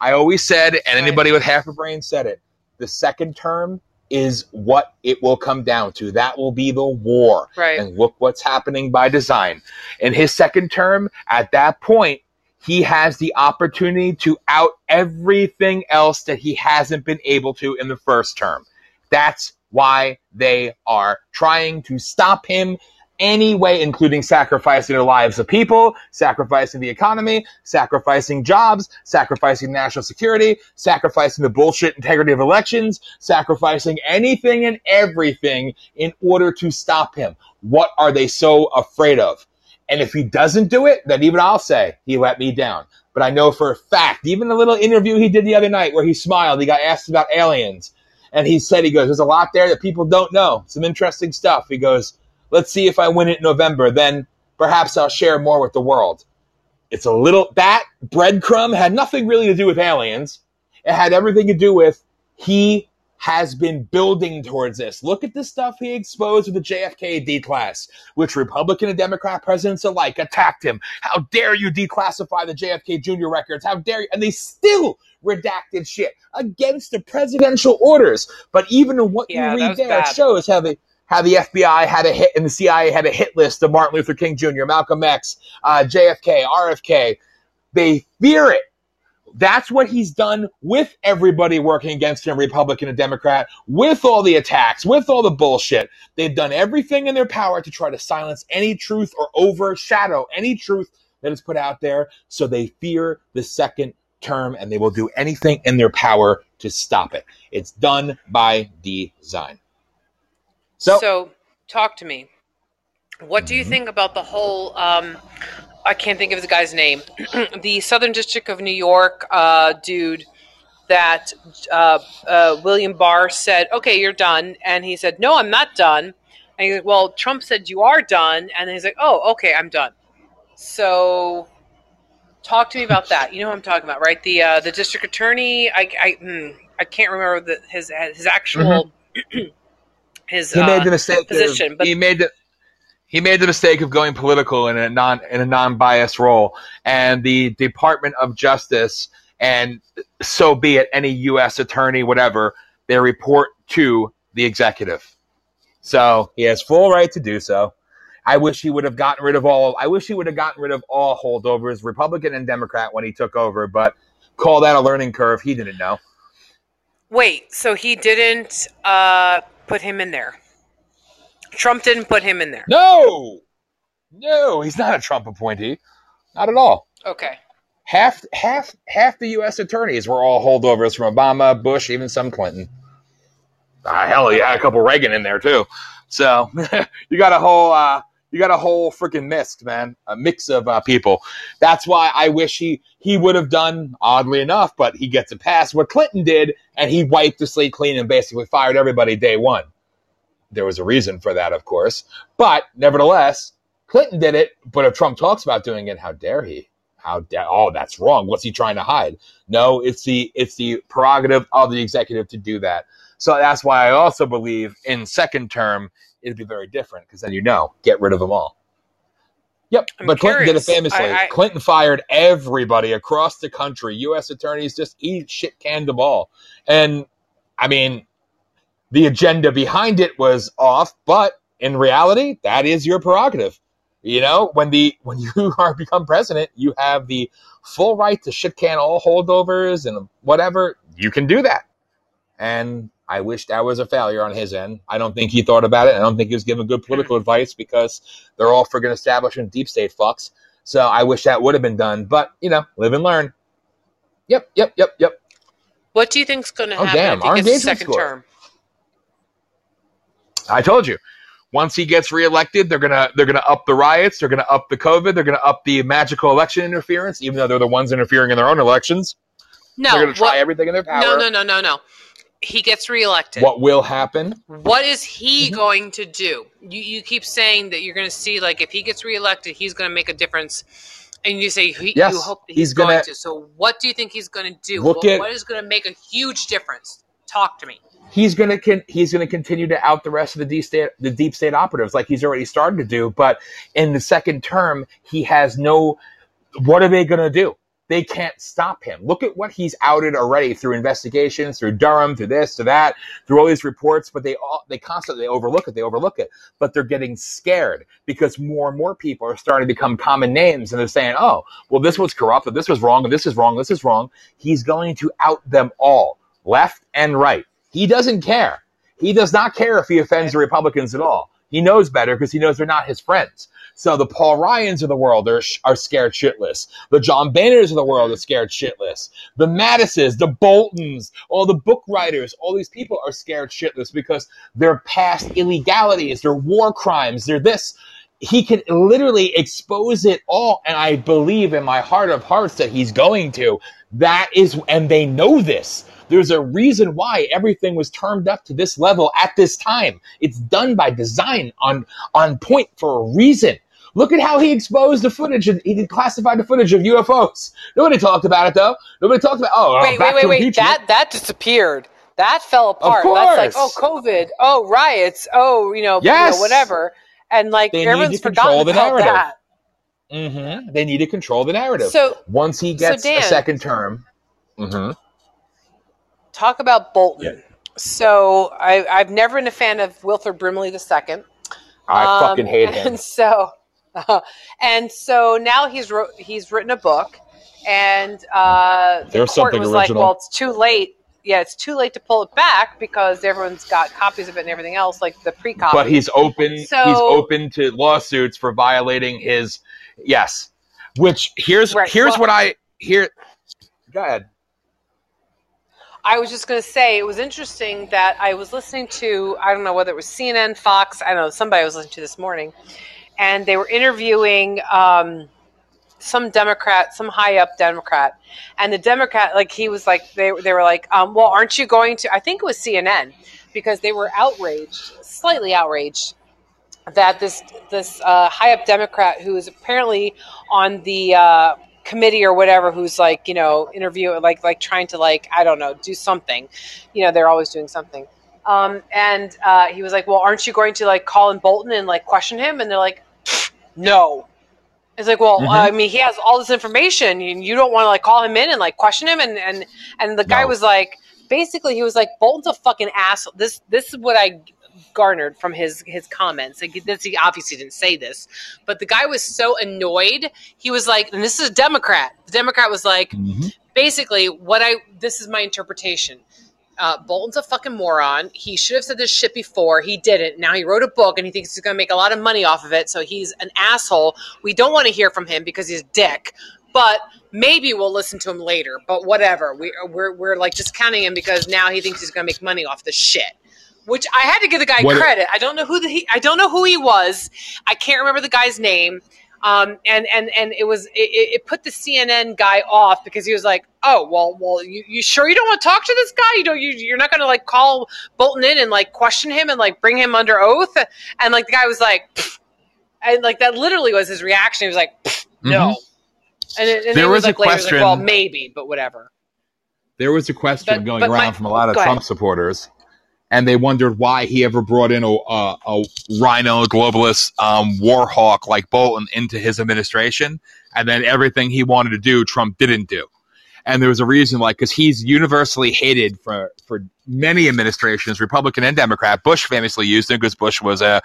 I always said, and anybody with half a brain said it. The second term is what it will come down to. That will be the war. Right. And look what's happening by design. In his second term, at that point, he has the opportunity to out everything else that he hasn't been able to in the first term. That's why they are trying to stop him anyway, including sacrificing the lives of people, sacrificing the economy, sacrificing jobs, sacrificing national security, sacrificing the bullshit integrity of elections, sacrificing anything and everything in order to stop him. What are they so afraid of? And if he doesn't do it, then even I'll say he let me down. But I know for a fact, even the little interview he did the other night where he smiled, he got asked about aliens. And he said, he goes, there's a lot there that people don't know. Some interesting stuff. He goes, let's see if I win it in November. Then perhaps I'll share more with the world. It's a little, that breadcrumb had nothing really to do with aliens. It had everything to do with he has been building towards this. Look at the stuff he exposed with the JFK D class, which Republican and Democrat presidents alike attacked him. How dare you declassify the JFK Jr. records? How dare you? And they still redacted shit against the presidential orders. But even in what Yeah, you read there, bad. shows how the how the FBI had a hit and the CIA had a hit list of Martin Luther King Jr., Malcolm X, uh, JFK, RFK. They fear it. That's what he's done with everybody working against him, Republican and Democrat, with all the attacks, with all the bullshit. They've done everything in their power to try to silence any truth or overshadow any truth that is put out there. So they fear the second term and they will do anything in their power to stop it. It's done by design. So, So, talk to me. What do you Mhm. think about the whole? Um, I can't think of the guy's name. the Southern District of New York uh, dude that uh, uh, William Barr said, "Okay, you're done," and he said, "No, I'm not done." And he's like, "Well, Trump said you are done," and he's like, "Oh, okay, I'm done." So, talk to me about that. You know what I'm talking about, right? The uh, the district attorney. I I, hmm, I can't remember the, his his actual his he uh, made the mistake. position, of, but- he made the he made the mistake of going political in a non in a non biased role, and the Department of Justice and so be it. Any U.S. attorney, whatever, they report to the executive. So he has full right to do so. I wish he would have gotten rid of all. I wish he would have gotten rid of all holdovers, Republican and Democrat, when he took over. But call that a learning curve. He didn't know. Wait, so he didn't uh, put him in there? Trump didn't put him in there. No, no, he's not a Trump appointee, not at all. Okay. half half half the U.S. attorneys were all holdovers from Obama, Bush, even some Clinton. Ah, hell, you had a couple Reagan in there too. So you got a whole uh, you got a whole freaking mix, man, a mix of uh, people. That's why I wish he he would have done, oddly enough, but he gets a pass. What Clinton did, and he wiped the slate clean and basically fired everybody day one. There was a reason for that, of course, but nevertheless, Clinton did it. But if Trump talks about doing it, how dare he? How dare? Oh, that's wrong. What's he trying to hide? No, it's the it's the prerogative of the executive to do that. So that's why I also believe in second term it'd be very different because then you know get rid of them all. Yep, I'm but Clinton did it famously. I- I- Clinton fired everybody across the country. U.S. attorneys just eat shit canned them all, and I mean, the agenda behind it was off, but in reality, that is your prerogative. You know, when the when you are become president, you have the full right to shit can all holdovers and whatever. You can do that, and I wish that was a failure on his end. I don't think he thought about it. I don't think he was given good political hmm. advice because they're all friggin' establishment deep state fucks. So I wish that would have been done. But, you know, live and learn. Yep, yep, yep, yep. What do you think's going to Oh, happen damn, our he gets a engagement second score. term? I told you. Once he gets reelected, they're gonna they're gonna up the riots, they're gonna up the COVID, they're gonna up the magical election interference, even though they're the ones interfering in their own elections. No, they're gonna try what- everything in their power. no, no, no, no, no. He gets reelected. What will happen? What is he Mm-hmm. going to do? You, you keep saying that you're going to see, like, if he gets reelected, he's going to make a difference. And you say he, Yes, you hope that he's he's, going gonna- to. So, what do you think he's going to do? Look what, at- what is going to make a huge difference? Talk to me. He's gonna con- he's gonna continue to out the rest of the deep state the deep state operatives like he's already started to do. But in the second term, he has no. What are they gonna do? They can't stop him. Look at what he's outed already through investigations, through Durham, through this, to that, through all these reports. But they all they constantly overlook it. They overlook it. But they're getting scared because more and more people are starting to become common names, and they're saying, "Oh, well, this was corrupt, this was wrong, this is wrong, this is wrong." He's going to out them all, left and right. He doesn't care. He does not care if he offends the Republicans at all. He knows better because he knows they're not his friends. So the Paul Ryans of the world are, are scared shitless. The John Boehners of the world are scared shitless. The Mattises, the Boltons, all the book writers, all these people are scared shitless because they're past illegalities, they're war crimes, they're this. He can literally expose it all. And I believe in my heart of hearts that he's going to. That is, and they know this. There's a reason why everything was turned up to this level at this time. It's done by design on on point for a reason. Look at how he exposed the footage. He declassified the footage of UFOs. Nobody talked about it though. Nobody talked about. Oh, wait, back wait, wait, wait. That that disappeared. That fell apart. That's like, oh. COVID. Oh, riots. Oh, you know, you know, Yes. whatever. And like They need everyone's forgotten the about narrative. that. hmm They need to control the narrative. So Once he gets Dan- a second term, hmm talk about Bolton. Yeah. So I, I've never been a fan of Wilford Brimley II. I Um, fucking hate him. And so, and so now he's wrote, he's written a book, and uh, the There's court something was like, original. "Well, it's too late. Yeah, it's too late to pull it back because everyone's got copies of it and everything else, like the pre-copy." But he's open. So- he's open to lawsuits for violating his. Yes. Which here's Right, here's well- what I here. Go ahead. I was just going to say it was interesting that I was listening to I don't know whether it was CNN, Fox, I don't know somebody I was listening to this morning, and they were interviewing um, some Democrat, some high up Democrat, and the Democrat like he was like they they were like, um, well, aren't you going to? I think it was CNN because they were outraged, slightly outraged that this this uh, high up Democrat who is apparently on the uh, committee or whatever who's like you know interview like like trying to like I don't know do something, you know they're always doing something. Um, and uh, he was like, "Well, aren't you going to like call in Bolton and like question him?" And they're like, "No." It's like, well, Mhm. I mean, he has all this information, and you don't want to like call him in and like question him, and and and the guy No. was like, basically, he was like, Bolton's a fucking asshole. This this is what I garnered from his his comments. Like, this, he obviously didn't say this, but the guy was so annoyed. He was like, and this is a Democrat. The Democrat was like, basically, what I this is my interpretation. Uh, Bolton's a fucking moron. He should have said this shit before. He didn't. Now he wrote a book and he thinks he's going to make a lot of money off of it. So he's an asshole. We don't want to hear from him because he's a dick. But maybe we'll listen to him later. But whatever. We, we're, we're like discounting him because now he thinks he's going to make money off this shit. Which I had to give the guy What- credit. I don't know who the, he, I don't know who he was. I can't remember the guy's name. Um, and and and it was it, it it put the CNN guy off because he was like, oh well, well, you, you sure you don't want to talk to this guy? You don't you you're not going to like call Bolton in and like question him and like bring him under oath? And like the guy was like, and like that literally was his reaction. He was like, "Pfft, no. And, it, and Mm-hmm. There it was a like he was like, question- well, maybe, but whatever. There was a question But- going but around my- from a lot of Trump ahead. supporters, and they wondered why he ever brought in a, a, a RINO globalist um, war hawk like Bolton into his administration, and then everything he wanted to do, Trump didn't do. And there was a reason, like, because he's universally hated for for many administrations, Republican and Democrat. Bush famously used him because Bush was a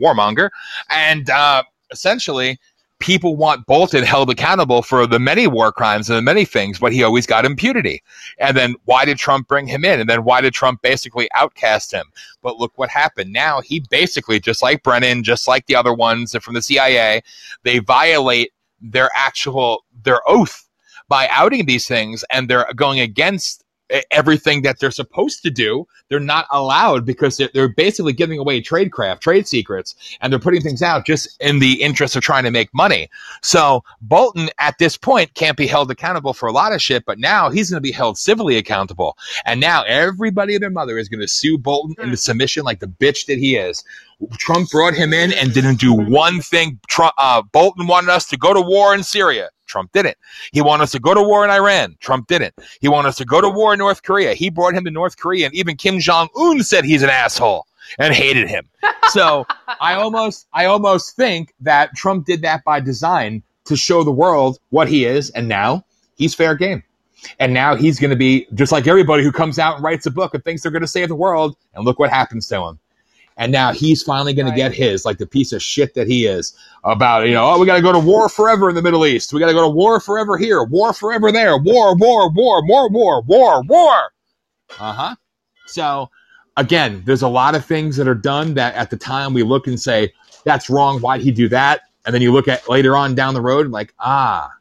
warmonger, and uh, essentially people want Bolton held accountable for the many war crimes and the many things, but he always got impunity. And then why did Trump bring him in? And then why did Trump basically outcast him? But look what happened. Now he basically, just like Brennan, just like the other ones from the CIA, they violate their actual their oath by outing these things and they're going against everything that they're supposed to do. They're not allowed because they're, they're basically giving away trade craft, trade secrets, and they're putting things out just in the interest of trying to make money. So Bolton at this point can't be held accountable for a lot of shit, but now he's going to be held civilly accountable. And now everybody and their mother is going to sue Bolton into hmm. submission like the bitch that he is. Trump brought him in and didn't do one thing. Trump, uh, Bolton wanted us to go to war in Syria. Trump didn't. He wanted us to go to war in Iran. Trump didn't. He wanted us to go to war in North Korea. He brought him to North Korea, and even Kim Jong Un said he's an asshole and hated him. So I almost, I almost think that Trump did that by design to show the world what he is, and now he's fair game. And now he's going to be just like everybody who comes out and writes a book and thinks they're going to save the world. And look what happens to him. And now he's finally going right. to get his, like the piece of shit that he is about, you know, oh, we got to go to war forever in the Middle East. We got to go to war forever here, war forever there, war, war, war, war, war, war, war. Uh huh. So again, there's a lot of things that are done that at the time we look and say, that's wrong. Why'd he do that? And then you look at later on down the road, like, ah,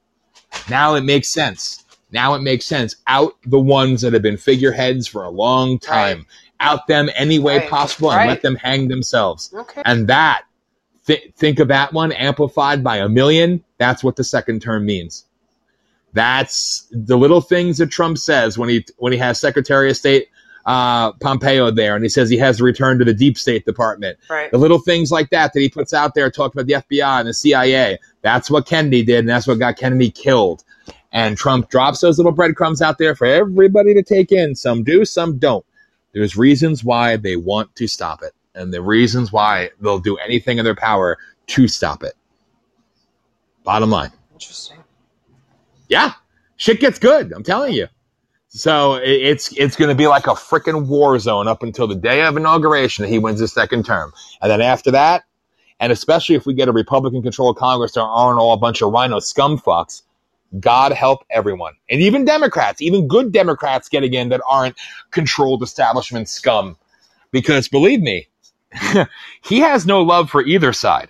now it makes sense. Now it makes sense. Out the ones that have been figureheads for a long time. Out them any way right. possible and right. let them hang themselves. Okay. And that, th- think of that one amplified by a million. That's what the second term means. That's the little things that Trump says when he when he has Secretary of State uh, Pompeo there, and he says he has to return to the Deep State Department. Right. The little things like that that he puts out there, talking about the FBI and the CIA. That's what Kennedy did, and that's what got Kennedy killed. And Trump drops those little breadcrumbs out there for everybody to take in. Some do, some don't. There's reasons why they want to stop it, and the reasons why they'll do anything in their power to stop it. Bottom line. Interesting. Yeah, shit gets good. I'm telling you. So it's it's going to be like a freaking war zone up until the day of inauguration that he wins his second term, and then after that, and especially if we get a Republican-controlled Congress there aren't all a bunch of RINO scum fucks, God help everyone. And even Democrats, even good Democrats getting in that aren't controlled establishment scum. Because believe me, he has no love for either side.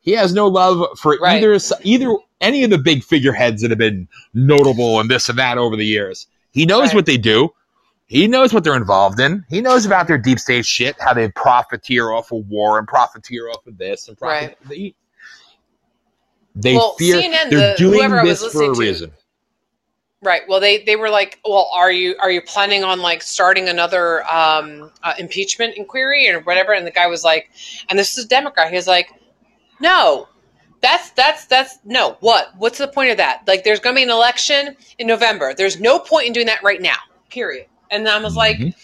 He has no love for right. either either any of the big figureheads that have been notable and this and that over the years. He knows right. what they do. He knows what they're involved in. He knows about their deep state shit, how they profiteer off of war and profiteer off of this and profit. Right. They well, fear CNN, they're the, doing this for a reason. Right. Well, they they were like, well, are you are you planning on like starting another um, uh, impeachment inquiry or whatever? And the guy was like, and this is a Democrat. He was like, no, that's that's that's no. What? What's the point of that? Like, there's going to be an election in November. There's no point in doing that right now. Period. And I was mm-hmm. like,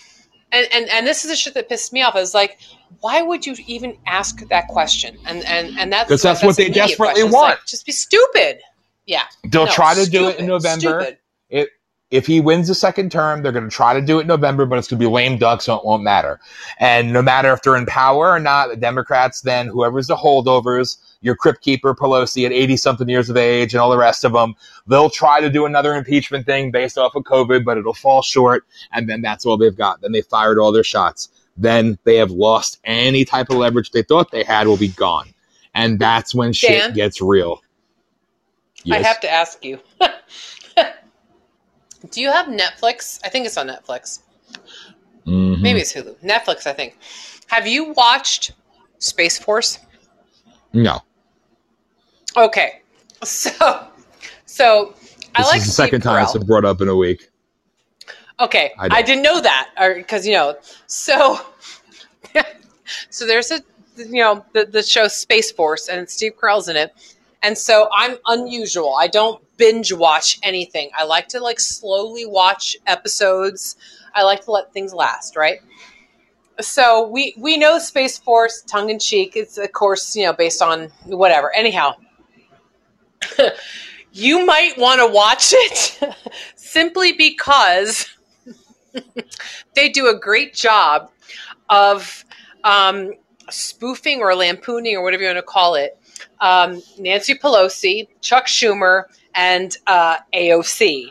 and, and and this is the shit that pissed me off. I was like, why would you even ask that question? And and and that's because that's, what they desperately want. Like, just be stupid. Yeah, they'll no, try to stupid, do it in November. It, if he wins the second term, they're going to try to do it in November, but it's going to be lame duck, so it won't matter. And no matter if they're in power or not, the Democrats, then whoever's the holdovers, your crypt keeper Pelosi at 80 something years of age and all the rest of them, they'll try to do another impeachment thing based off of COVID, but it'll fall short. And then that's all they've got. Then they fired all their shots then they have lost any type of leverage they thought they had will be gone. And that's when shit gets real. Yes. I have to ask you. Do you have Netflix? I think it's on Netflix. Mm-hmm. Maybe it's Hulu. Netflix, I think. Have you watched Space Force? No. Okay. So so I this like is the second time it's brought up in a week. Okay, I, I didn't know that, because you know, so so there's a you know the the show Space Force, and Steve Carell's in it, and so I'm unusual. I don't binge watch anything. I like to like slowly watch episodes. I like to let things last, right? So we we know Space Force, tongue in cheek. It's of course you know based on whatever. Anyhow. you might want to watch it simply because they do a great job of um, spoofing or lampooning or whatever you want to call it um, Nancy Pelosi, Chuck Schumer, and uh, AOC.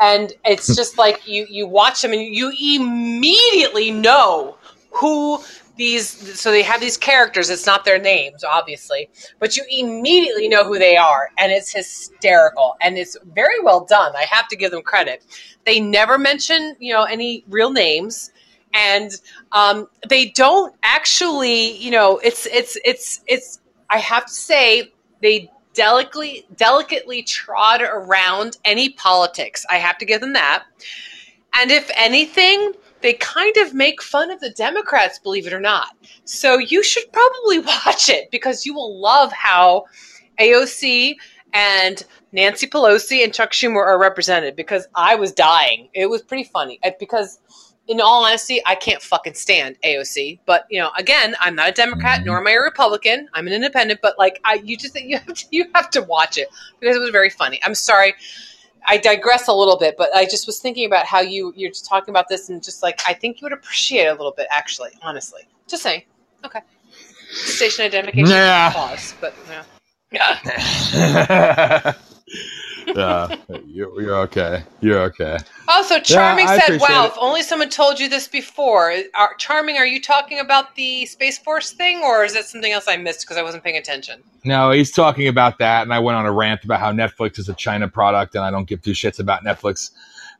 And it's just like you you watch them and you immediately know who these so they have these characters. It's not their names obviously but you immediately know who they are and it's hysterical and it's very well done. I have to give them credit. They never mention you know any real names and um, they don't actually you know it's it's it's it's i have to say they delicately delicately trod around any politics i have to give them that and if anything they kind of make fun of the Democrats, believe it or not. So you should probably watch it because you will love how AOC and Nancy Pelosi and Chuck Schumer are represented because I was dying. It was pretty funny uh, because in all honesty, I can't fucking stand AOC. But you know, again, I'm not a Democrat nor am I a Republican. I'm an independent. But like, I you just you have to, you have to watch it because it was very funny. I'm sorry. I digress a little bit, but I just was thinking about how you you're just talking about this and just like I think you would appreciate it a little bit, actually, honestly. Just saying. Okay. Station identification Yeah. pause, but yeah. Yeah. yeah, you're, you're okay. You're okay. Also, Charming I said, "Wow, it. if only someone told you this before." Are, Charming, are you talking about the Space Force thing, or is that something else I missed because I wasn't paying attention? No, he's talking about that, and I went on a rant about how Netflix is a China product, and I don't give two shits about Netflix.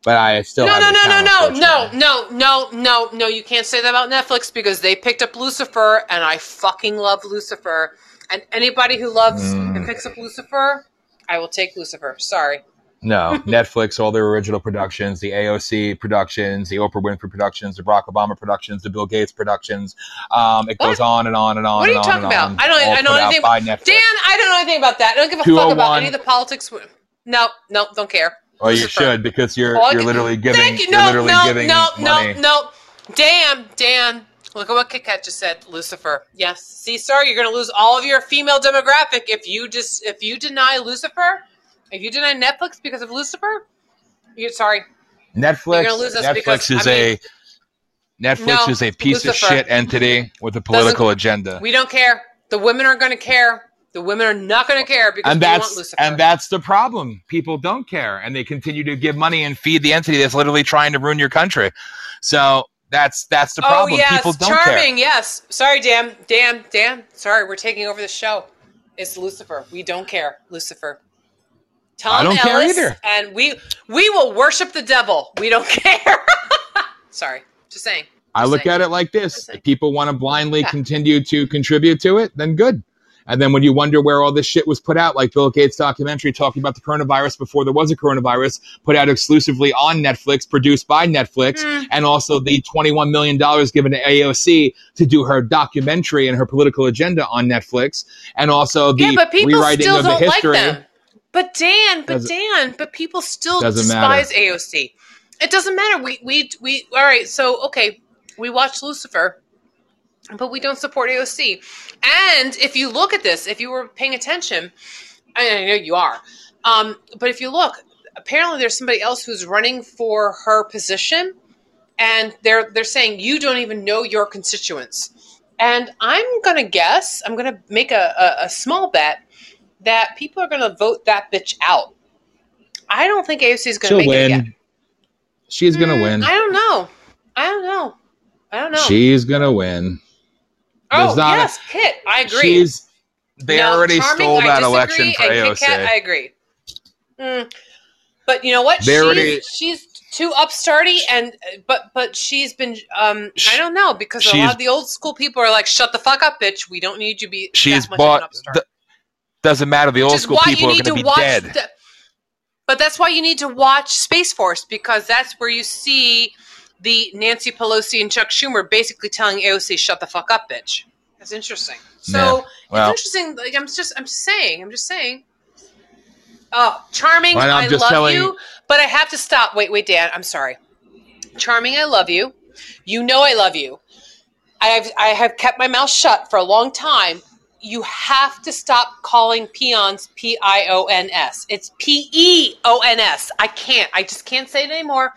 But I still No, have no, no, no, no, no, no, no, no, no. You can't say that about Netflix because they picked up Lucifer, and I fucking love Lucifer. And anybody who loves Mm. and picks up Lucifer, I will take Lucifer. Sorry. No, Netflix, all their original productions, the AOC productions, the Oprah Winfrey productions, the Barack Obama productions, the Bill Gates productions. Um, it goes What? on and on and on. What are you talking about? I don't. I know put out anything. About, Netflix. Dan, I don't know anything about that. I don't give a fuck about any of the politics. No, no, don't care. Well, you should because you're you're literally giving Thank you. you're No, literally no, giving no, money. no, no. Dan, Dan, look at what Kit Kat just said. Lucifer. Yes. See, sir, you're going to lose all of your female demographic if you just if you deny Lucifer. If you deny Netflix because of Lucifer, you sorry. Netflix. You're gonna lose us Netflix because, is I mean- a Netflix No, is a piece Lucifer. of shit entity with a political agenda. We don't care. The women aren't going to care. The women are not going to care because and we want that's Lucifer. and that's the problem. People don't care, and they continue to give money and feed the entity that's literally trying to ruin your country. So that's that's the oh, problem. Oh yes, People don't charming. care. Yes. Sorry, Dan. Dan. Dan. Sorry, we're taking over the show. It's Lucifer. We don't care, Lucifer. Tom I don't care Ellis, either. And we we will worship the devil. We don't care. Sorry, just saying. I look saying. at it like this: if people want to blindly Yeah. continue to contribute to it, then good. And then when you wonder where all this shit was put out, like Bill Gates' documentary talking about the coronavirus before there was a coronavirus, put out exclusively on Netflix, produced by Netflix, Hmm. and also the $21 million given to AOC to do her documentary and her political agenda on Netflix, and also the yeah, but people rewriting still of the don't like history. them. But Dan, but Doesn't- Dan, but people still despise AOC. It doesn't matter. We we we. All right. So okay, we watched Lucifer, but we don't support AOC. And if you look at this, if you were paying attention, I I know you are. Um, but if you look, apparently there's somebody else who's running for her position, and they're they're saying you don't even know your constituents. And I'm gonna guess, I'm gonna make a, a, a small bet that people are gonna vote that bitch out. I don't think AOC is gonna She'll make it yet. win. She's gonna Mm, win. I don't know. I don't know. I don't know. She's gonna win. Oh not a- yes, Kit. I agree. She's. They No, already Charming, stole that election for AOC. Kat, I agree. Mm. But you know what? They she's, already- she's too upstarty, and but but she's been. Um, I don't know because a lot of the old school people are like, "Shut the fuck up, bitch. We don't need you be." She's that much of an bought. upstart." The, doesn't matter. The Which old school people are going to to be watch. dead. the- but that's why you need to watch Space Force because that's where you see the Nancy Pelosi and Chuck Schumer basically telling AOC, "Shut the fuck up, bitch." That's interesting. So Yeah. Well- it's interesting. Like I'm just, I'm just saying. I'm just saying. Oh, charming! Well, I love telling- you, but I have to stop. Wait, wait, Dan. I'm sorry. Charming, I love you. You know I love you. I have I have kept my mouth shut for a long time. You have to stop calling peons P I O N S. It's P E O N S. I can't. I just can't say it anymore.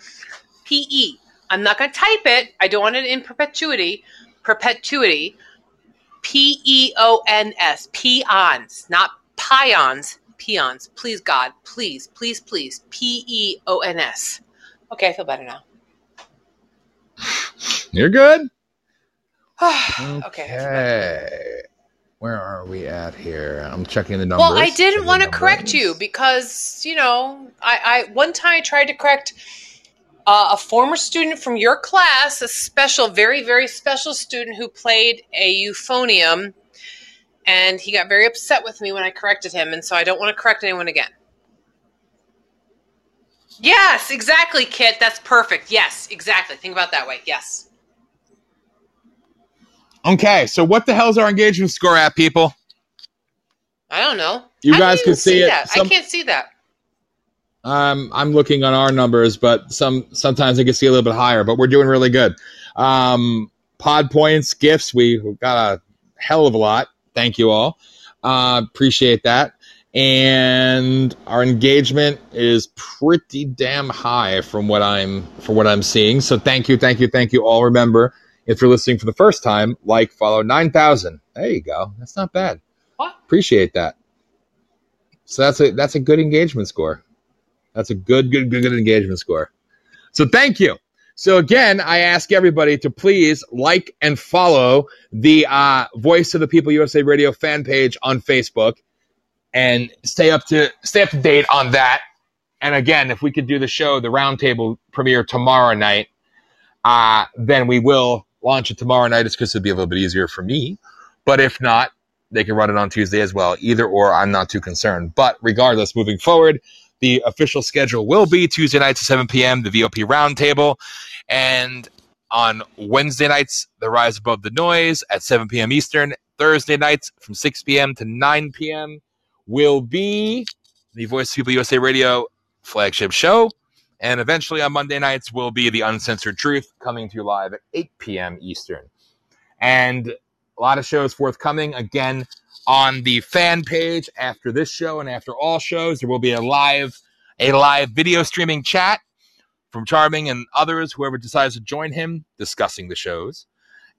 P E. I'm not going to type it. I don't want it in perpetuity. Perpetuity. P E O N S. Peons, not pions. Peons. Please, God. Please, please, please. P E O N S. Okay, I feel better now. You're good. okay. Okay. Where are we at here? I'm checking the numbers. Well, I didn't want to correct you because you know, I, I one time I tried to correct uh, a former student from your class, a special, very very special student who played a euphonium, and he got very upset with me when I corrected him, and so I don't want to correct anyone again. Yes, exactly, Kit. That's perfect. Yes, exactly. Think about that way. Yes. Okay, so what the hell's our engagement score at, people? I don't know. You do guys can see it. Some- I can't see that. Um, I'm looking on our numbers, but some sometimes I can see a little bit higher, but we're doing really good. Um, pod points, gifts, we got a hell of a lot. Thank you all. Uh, appreciate that. And our engagement is pretty damn high from what I'm from what I'm seeing. So thank you, thank you, thank you all. Remember, if you're listening for the first time, like, follow, nine thousand. There you go. That's not bad. What? Appreciate that. So that's a that's a good engagement score. That's a good, good, good, good engagement score. So thank you. So again, I ask everybody to please like and follow the uh, Voice of the People USA Radio fan page on Facebook, and stay up to stay up to date on that. And again, if we could do the show, the roundtable premiere tomorrow night, uh, then we will launch it tomorrow night. It's because it'd be a little bit easier for me. But if not, they can run it on Tuesday as well. Either or, I'm not too concerned. But regardless, moving forward, the official schedule will be Tuesday nights at 7 p.m., the VOP Roundtable. And on Wednesday nights, The Rise Above the Noise at 7 p.m. Eastern. Thursday nights from 6 p.m. to 9 p.m. will be the Voice of People USA Radio flagship show. And eventually on Monday nights will be the Uncensored Truth coming to you live at 8 p.m. Eastern. And a lot of shows forthcoming. Again, on the fan page after this show and after all shows, there will be a live a live video streaming chat from Charming and others, whoever decides to join him, discussing the shows.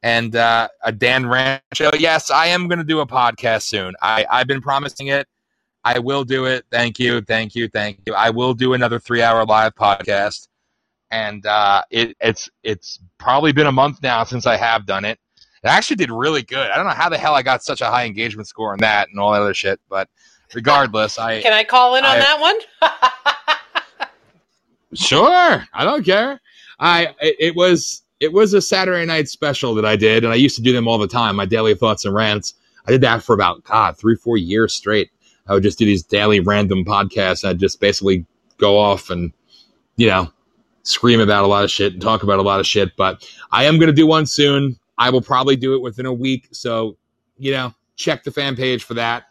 And uh, a Dan Rand show. Yes, I am going to do a podcast soon. I, I've been promising it. I will do it. Thank you, thank you, thank you. I will do another three-hour live podcast, and uh, it, it's it's probably been a month now since I have done it. It actually did really good. I don't know how the hell I got such a high engagement score on that and all that other shit, but regardless, I Can I call in on that one? Sure, I don't care. I it, it was it was a Saturday night special that I did, and I used to do them all the time. My daily thoughts and rants. I did that for about God three four years straight. I would just do these daily random podcasts. I'd just basically go off and you know scream about a lot of shit and talk about a lot of shit. But I am going to do one soon. I will probably do it within a week. So you know, check the fan page for that.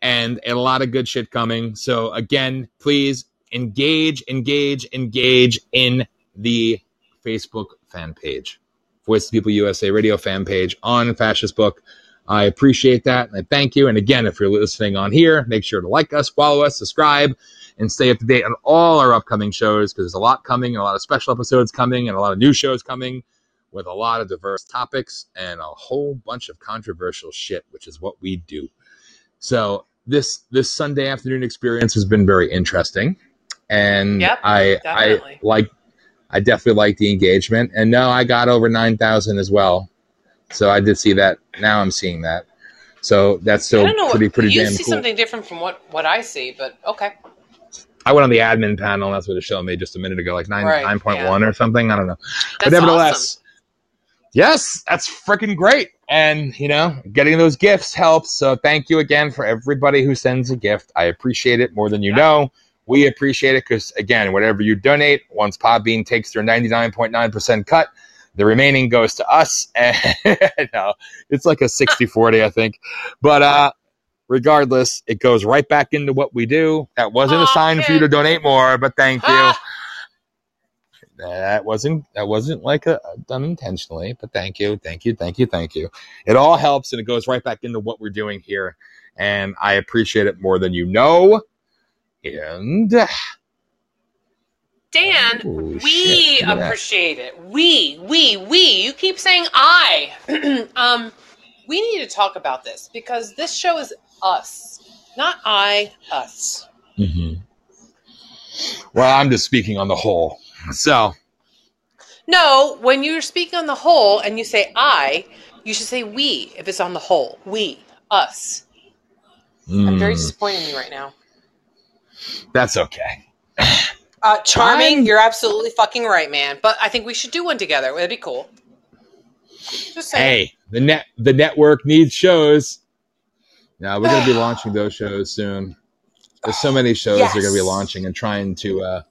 And a lot of good shit coming. So again, please engage, engage, engage in the Facebook fan page, Voice of People USA Radio fan page on Fascist Book. I appreciate that and I thank you. And again, if you're listening on here, make sure to like us, follow us, subscribe, and stay up to date on all our upcoming shows because there's a lot coming and a lot of special episodes coming and a lot of new shows coming with a lot of diverse topics and a whole bunch of controversial shit, which is what we do. So this this Sunday afternoon experience has been very interesting, and Yep, I definitely. I like I definitely like the engagement. And no, I got over nine thousand as well, so I did see that. Now I'm seeing that, so that's I still pretty what, pretty you damn see cool. something different from what what I see, but okay. I went on the admin panel. That's what it showed me just a minute ago, like nine Right, nine point one or something. I don't know. That's but nevertheless, awesome. Yes, that's freaking great. And you know, getting those gifts helps. So thank you again for everybody who sends a gift. I appreciate it more than you know. We appreciate it because again, whatever you donate, once Podbean takes their ninety nine point nine percent cut, the remaining goes to us. And no, it's like a 60-40, I think. But uh regardless, it goes right back into what we do. That wasn't a Aw, sign for you to donate more, but thank you that wasn't that wasn't like a, done intentionally but thank you thank you thank you thank you it all helps and it goes right back into what we're doing here and i appreciate it more than you know and Dan, Oh, we shit, look at that. appreciate it. We, we, we. You keep saying I. um, we need to talk about this because this show is us, not I, us. Mm-hmm. Well, I'm just speaking on the whole. So, No, when you're speaking on the whole and you say I, you should say we if it's on the whole. We, us. I'm very mm, disappointed in you right now. that's okay. Uh, charming, I'm- you're absolutely fucking right, man. But I think we should do one together. It'd be cool. Just saying. Hey, the net the network needs shows. Now we're gonna be launching those shows soon. There's so many shows they're gonna be launching and trying to uh,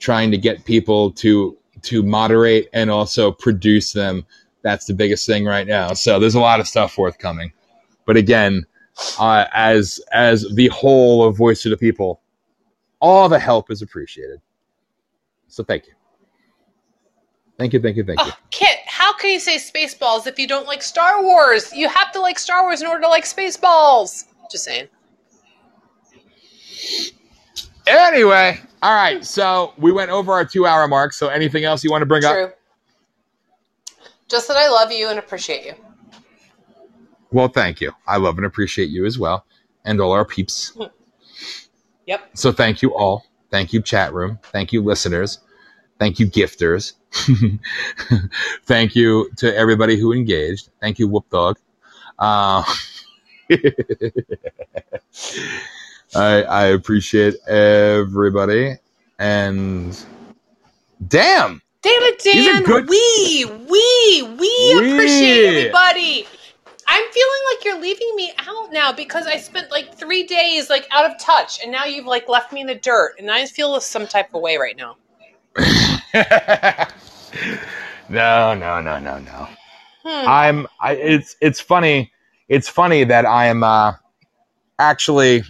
trying to get people to to moderate and also produce them. That's the biggest thing right now. So there's a lot of stuff forthcoming. But again, uh, as as the whole of Voice of the People, all the help is appreciated. So thank you. Thank you, thank you, thank you. Oh, Kit, how can you say Spaceballs if you don't like Star Wars? You have to like Star Wars in order to like Spaceballs. Just saying. Anyway, all right. So we went over our two hour mark. So anything else you want to bring up? Just that I love you and appreciate you. Well, thank you. I love and appreciate you as well, and all our peeps. Yep. So thank you all. Thank you, chat room. Thank you, listeners. Thank you, gifters. thank you to everybody who engaged. Thank you, Whoop Dog. Uh, I I appreciate everybody. And damn, Damn it, Dan. good- We, we, we We. appreciate everybody. I'm feeling like you're leaving me out now because I spent like three days like out of touch, and now you've like left me in the dirt, and I feel some type of way right now. no, no, no, no, no. Hmm. I'm. I, it's it's funny. It's funny that I am uh, actually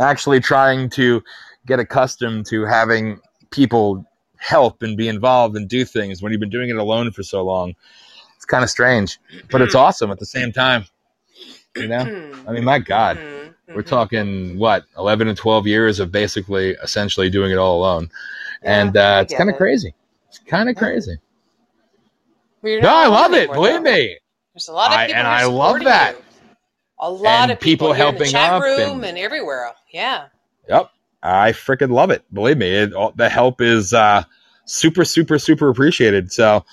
actually trying to get accustomed to having people help and be involved and do things when you've been doing it alone for so long. It's kind of strange, but it's awesome at the same time. You know, Hmm. I mean, my God, Mhm, we're talking what eleven and twelve years of basically essentially doing it all alone, Yeah, and uh, it's kind of it. crazy. It's kind of crazy. Well, No, I love it. anymore, Believe though. me. There's a lot of I- people and I love that. you. A lot And of people, people here in the helping chat up room and- and, everywhere. Yeah. Yep. I freaking love it. Believe me, it, all, the help is uh, super, super, super appreciated. So,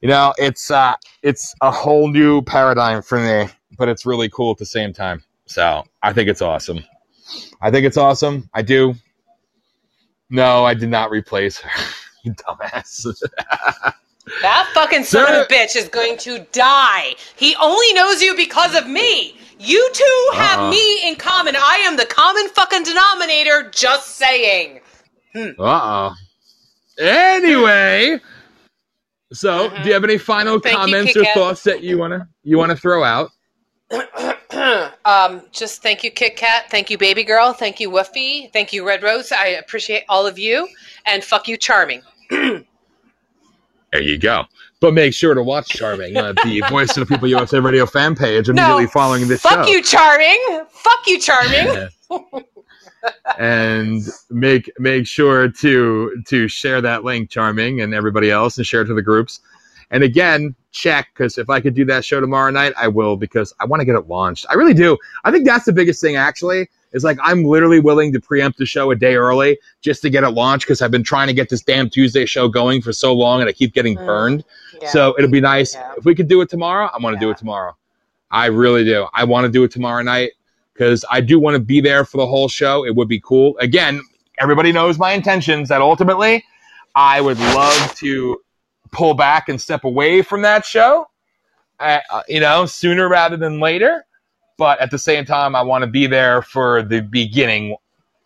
you know, it's uh, it's a whole new paradigm for me, but it's really cool at the same time. So, I think it's awesome. I think it's awesome. I do. No, I did not replace her. you dumbass. That fucking son of a bitch is going to die. He only knows you because of me. You two have Uh-uh. me in common. I am the common fucking denominator. Just saying. uh oh. Anyway, so Mhm. do you have any final Thank comments Kit or thoughts that you wanna you wanna throw out? um, just thank you, Kit Kat. Thank you, Baby Girl. Thank you, Woofy. Thank you, Red Rose. I appreciate all of you. And fuck you, Charming. There you go. But make sure to watch Charming on the Voice of the People USA Radio fan page immediately No, following this Fuck show. you, Charming. Fuck you, Charming. and make make sure to to share that link, Charming, and everybody else, and share it to the groups. And again, check because if I could do that show tomorrow night, I will because I want to get it launched. I really do. I think that's the biggest thing. Actually, is like I'm literally willing to preempt the show a day early just to get it launched because I've been trying to get this damn Tuesday show going for so long, and I keep getting Mm. burned. Yeah. So it'll be nice Yeah. if we could do it tomorrow. I want to do it tomorrow. I really do. I want to do it tomorrow night because I do want to be there for the whole show. It would be cool. Again, everybody knows my intentions. That ultimately, I would love to pull back and step away from that show. Uh, uh, you know, sooner rather than later. But at the same time, I want to be there for the beginning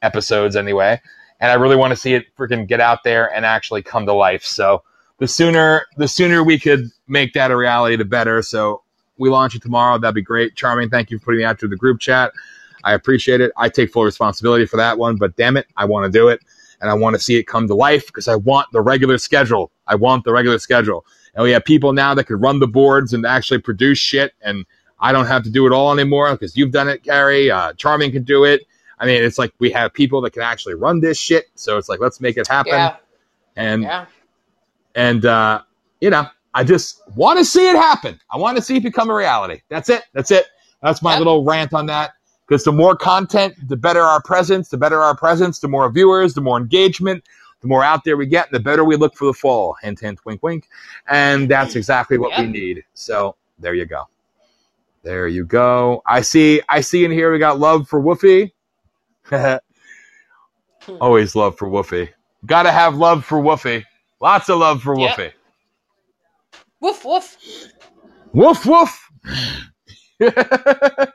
episodes anyway. And I really want to see it freaking get out there and actually come to life. So the sooner the sooner we could make that a reality, the better. So we launch it tomorrow. That'd be great. Charming, thank you for putting it out to the group chat. I appreciate it. I take full responsibility for that one, but damn it, I want to do it and I want to see it come to life because I want the regular schedule. I want the regular schedule. And we have people now that could run the boards and actually produce shit, and I don't have to do it all anymore because you've done it, Gary. Uh, Charming can do it. I mean, it's like we have people that can actually run this shit. So it's like, let's make it happen. yeah. And Yeah. and uh, you know, I just want to see it happen. I want to see it become a reality. That's it. That's it. That's my Yep. little rant on that. Because the more content, the better our presence. The better our presence, the more viewers, the more engagement, the more out there we get, the better we look for the fall. Hint, hint, wink, wink. And that's exactly what we need. So there you go. There you go. I see. I see in here we got love for Woofy. Always love for Woofy. Got to have love for Woofy. Lots of love for Yep. Woofy. Woof woof. Woof woof.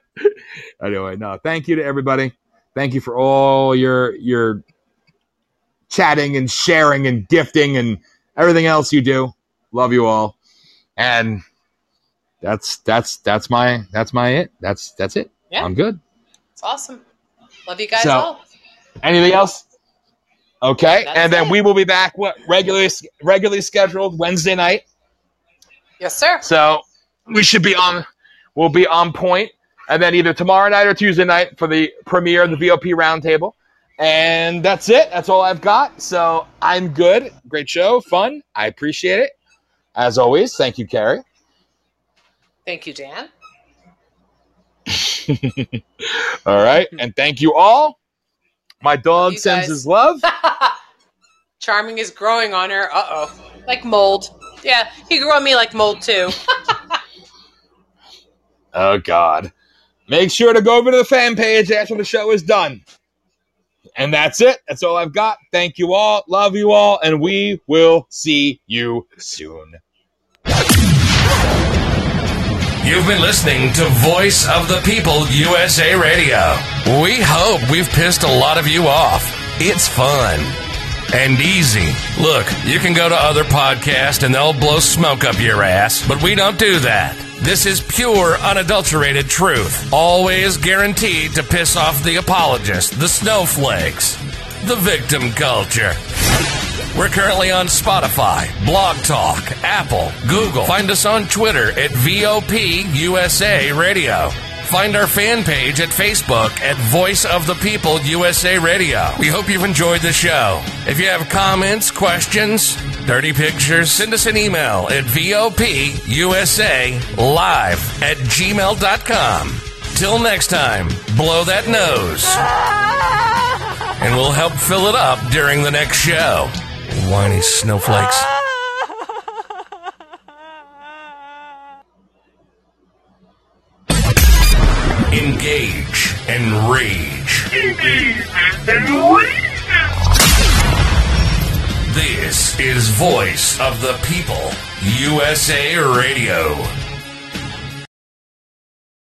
anyway, no, thank you to everybody. Thank you for all your your chatting and sharing and gifting and everything else you do. Love you all. And that's that's that's my that's my it. That's that's it. Yeah. I'm good. It's awesome. Love you guys So- all. Anything else? Okay, That's and then it. we will be back. What regularly regularly scheduled Wednesday night. Yes, sir. So we should be on. We'll be on point, and then either tomorrow night or Tuesday night for the premiere of the VOP roundtable. And that's it. That's all I've got. So I'm good. Great show, fun. I appreciate it. As always, thank you, Carrie. Thank you, Dan. All right, and thank you all. My dog sends guys. his love. Charming is growing on her. Uh oh. Like mold. Yeah, he grew on me like mold too. Oh God! Make sure to go over to the fan page after the show is done. And that's it. That's all I've got. Thank you all. Love you all, and we will see you soon. You've been listening to Voice of the People USA Radio. We hope we've pissed a lot of you off. It's fun and easy. Look, you can go to other podcasts and they'll blow smoke up your ass, but we don't do that. This is pure, unadulterated truth. Always guaranteed to piss off the apologists, the snowflakes, the victim culture. We're currently on Spotify, Blog Talk, Apple, Google. Find us on Twitter at VOP USA Radio. Find our fan page at Facebook at Voice of the People USA Radio. We hope you've enjoyed the show. If you have comments, questions, dirty pictures, send us an email at VOPUSA live at gmail.com. Till next time, blow that nose. And we'll help fill it up during the next show. Whiny snowflakes. Engage and rage. This is Voice of the People, USA Radio.